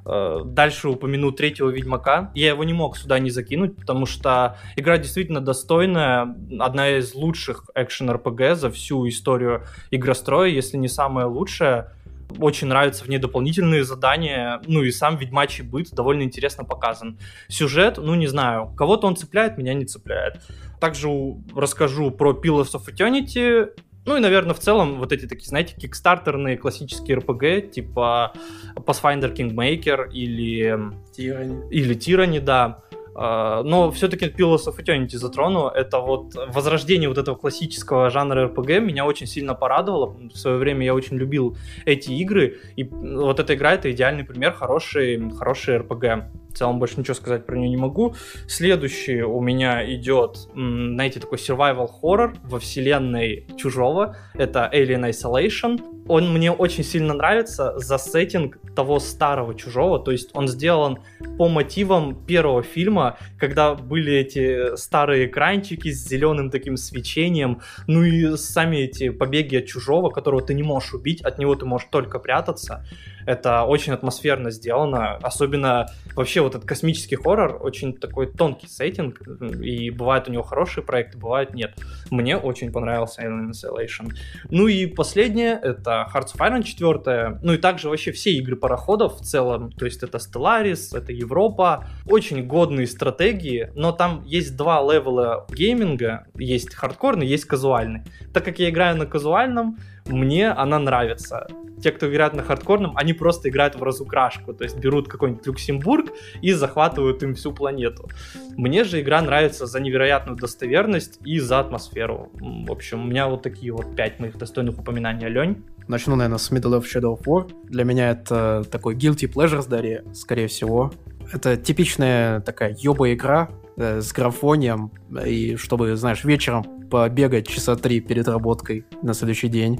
Э, дальше упомяну третьего Ведьмака. Я его не мог сюда не закинуть, потому что игра действительно достойная, одна из лучших экшен-РПГ за всю историю игростроя, если не самая лучшая. Очень нравятся в ней дополнительные задания, ну и сам ведьмачий быт довольно интересно показан. Сюжет, ну не знаю, кого-то он цепляет, меня не цепляет. Также расскажу про Pillars of Eternity, ну и, наверное, в целом вот эти такие, знаете, кикстартерные классические RPG, типа Pathfinder Kingmaker или... Tyranny. Или Tyranny, да. А, но все-таки Pillars of Eternity затрону. Это вот возрождение вот этого классического жанра RPG меня очень сильно порадовало. В свое время я очень любил эти игры. И вот эта игра это идеальный пример хороший, хороший RPG в целом больше ничего сказать про нее не могу. Следующий у меня идет, знаете, такой survival horror во вселенной Чужого. Это Alien Isolation. Он мне очень сильно нравится за сеттинг того старого Чужого. То есть он сделан по мотивам первого фильма, когда были эти старые экранчики с зеленым таким свечением. Ну и сами эти побеги от Чужого, которого ты не можешь убить, от него ты можешь только прятаться. Это очень атмосферно сделано. Особенно вообще вот этот космический хоррор очень такой тонкий сеттинг. И бывают у него хорошие проекты, бывают нет. Мне очень понравился Alien Isolation. Ну и последнее, это Hearts of Iron 4. Ну и также вообще все игры пароходов в целом. То есть это Stellaris, это Европа. Очень годные стратегии, но там есть два левела гейминга. Есть хардкорный, есть казуальный. Так как я играю на казуальном, мне она нравится. Те, кто играет на хардкорном, они просто играют в разукрашку, то есть берут какой-нибудь Люксембург и захватывают им всю планету. Мне же игра нравится за невероятную достоверность и за атмосферу. В общем, у меня вот такие вот пять моих достойных упоминаний. Лень? Начну, наверное, с Middle of Shadow of War. Для меня это такой guilty pleasure, скорее, скорее всего. Это типичная такая ёба игра, э, с графонием, и чтобы, знаешь, вечером побегать часа три перед работкой на следующий день.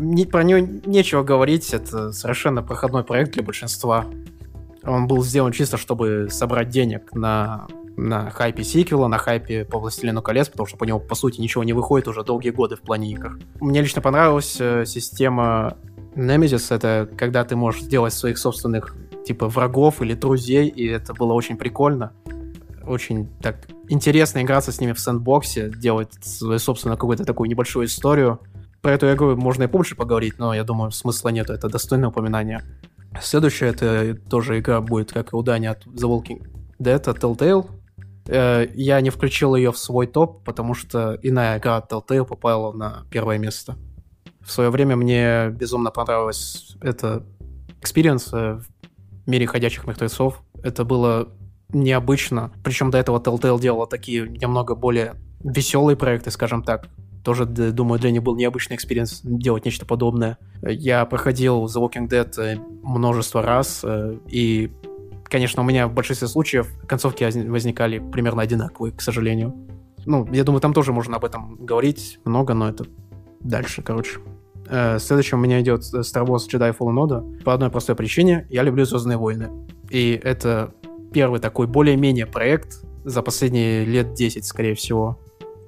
Не, про него нечего говорить, это совершенно проходной проект для большинства. Он был сделан чисто, чтобы собрать денег на, на хайпе сиквела, на хайпе по Властелину колец, потому что по нему, по сути, ничего не выходит уже долгие годы в плане игр. Мне лично понравилась э, система Nemesis, это когда ты можешь сделать своих собственных типа врагов или друзей, и это было очень прикольно. Очень так интересно играться с ними в сэндбоксе, делать свою собственную какую-то такую небольшую историю. Про эту игру можно и побольше поговорить, но я думаю, смысла нет, это достойное упоминание. Следующая это тоже игра будет, как и у Дани от The Walking Dead, от Telltale. Э, я не включил ее в свой топ, потому что иная игра от Telltale попала на первое место. В свое время мне безумно понравилась эта experience в мире ходячих мертвецов. Это было необычно. Причем до этого Telltale делала такие немного более веселые проекты, скажем так. Тоже, думаю, для них был необычный experience делать нечто подобное. Я проходил The Walking Dead э, множество раз, э, и, конечно, у меня в большинстве случаев концовки возникали примерно одинаковые, к сожалению. Ну, я думаю, там тоже можно об этом говорить много, но это дальше, короче. Э, следующим у меня идет Star Wars Jedi Fallen Order. По одной простой причине. Я люблю Звездные войны. И это первый такой более-менее проект за последние лет 10, скорее всего.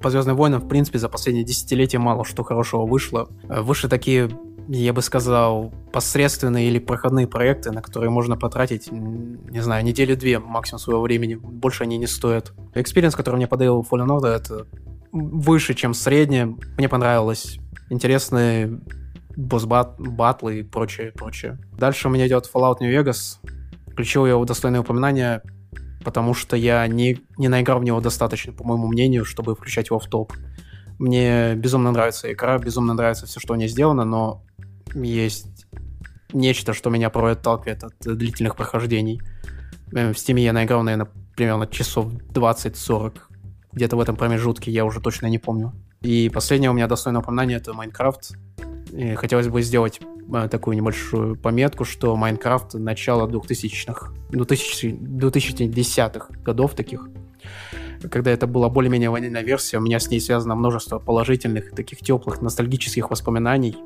По Звездным войнам, в принципе, за последние десятилетия мало что хорошего вышло. Э, Вышли такие, я бы сказал, посредственные или проходные проекты, на которые можно потратить, не знаю, недели-две максимум своего времени. Больше они не стоят. Experience, который мне подарил Fallen Order, это выше, чем среднее. Мне понравилось. Интересные босс-батлы и прочее, прочее. Дальше у меня идет Fallout New Vegas. Включил его достойное упоминание потому что я не, не наиграл в него достаточно, по моему мнению, чтобы включать его в топ. Мне безумно нравится игра, безумно нравится все, что у нее сделано, но есть нечто, что меня порой отталкивает от длительных прохождений. Э, в стиме я наиграл, наверное, примерно часов 20-40. Где-то в этом промежутке, я уже точно не помню. И последнее у меня достойное упоминание — это Майнкрафт. И хотелось бы сделать такую небольшую пометку, что Майнкрафт начало 2000-х, 2000, 2010-х годов таких. когда это была более-менее ванильная версия, у меня с ней связано множество положительных, таких теплых, ностальгических воспоминаний.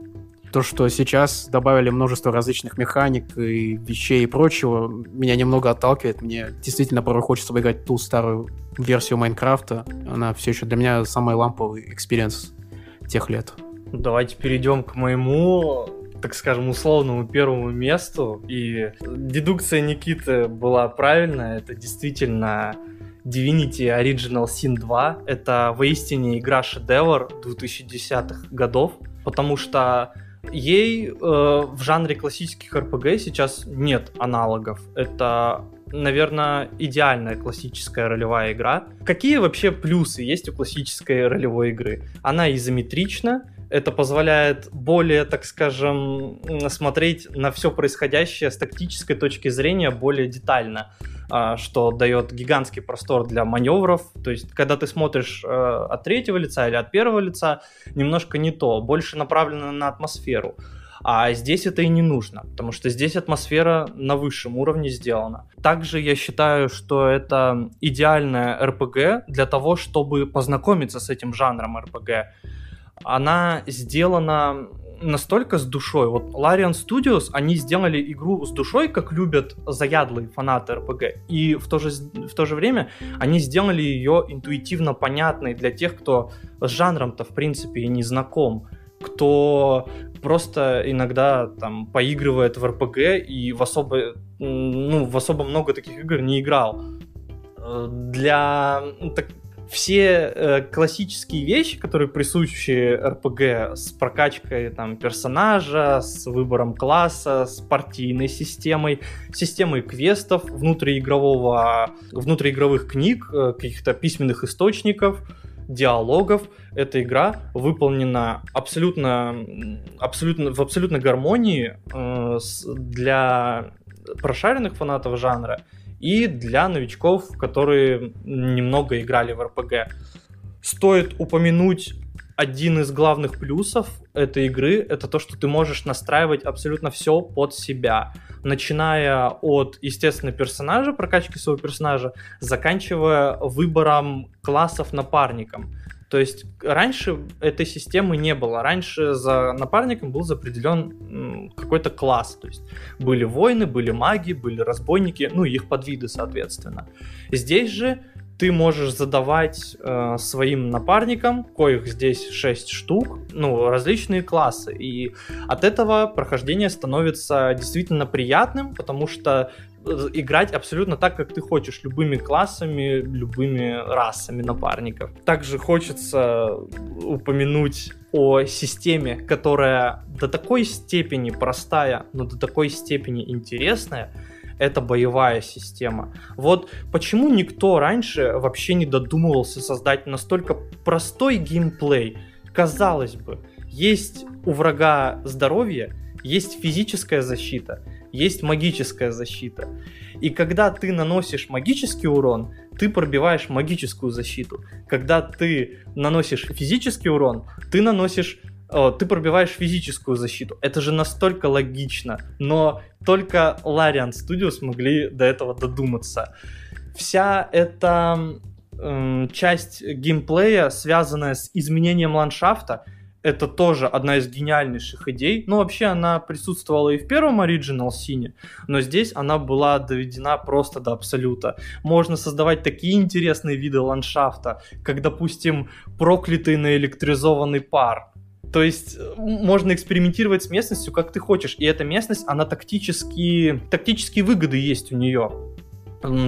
То, что сейчас добавили множество различных механик и вещей и прочего, меня немного отталкивает. Мне действительно порой хочется выиграть ту старую версию Майнкрафта. Она все еще для меня самый ламповый experience тех лет. Давайте перейдем к моему так скажем, условному первому месту. И дедукция Никиты была правильная. Это действительно Divinity Original Sin 2. Это воистине игра-шедевр 2010-х годов, потому что ей э, в жанре классических RPG сейчас нет аналогов. Это наверное, идеальная классическая ролевая игра. Какие вообще плюсы есть у классической ролевой игры? Она изометрична, это позволяет более, так скажем, смотреть на все происходящее с тактической точки зрения более детально, а, что дает гигантский простор для маневров. То есть, когда ты смотришь э, от третьего лица или от первого лица, немножко не то, больше направлено на атмосферу. А здесь это и не нужно, потому что здесь атмосфера на высшем уровне сделана. Также я считаю, что это идеальная РПГ для того, чтобы познакомиться с этим жанром РПГ она сделана настолько с душой. Вот Larian Studios, они сделали игру с душой, как любят заядлые фанаты RPG. И в то же, в то же время они сделали ее интуитивно понятной для тех, кто с жанром-то в принципе и не знаком кто просто иногда там поигрывает в RPG и в особо, ну, в особо много таких игр не играл. Э, для так, все э, классические вещи, которые присущи РПГ с прокачкой там, персонажа, с выбором класса, с партийной системой, системой квестов, внутриигрового, внутриигровых книг, э, каких-то письменных источников, диалогов. Эта игра выполнена абсолютно, абсолютно в абсолютной гармонии э, с, для прошаренных фанатов жанра и для новичков, которые немного играли в РПГ. Стоит упомянуть один из главных плюсов этой игры это то, что ты можешь настраивать абсолютно все под себя. Начиная от, естественно, персонажа, прокачки своего персонажа, заканчивая выбором классов напарником. То есть раньше этой системы не было. Раньше за напарником был определен какой-то класс. То есть были воины, были маги, были разбойники, ну их подвиды, соответственно. Здесь же ты можешь задавать э, своим напарникам, коих здесь 6 штук, ну, различные классы. И от этого прохождение становится действительно приятным, потому что играть абсолютно так, как ты хочешь, любыми классами, любыми расами напарников. Также хочется упомянуть о системе, которая до такой степени простая, но до такой степени интересная, это боевая система. Вот почему никто раньше вообще не додумывался создать настолько простой геймплей. Казалось бы, есть у врага здоровье, есть физическая защита, есть магическая защита. И когда ты наносишь магический урон, ты пробиваешь магическую защиту. Когда ты наносишь физический урон, ты наносишь о, ты пробиваешь физическую защиту. Это же настолько логично. Но только Larian Studios смогли до этого додуматься. Вся эта э, часть геймплея, связанная с изменением ландшафта, это тоже одна из гениальнейших идей. Ну, вообще, она присутствовала и в первом Original Sin, но здесь она была доведена просто до абсолюта. Можно создавать такие интересные виды ландшафта, как, допустим, проклятый наэлектризованный пар. То есть можно экспериментировать с местностью, как ты хочешь. И эта местность, она тактически, тактические выгоды есть у нее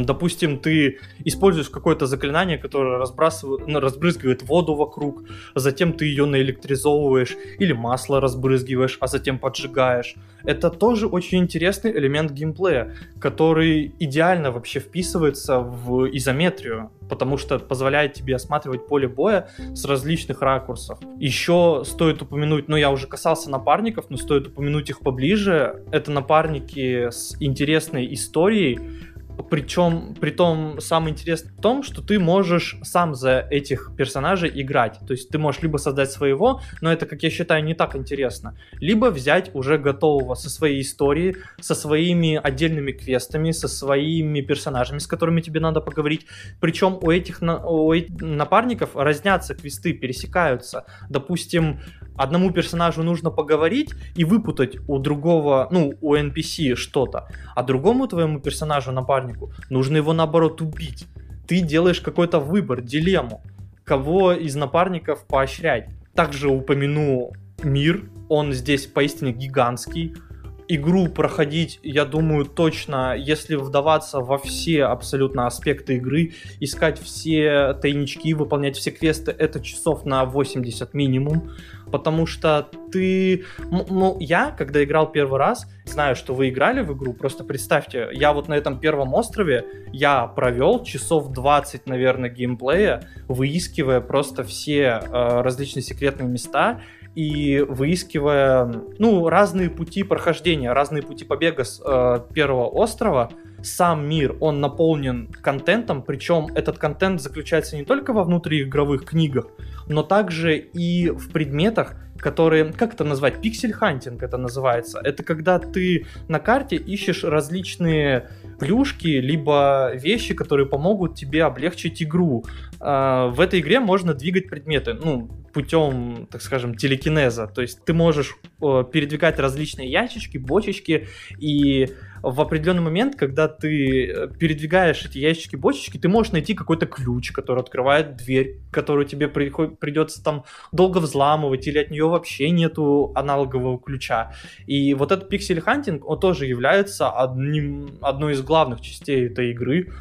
допустим, ты используешь какое-то заклинание, которое разбрасывает, ну, разбрызгивает воду вокруг, затем ты ее наэлектризовываешь или масло разбрызгиваешь, а затем поджигаешь. Это тоже очень интересный элемент геймплея, который идеально вообще вписывается в изометрию, потому что позволяет тебе осматривать поле боя с различных ракурсов. Еще стоит упомянуть, ну я уже касался напарников, но стоит упомянуть их поближе. Это напарники с интересной историей, Причем, при том, самое интересное в том, что ты можешь сам за этих персонажей играть. То есть ты можешь либо создать своего, но это, как я считаю, не так интересно. Либо взять уже готового со своей историей, со своими отдельными квестами, со своими персонажами, с которыми тебе надо поговорить. Причем у этих, на, у этих напарников разнятся квесты, пересекаются. Допустим, одному персонажу нужно поговорить и выпутать у другого, ну, у NPC что-то, а другому твоему персонажу, напарнику, нужно его наоборот убить. Ты делаешь какой-то выбор, дилемму, кого из напарников поощрять. Также упомяну мир, он здесь поистине гигантский, игру проходить, я думаю, точно, если вдаваться во все абсолютно аспекты игры, искать все тайнички, выполнять все квесты, это часов на 80 минимум, потому что ты... Ну, я, когда играл первый раз, знаю, что вы играли в игру, просто представьте, я вот на этом первом острове, я провел часов 20, наверное, геймплея, выискивая просто все э, различные секретные места, и выискивая, ну, разные пути прохождения, разные пути побега с э, первого острова. Сам мир, он наполнен контентом, причем этот контент заключается не только во внутриигровых книгах, но также и в предметах, которые, как это назвать, pixel hunting это называется. Это когда ты на карте ищешь различные плюшки, либо вещи, которые помогут тебе облегчить игру. А, в этой игре можно двигать предметы, ну, путем, так скажем, телекинеза. То есть ты можешь передвигать различные ящички, бочечки, и в определенный момент, когда ты э, передвигаешь эти ящички, бочечки, ты можешь найти какой-то ключ, который открывает дверь, которую тебе приход- придется там долго взламывать, или от нее вообще нету аналогового ключа. И вот этот pixel hunting, он тоже является одним, одной из главных частей этой игры.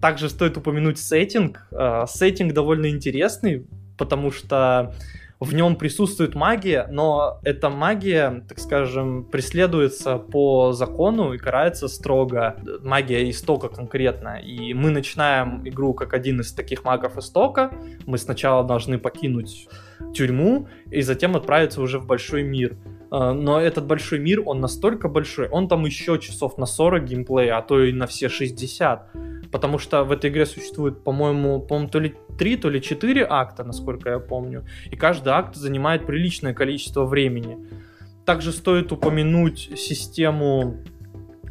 Также стоит упомянуть сеттинг. Э, сеттинг довольно интересный, потому что в нем присутствует магия, но эта магия, так скажем, преследуется по закону и карается строго. Магия истока конкретно. И мы начинаем игру как один из таких магов истока. Мы сначала должны покинуть тюрьму и затем отправиться уже в большой мир. А, но этот большой мир, он настолько большой, он там еще часов на 40 геймплея, а то и на все 60. Потому что в этой игре существует, по-моему, по то ли 3, то ли 4 акта, насколько я помню. И каждый акт занимает приличное количество времени. Также стоит упомянуть систему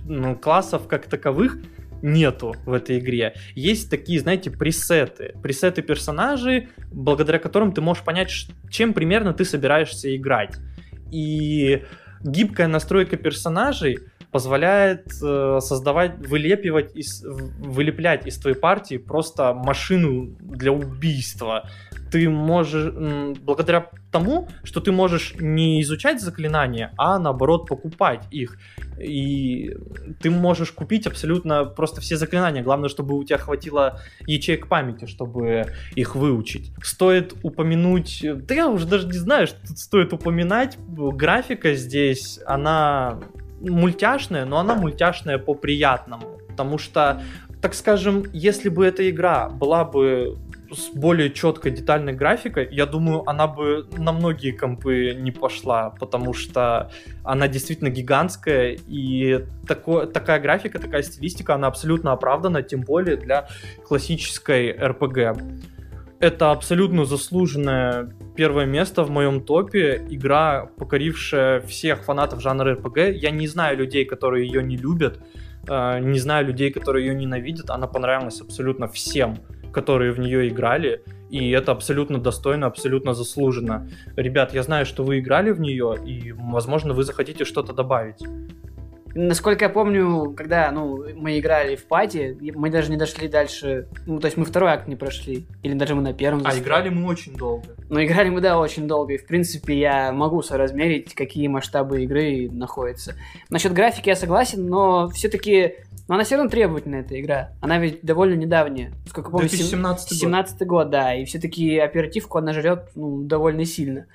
ну, классов как таковых нету в этой игре. Есть такие, знаете, пресеты. Пресеты персонажей, благодаря которым ты можешь понять, чем примерно ты собираешься играть. И гибкая настройка персонажей позволяет э, создавать, вылепивать, из, вылеплять из твоей партии просто машину для убийства. Ты можешь, благодаря тому, что ты можешь не изучать заклинания, а наоборот покупать их. И ты можешь купить абсолютно просто все заклинания. Главное, чтобы у тебя хватило ячеек памяти, чтобы их выучить. Стоит упомянуть... Да я уже даже не знаю, что тут стоит упоминать. Графика здесь, она мультяшная, но она мультяшная по приятному. Потому что, так скажем, если бы эта игра была бы с более четкой детальной графикой, я думаю, она бы на многие компы не пошла, потому что она действительно гигантская, и тако, такая графика, такая стилистика, она абсолютно оправдана, тем более для классической RPG. Это абсолютно заслуженное первое место в моем топе. Игра, покорившая всех фанатов жанра RPG. Я не знаю людей, которые ее не любят. Э, не знаю людей, которые ее ненавидят. Она понравилась абсолютно всем, которые в нее играли. И это абсолютно достойно, абсолютно заслуженно. Ребят, я знаю, что вы играли в нее, и, возможно, вы захотите что-то добавить. Насколько я помню, когда ну, мы играли в пати, мы даже не дошли дальше. Ну, то есть мы второй акт не прошли. Или даже мы на первом. А играли мы очень долго. Ну, играли мы, да, очень долго. И, в принципе, я могу соразмерить, какие масштабы игры находятся. Насчет графики я согласен, но все-таки но она все равно требовательная, эта игра. Она ведь довольно недавняя. Сколько помню, 2017 год. 17 год, да. И все-таки оперативку она жрет ну, довольно сильно.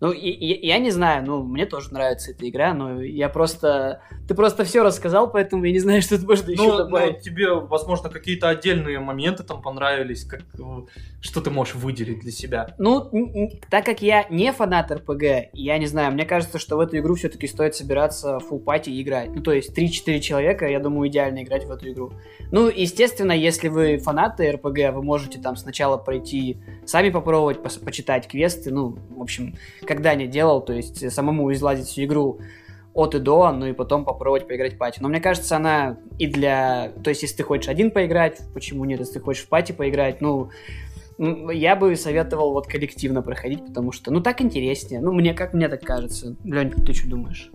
Ну, и, и, я не знаю, ну, мне тоже нравится эта игра, но я просто... Ты просто все рассказал, поэтому я не знаю, что тут можно еще Ну, добавить. ну, тебе, возможно, какие-то отдельные моменты там понравились, как, э, что ты можешь выделить для себя. Ну, так как я не фанат РПГ, я не знаю, мне кажется, что в эту игру все-таки стоит собираться full пати и играть. Ну, то есть 3-4 человека, я думаю, идеально играть в эту игру. Ну, естественно, если вы фанаты РПГ, вы можете там сначала пройти, сами попробовать, пос- почитать квесты, ну, в общем, когда не делал, то есть э, самому изладить всю игру от и до, ну и потом попробовать поиграть в пати. Но мне кажется, она и для... То есть, если ты хочешь один поиграть, почему нет? Если ты хочешь в пати поиграть, ну, я бы советовал вот коллективно проходить, потому что, ну, так интереснее. Ну, мне, как мне так кажется. Лень, ты что думаешь?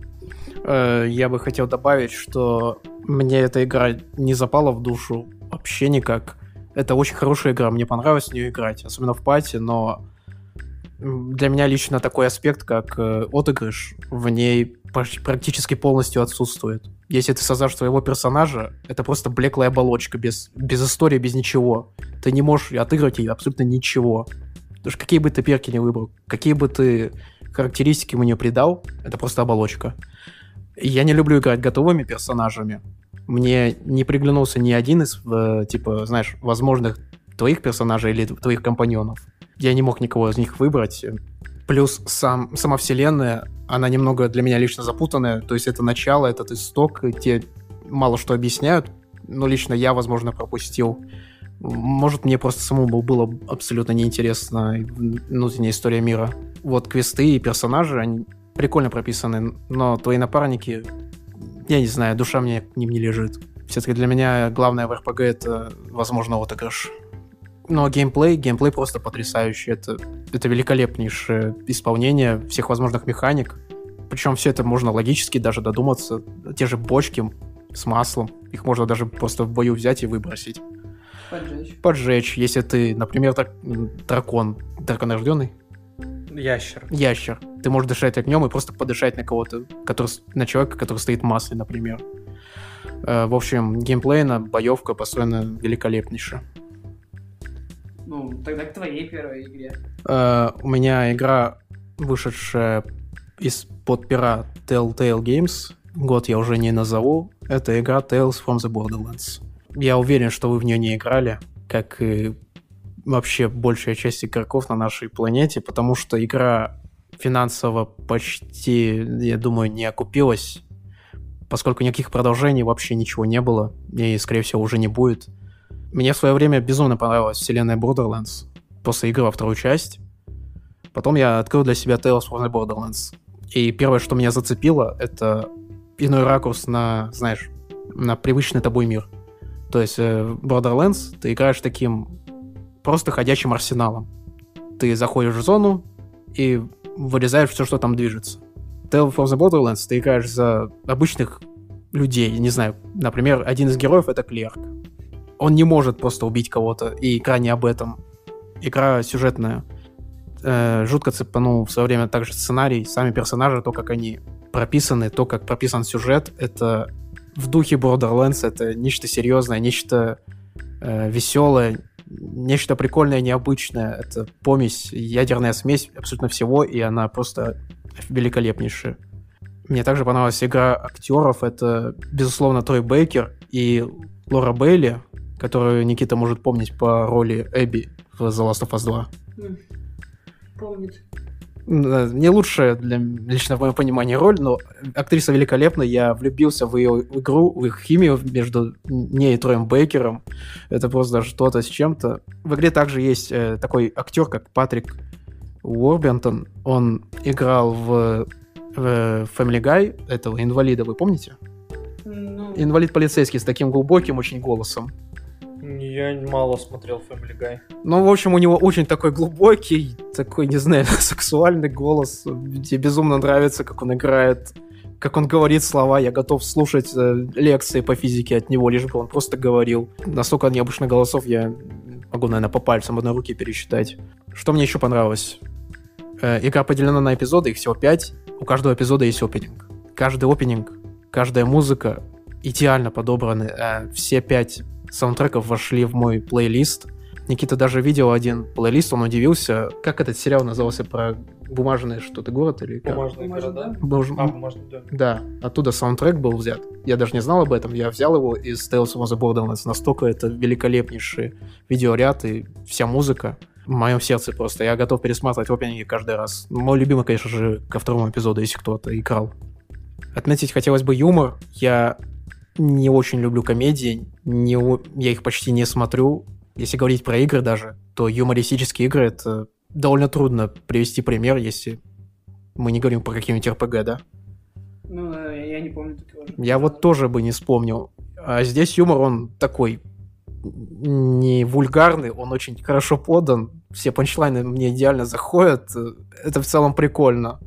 Э, Я бы хотел добавить, что мне эта игра не запала в душу вообще никак. Это очень хорошая игра, мне понравилось в нее играть, особенно в пати, но для меня лично такой аспект, как э, отыгрыш, в ней практически полностью отсутствует. Если ты создашь своего персонажа, это просто блеклая оболочка, без, без истории, без ничего. Ты не можешь отыграть ей абсолютно ничего. Потому что какие бы ты перки не выбрал, какие бы ты характеристики ему не придал, это просто оболочка. Я не люблю играть готовыми персонажами. Мне не приглянулся ни один из, э, типа, знаешь, возможных твоих персонажей или твоих компаньонов. Я не мог никого из них выбрать. Плюс сам, сама вселенная, она немного для меня лично запутанная. То есть это начало, этот исток, те мало что объясняют. Но лично я, возможно, пропустил. Может, мне просто самому было абсолютно неинтересно внутренняя история мира. Вот квесты и персонажи, они прикольно прописаны, но твои напарники, я не знаю, душа мне к ним не лежит. Все-таки для меня главное в РПГ это, возможно, отыгрыш. Но геймплей, геймплей просто потрясающий. Это, это великолепнейшее исполнение всех возможных механик. Причем все это можно логически даже додуматься. Те же бочки с маслом, их можно даже просто в бою взять и выбросить. Поджечь. Поджечь, если ты, например, так, дракон, драконорожденный, Ящер. ящер. Ты можешь дышать огнем и просто подышать на кого-то, который, на человека, который стоит в масле, например. Э, В общем, геймплейно, боевка построена великолепнейше. Ну, тогда к твоей первой игре. Э, У меня игра, вышедшая из-под пера Telltale Games, год я уже не назову, это игра Tales from the Borderlands. Я уверен, что вы в нее не играли, как и вообще большая часть игроков на нашей планете, потому что игра финансово почти, я думаю, не окупилась, поскольку никаких продолжений вообще ничего не было, и, скорее всего, уже не будет. Мне в свое время безумно понравилась вселенная Borderlands после игры во вторую часть. Потом я открыл для себя Tales from the Borderlands. И первое, что меня зацепило, это иной ракурс на, знаешь, на привычный тобой мир. То есть э, Borderlands ты играешь таким просто ходячим арсеналом. Ты заходишь в зону и вырезаешь все, что там движется. Tales from the Borderlands ты играешь за обычных людей. Не знаю, например, один из героев это клерк. Он не может просто убить кого-то, и игра не об этом. Игра сюжетная. Э, жутко цепанул в свое время также сценарий, сами персонажи, то, как они прописаны, то, как прописан сюжет, это в духе Borderlands, это нечто серьезное, нечто э, веселое, нечто прикольное, необычное. Это помесь, ядерная смесь абсолютно всего, и она просто великолепнейшая. Мне также понравилась игра актеров. Это, безусловно, Трой Бейкер и Лора Бейли, которую Никита может помнить по роли Эбби в The Last of Us 2. Помнит. Да, Не лучшая для лично в моем понимании роль, но актриса великолепна. Я влюбился в ее игру, в их химию между ней и Троем Бейкером. Это просто что-то с чем-то. В игре также есть э, такой актер, как Патрик Уорбентон. Он играл в, в Family Guy, этого инвалида, вы помните? Ну, Инвалид полицейский с таким глубоким очень голосом. Я мало смотрел Family Guy. Ну, в общем, у него очень такой глубокий, такой, не знаю, сексуальный голос. Мне безумно нравится, как он играет, как он говорит слова. Я готов слушать э, лекции по физике от него, лишь бы он просто говорил. Настолько необычных голосов я могу, наверное, по пальцам одной руки пересчитать. Что мне еще понравилось? Э, игра поделена на эпизоды, их всего пять. У каждого эпизода есть опенинг. Каждый опенинг, каждая музыка идеально подобраны. Э, все пять саундтреков вошли в мой плейлист. Никита даже видел один плейлист, он удивился, как этот сериал назывался про бумажный что-то город или как? Бумажные Бумажный города. Бумаж- А, бумажный дом. Да, оттуда саундтрек был взят. Я даже не знал об этом. Я взял его из Tales of the Borderlands. Настолько это великолепнейший видеоряд и вся музыка в моем сердце просто. Я готов пересматривать опенинги каждый раз. Мой любимый, конечно же, ко второму эпизоду, если кто-то играл. Отметить хотелось бы юмор. Я не очень люблю комедии. Не, я их почти не смотрю. Если говорить про игры даже, то юмористические игры — это довольно трудно привести пример, если мы не говорим про какие-нибудь РПГ, да? Ну, э, я не помню такого. Я вот тоже бы не вспомнил. А здесь юмор, он такой не вульгарный, он очень хорошо подан. Все панчлайны мне идеально заходят. Это в целом прикольно.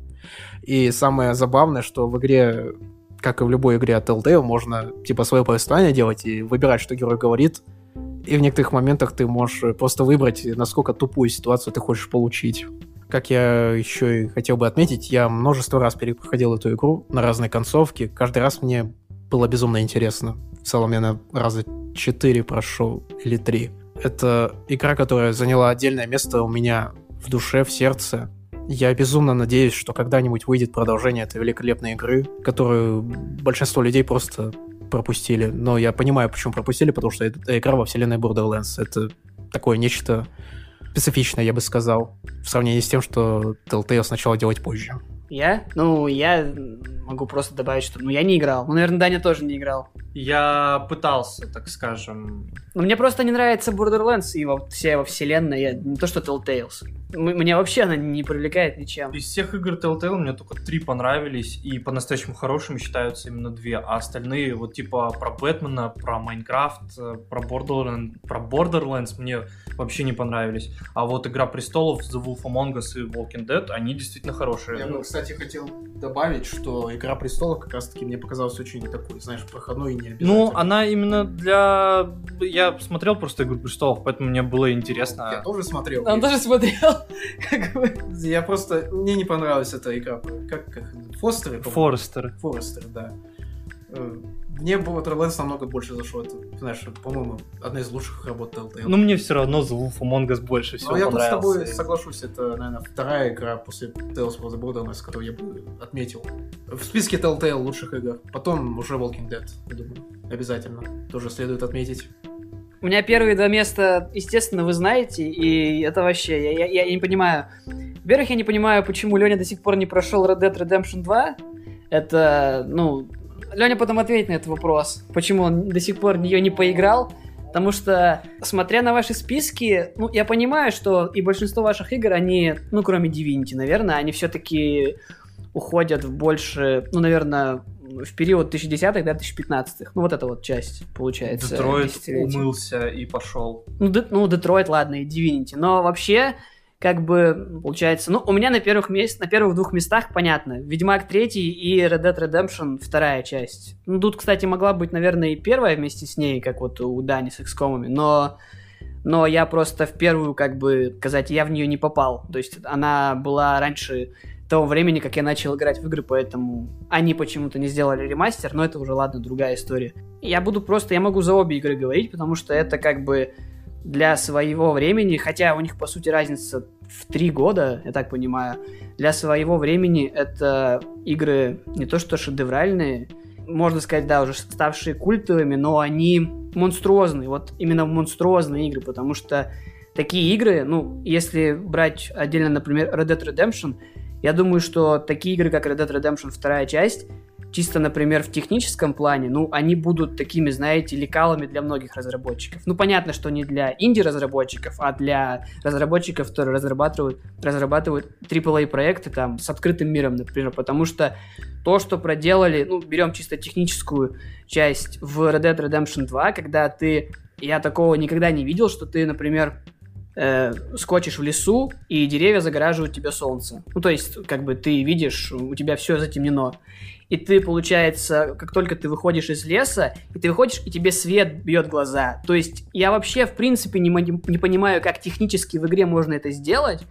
И самое забавное, что в игре, как и в любой игре от Telltale, можно типа свое повествование делать и выбирать, что герой говорит. И в некоторых моментах ты можешь просто выбрать, насколько тупую ситуацию ты хочешь получить. Как я еще и хотел бы отметить, я множество раз перепроходил эту игру на разные концовки. Каждый раз мне было безумно интересно. В целом я на раза 4 прошел или 3. Это игра, которая заняла отдельное место у меня в душе, в сердце. Я безумно надеюсь, что когда-нибудь выйдет продолжение этой великолепной игры, которую большинство людей просто пропустили. Но я понимаю, почему пропустили, потому что это игра во вселенной Borderlands. Это такое нечто специфичное, я бы сказал, в сравнении с тем, что Telltale сначала делать позже. Я? Ну, я могу просто добавить, что ну я не играл. Ну, наверное, Даня тоже не играл. Я пытался, так скажем. Но мне просто не нравится Borderlands и его, вся его вселенная, не то что Telltales. Мне вообще она не привлекает ничем. Из всех игр Telltale мне только три понравились, и по-настоящему хорошими считаются именно две, а остальные, вот типа про Бэтмена, про Майнкрафт, э, про Borderlands, про Borderlands мне вообще не понравились. А вот Игра Престолов, The Wolf Among Us и Walking Dead, они действительно хорошие. Я бы, кстати, хотел добавить, что Игра престолов как раз-таки мне показалась очень такой, знаешь, проходной и не Ну, она именно для... Я смотрел просто Игру Престолов, поэтому мне было интересно. Я тоже смотрел. Он тоже смотрел, как бы. Я просто... Мне не понравилась эта игра. Как, как Фостеры? по-моему? Форестер. Форестер, да. Э, Мне Borderlands намного больше зашло. Это, знаешь, по-моему, одна из лучших работ Telltale. Ну, мне все равно The Wolf Among Us больше всего Но я тут с понравился. тобой соглашусь, это, наверное, вторая игра после Tales of the Borderlands, которую я бы отметил. В списке Telltale лучших игр. Потом уже Walking Dead, я думаю. Обязательно. Тоже следует отметить. У меня первые два места, естественно, вы знаете, и это вообще, я, я- я не понимаю. Во-первых, я не понимаю, почему Леня до сих пор не прошел Red Dead Redemption 2. Это, ну, Леня потом ответит на этот вопрос, почему он до сих пор в нее не поиграл. Потому что, смотря на ваши списки, ну, я понимаю, что и большинство ваших игр, они, ну, кроме Divinity, наверное, они все-таки уходят в больше, ну, наверное, в период 2010-х до 2015-х. Ну, вот эта вот часть, получается. Детройт умылся и пошел. Ну, Де- ну, Детройт, ладно, и Divinity. Но вообще, как бы, получается... Ну, у меня на первых, мест, на первых двух местах, понятно, Ведьмак 3 и Red Dead Redemption вторая часть. Ну, тут, кстати, могла быть, наверное, и первая вместе с ней, как вот у Дани с XCOM, но... Но я просто в первую, как бы, сказать, я в нее не попал. То есть она была раньше того времени, как я начал играть в игры, поэтому они почему-то не сделали ремастер, но это уже, ладно, другая история. Я буду просто, я могу за обе игры говорить, потому что это как бы для своего времени, хотя у них, по сути, разница в три года, я так понимаю, для своего времени это игры не то что шедевральные, можно сказать, да, уже ставшие культовыми, но они монструозные, вот именно монструозные игры, потому что такие игры, ну, если брать отдельно, например, Red Dead Redemption, я думаю, что такие игры, как Red Dead Redemption вторая часть, чисто, например, в техническом плане, ну, они будут такими, знаете, лекалами для многих разработчиков. Ну, понятно, что не для инди-разработчиков, а для разработчиков, которые разрабатывают, разрабатывают AAA-проекты там с открытым миром, например, потому что то, что проделали, ну, берем чисто техническую часть в Red Dead Redemption 2, когда ты, я такого никогда не видел, что ты, например, э, скочишь в лесу, и деревья загораживают тебе солнце. Ну, то есть, как бы ты видишь, у тебя все затемнено. И ты, получается, как только ты выходишь из леса, и ты выходишь, и тебе свет бьет глаза. То есть, я вообще, в принципе, не, не понимаю, как технически в игре можно это сделать.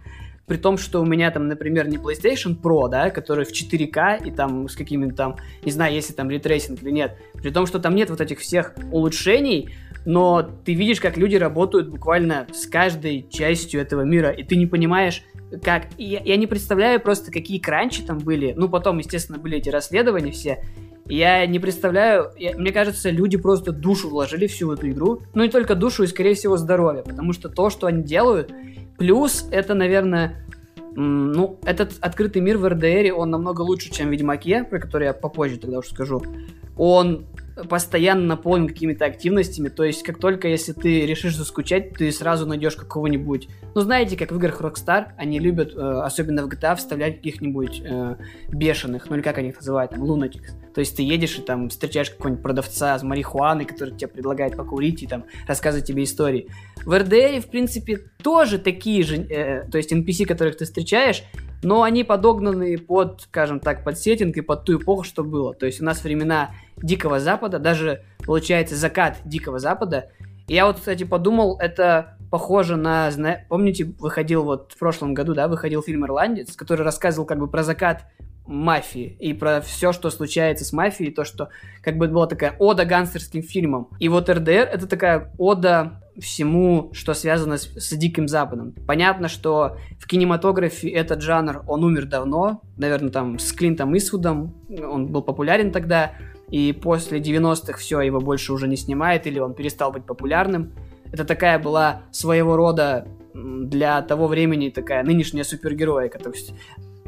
При том, что у меня там, например, не PlayStation Pro, да, который в 4К и там с какими-то там, не знаю, если там ray tracing или нет, при том, что там нет вот этих всех улучшений, но ты видишь, как люди работают буквально с каждой частью этого мира, и ты не понимаешь, как... Я, я не представляю просто, какие кранчи там были. Ну, потом, естественно, были эти расследования все. Я не представляю, я, мне кажется, люди просто душу вложили всю эту игру. Ну, не только душу, и, скорее всего, здоровье. Потому что то, что они делают... Плюс, это, наверное, ну, этот открытый мир в РДР, он намного лучше, чем в Ведьмаке, про который я попозже тогда уже скажу. Он постоянно наполнен какими-то активностями, то есть как только если ты решишь заскучать, ты сразу найдешь какого-нибудь, ну знаете, как в играх Rockstar, они любят, э, особенно в GTA, вставлять каких-нибудь э, бешеных, ну или как они их называют, там, Lunatics. То есть ты едешь и там встречаешь какого-нибудь продавца с марихуаной, который тебе предлагает покурить и там рассказывать тебе истории. В RDR, в принципе, тоже такие же, э, то есть NPC, которых ты встречаешь, но они подогнаны под, скажем так, под сеттинг и под ту эпоху, что было. То есть у нас времена Дикого Запада, даже, получается, закат Дикого Запада. И я вот, кстати, подумал, это похоже на, помните, выходил вот в прошлом году, да, выходил фильм «Ирландец», который рассказывал как бы про закат мафии и про все, что случается с мафией, то, что как бы была такая ода гангстерским фильмам. И вот РДР это такая ода всему, что связано с, с Диким Западом. Понятно, что в кинематографе этот жанр, он умер давно, наверное, там с Клинтом Исвудом, он был популярен тогда, и после 90-х все, его больше уже не снимает, или он перестал быть популярным. Это такая была своего рода для того времени такая нынешняя супергероика. То есть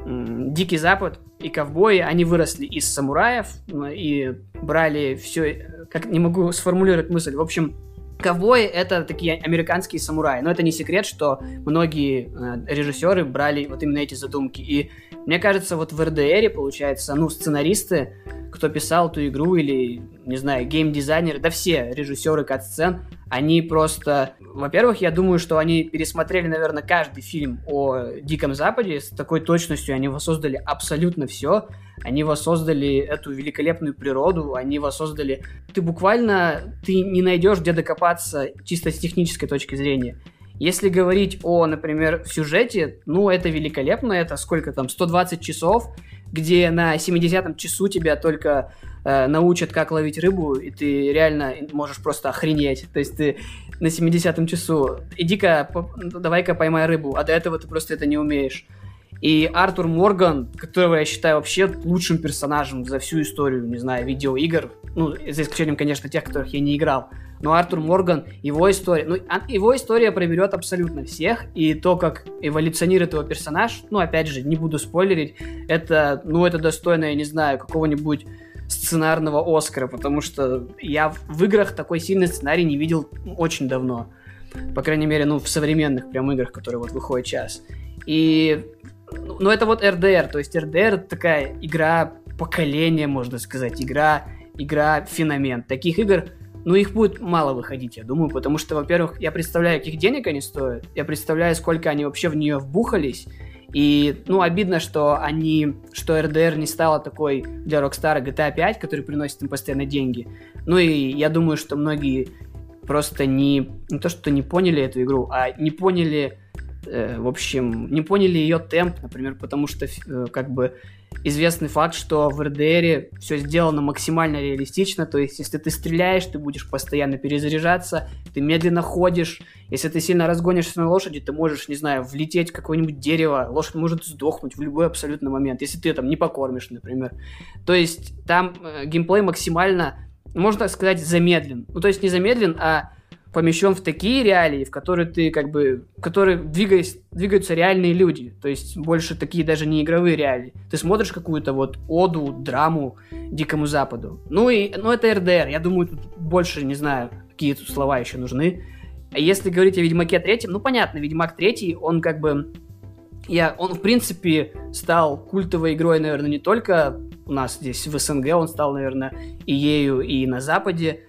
Дикий Запад и ковбои, они выросли из самураев и брали все, как не могу сформулировать мысль. В общем, Ковбои — это такие американские самураи, но это не секрет, что многие э, режиссеры брали вот именно эти задумки. И мне кажется, вот в РДР, получается, ну, сценаристы, кто писал эту игру, или, не знаю, геймдизайнеры, да все режиссеры кат-сцен, они просто... Во-первых, я думаю, что они пересмотрели, наверное, каждый фильм о Диком Западе с такой точностью, они воссоздали абсолютно все, они воссоздали эту великолепную природу, они воссоздали... Ты буквально, ты не найдешь, где докопаться чисто с технической точки зрения. Если говорить о, например, сюжете, ну, это великолепно, это сколько там, 120 часов, где на 70-м часу тебя только э, научат, как ловить рыбу, и ты реально можешь просто охренеть. То есть ты на 70-м часу, иди-ка, давай-ка поймай рыбу, а до этого ты просто это не умеешь. И Артур Морган, которого я считаю вообще лучшим персонажем за всю историю, не знаю, видеоигр, ну, за исключением, конечно, тех, которых я не играл, но Артур Морган, его история, ну, а, его история проберет абсолютно всех, и то, как эволюционирует его персонаж, ну, опять же, не буду спойлерить, это, ну, это достойно, я не знаю, какого-нибудь сценарного Оскара, потому что я в играх такой сильный сценарий не видел очень давно. По крайней мере, ну, в современных прям играх, которые вот выходят сейчас. И, ну, ну это вот RDR, то есть это такая игра поколения, можно сказать, игра, игра феномен. Таких игр ну, их будет мало выходить, я думаю, потому что, во-первых, я представляю, каких денег они стоят, я представляю, сколько они вообще в нее вбухались, и, ну, обидно, что они, что RDR не стала такой для Rockstar GTA 5, который приносит им постоянно деньги. Ну и я думаю, что многие просто не, не то, что не поняли эту игру, а не поняли, э, в общем, не поняли ее темп, например, потому что, э, как бы, известный факт, что в РДР все сделано максимально реалистично, то есть если ты стреляешь, ты будешь постоянно перезаряжаться, ты медленно ходишь, если ты сильно разгонишься на лошади, ты можешь, не знаю, влететь в какое-нибудь дерево, лошадь может сдохнуть в любой абсолютно момент, если ты там не покормишь, например. То есть там э, геймплей максимально, можно так сказать, замедлен. Ну, то есть не замедлен, а помещен в такие реалии, в которые ты как бы, в которые двигаясь, двигаются реальные люди, то есть больше такие даже не игровые реалии. Ты смотришь какую-то вот оду, драму Дикому Западу. Ну и, ну это РДР, я думаю, тут больше, не знаю, какие тут слова еще нужны. А если говорить о Ведьмаке третьем, ну понятно, Ведьмак третий, он как бы, я, он в принципе стал культовой игрой, наверное, не только у нас здесь в СНГ, он стал, наверное, и ею, и на Западе,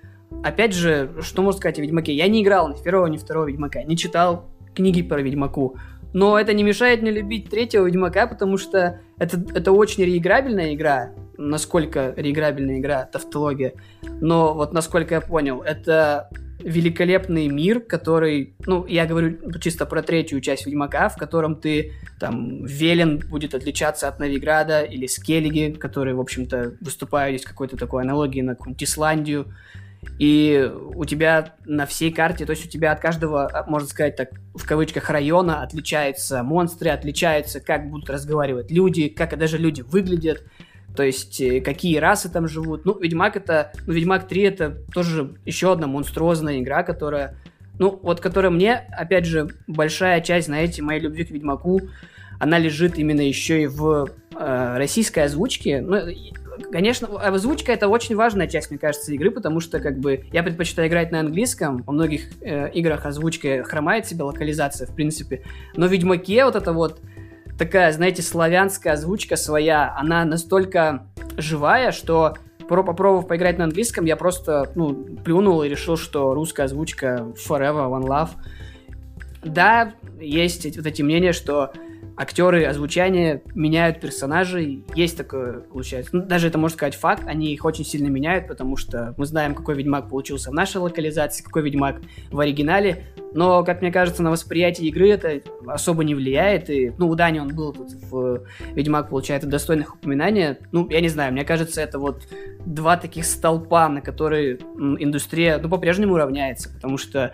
Опять же, что можно сказать о Ведьмаке? Я не играл ни в первого, ни второго Ведьмака, не читал книги про Ведьмаку. Но это не мешает мне любить третьего Ведьмака, потому что это, это очень реиграбельная игра. Насколько реиграбельная игра, тавтология. Но вот насколько я понял, это великолепный мир, который, ну, я говорю чисто про третью часть Ведьмака, в котором ты, там, Велен будет отличаться от Новиграда или Скеллиги, которые, в общем-то, выступают здесь какой-то такой аналогии на какую-нибудь Исландию. И у тебя на всей карте, то есть у тебя от каждого, а, можно сказать так, в кавычках, района отличаются монстры, отличаются, как будут разговаривать люди, как даже люди выглядят, то есть э, какие расы там живут. Ну, Ведьмак это, ну, Ведьмак 3 это тоже еще одна монструозная игра, которая, ну, вот которая мне, опять же, большая часть, знаете, моей любви к Ведьмаку, она лежит именно еще и в э, российской озвучке. Ну, конечно, озвучка это очень важная часть, мне кажется, игры, потому что как бы я предпочитаю играть на английском. Во многих э, играх озвучка хромает себе локализация, в принципе. Но в Ведьмаке вот это вот такая, знаете, славянская озвучка своя, она настолько живая, что про попробовав поиграть на английском, я просто, ну, плюнул и решил, что русская озвучка forever, one love. Да, есть вот эти мнения, что актеры озвучания меняют персонажей. Есть такое, получается. Ну, даже это, можно сказать, факт. Они их очень сильно меняют, потому что мы знаем, какой Ведьмак получился в нашей локализации, какой Ведьмак в оригинале. Но, как мне кажется, на восприятие игры это особо не влияет. И, ну, у Дани он был тут в Ведьмак, получается, достойных упоминания. Ну, я не знаю, мне кажется, это вот два таких столпа, на которые индустрия, ну, по-прежнему равняется. Потому что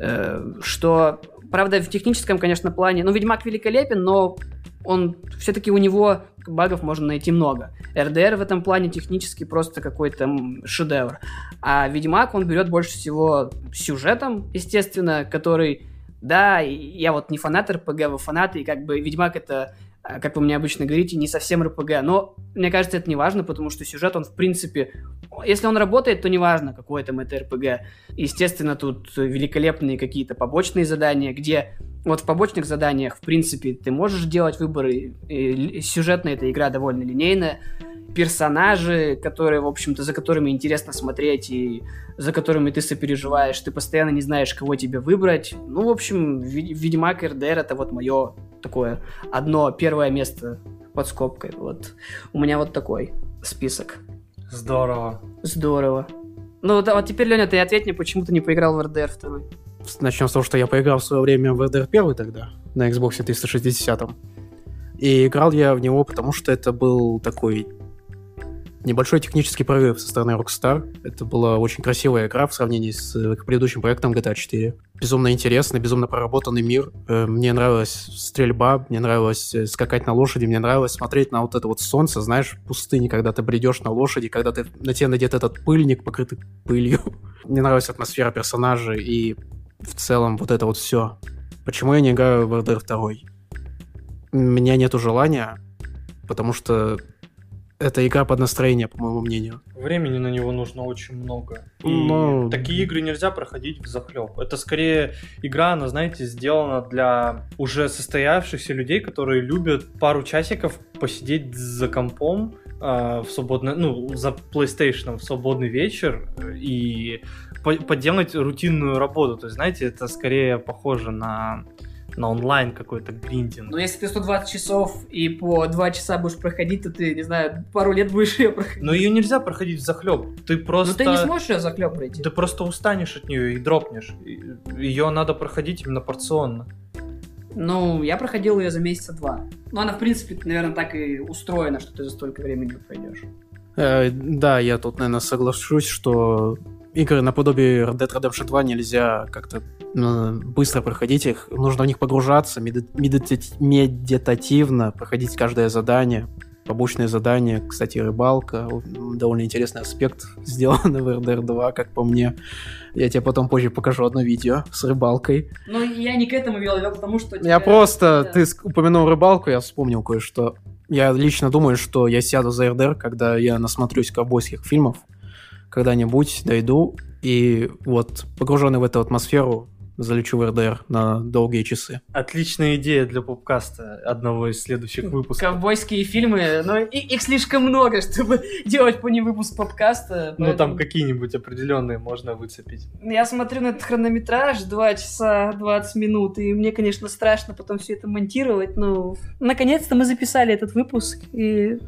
э, что Правда, в техническом, конечно, плане... Ну, Ведьмак великолепен, но он все-таки у него багов можно найти много. РДР в этом плане технически просто какой-то шедевр. А Ведьмак, он берет больше всего сюжетом, естественно, который... Да, я вот не фанат РПГ, вы фанаты, и как бы Ведьмак это как вы мне обычно говорите, не совсем РПГ. Но мне кажется, это не важно, потому что сюжет, он в принципе, если он работает, то не важно, какой там это РПГ. Естественно, тут великолепные какие-то побочные задания, где вот в побочных заданиях, в принципе, ты можешь делать выборы. И сюжетная эта игра довольно линейная. Персонажи, которые, в общем-то, за которыми интересно смотреть и за которыми ты сопереживаешь, ты постоянно не знаешь, кого тебе выбрать. Ну, в общем, Ведьмак РДР это вот мое такое одно первое место под скобкой. Вот у меня вот такой список. Здорово. Здорово. Ну, да, вот теперь, Леня, ты ответь мне, почему ты не поиграл в RDR 2? Начнем с того, что я поиграл в свое время в RDR 1 тогда, на Xbox 360. И играл я в него, потому что это был такой небольшой технический прорыв со стороны Rockstar. Это была очень красивая игра в сравнении с э, предыдущим проектом GTA 4. Безумно интересный, безумно проработанный мир. Э, мне нравилась стрельба, мне нравилось э, скакать на лошади, мне нравилось смотреть на вот это вот солнце, знаешь, в пустыне, когда ты бредешь на лошади, когда ты, на тебе надет этот пыльник, покрытый пылью. Мне нравилась атмосфера персонажей и в целом вот это вот все. Почему я не играю в RDR 2? У меня нету желания, потому что это игра под настроение, по моему мнению. Времени на него нужно очень много. И Но... такие игры нельзя проходить в захлеб. Это скорее игра, она, знаете, сделана для уже состоявшихся людей, которые любят пару часиков посидеть за компом э, в свободное, ну, за PlayStation в свободный вечер и поделать рутинную работу. То есть, знаете, это скорее похоже на на онлайн какой-то гриндинг. Но если ты 120 часов и по 2 часа будешь проходить, то ты, не знаю, пару лет будешь ее проходить. Но ее нельзя проходить в захлеб. Ты просто... Ну ты не сможешь ее захлеб пройти. Ты просто устанешь от нее и дропнешь. Ее надо проходить именно порционно. Ну, я проходил ее за месяца два. Ну, она, в принципе, наверное, так и устроена, что ты за столько времени пройдешь. Э, да, я тут, наверное, соглашусь, что игры наподобие Red Dead Redemption 2 нельзя как-то ну, быстро проходить их. Нужно в них погружаться, меди- меди- медитативно проходить каждое задание. Побочные задания, кстати, рыбалка, довольно интересный аспект сделан в RDR 2, как по мне. Я тебе потом позже покажу одно видео с рыбалкой. Ну, я не к этому вел, я потому что... Я просто... Да. Ты упомянул рыбалку, я вспомнил кое-что. Я лично думаю, что я сяду за RDR, когда я насмотрюсь ковбойских фильмов когда-нибудь дойду и вот погруженный в эту атмосферу залечу в РДР на долгие часы. Отличная идея для попкаста одного из следующих выпусков. Ковбойские фильмы, но их слишком много, чтобы делать по ним выпуск подкаста. Поэтому... Ну там какие-нибудь определенные можно выцепить. Я смотрю на этот хронометраж 2 часа 20 минут, и мне, конечно, страшно потом все это монтировать, но наконец-то мы записали этот выпуск, и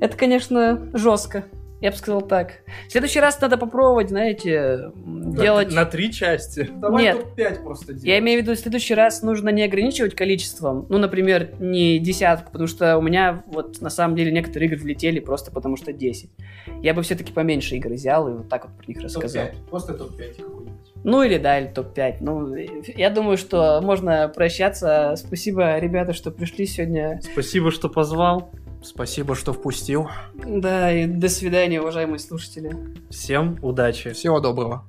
это, конечно, жестко. Я бы сказал так. В следующий раз надо попробовать, знаете, На- делать... На три части. Давай Нет. топ-5 просто делать. Я имею в виду, в следующий раз нужно не ограничивать количеством, ну, например, не десятку, потому что у меня вот на самом деле некоторые игры влетели просто потому что 10. Я бы все-таки поменьше игр взял и вот так вот про них рассказал. Топ-5. Просто топ-5 какой-нибудь. Ну или да, или топ-5. Ну, я думаю, что можно прощаться. Спасибо, ребята, что пришли сегодня. Спасибо, что позвал. Спасибо, что впустил. Да, и до свидания, уважаемые слушатели. Всем удачи. Всего доброго.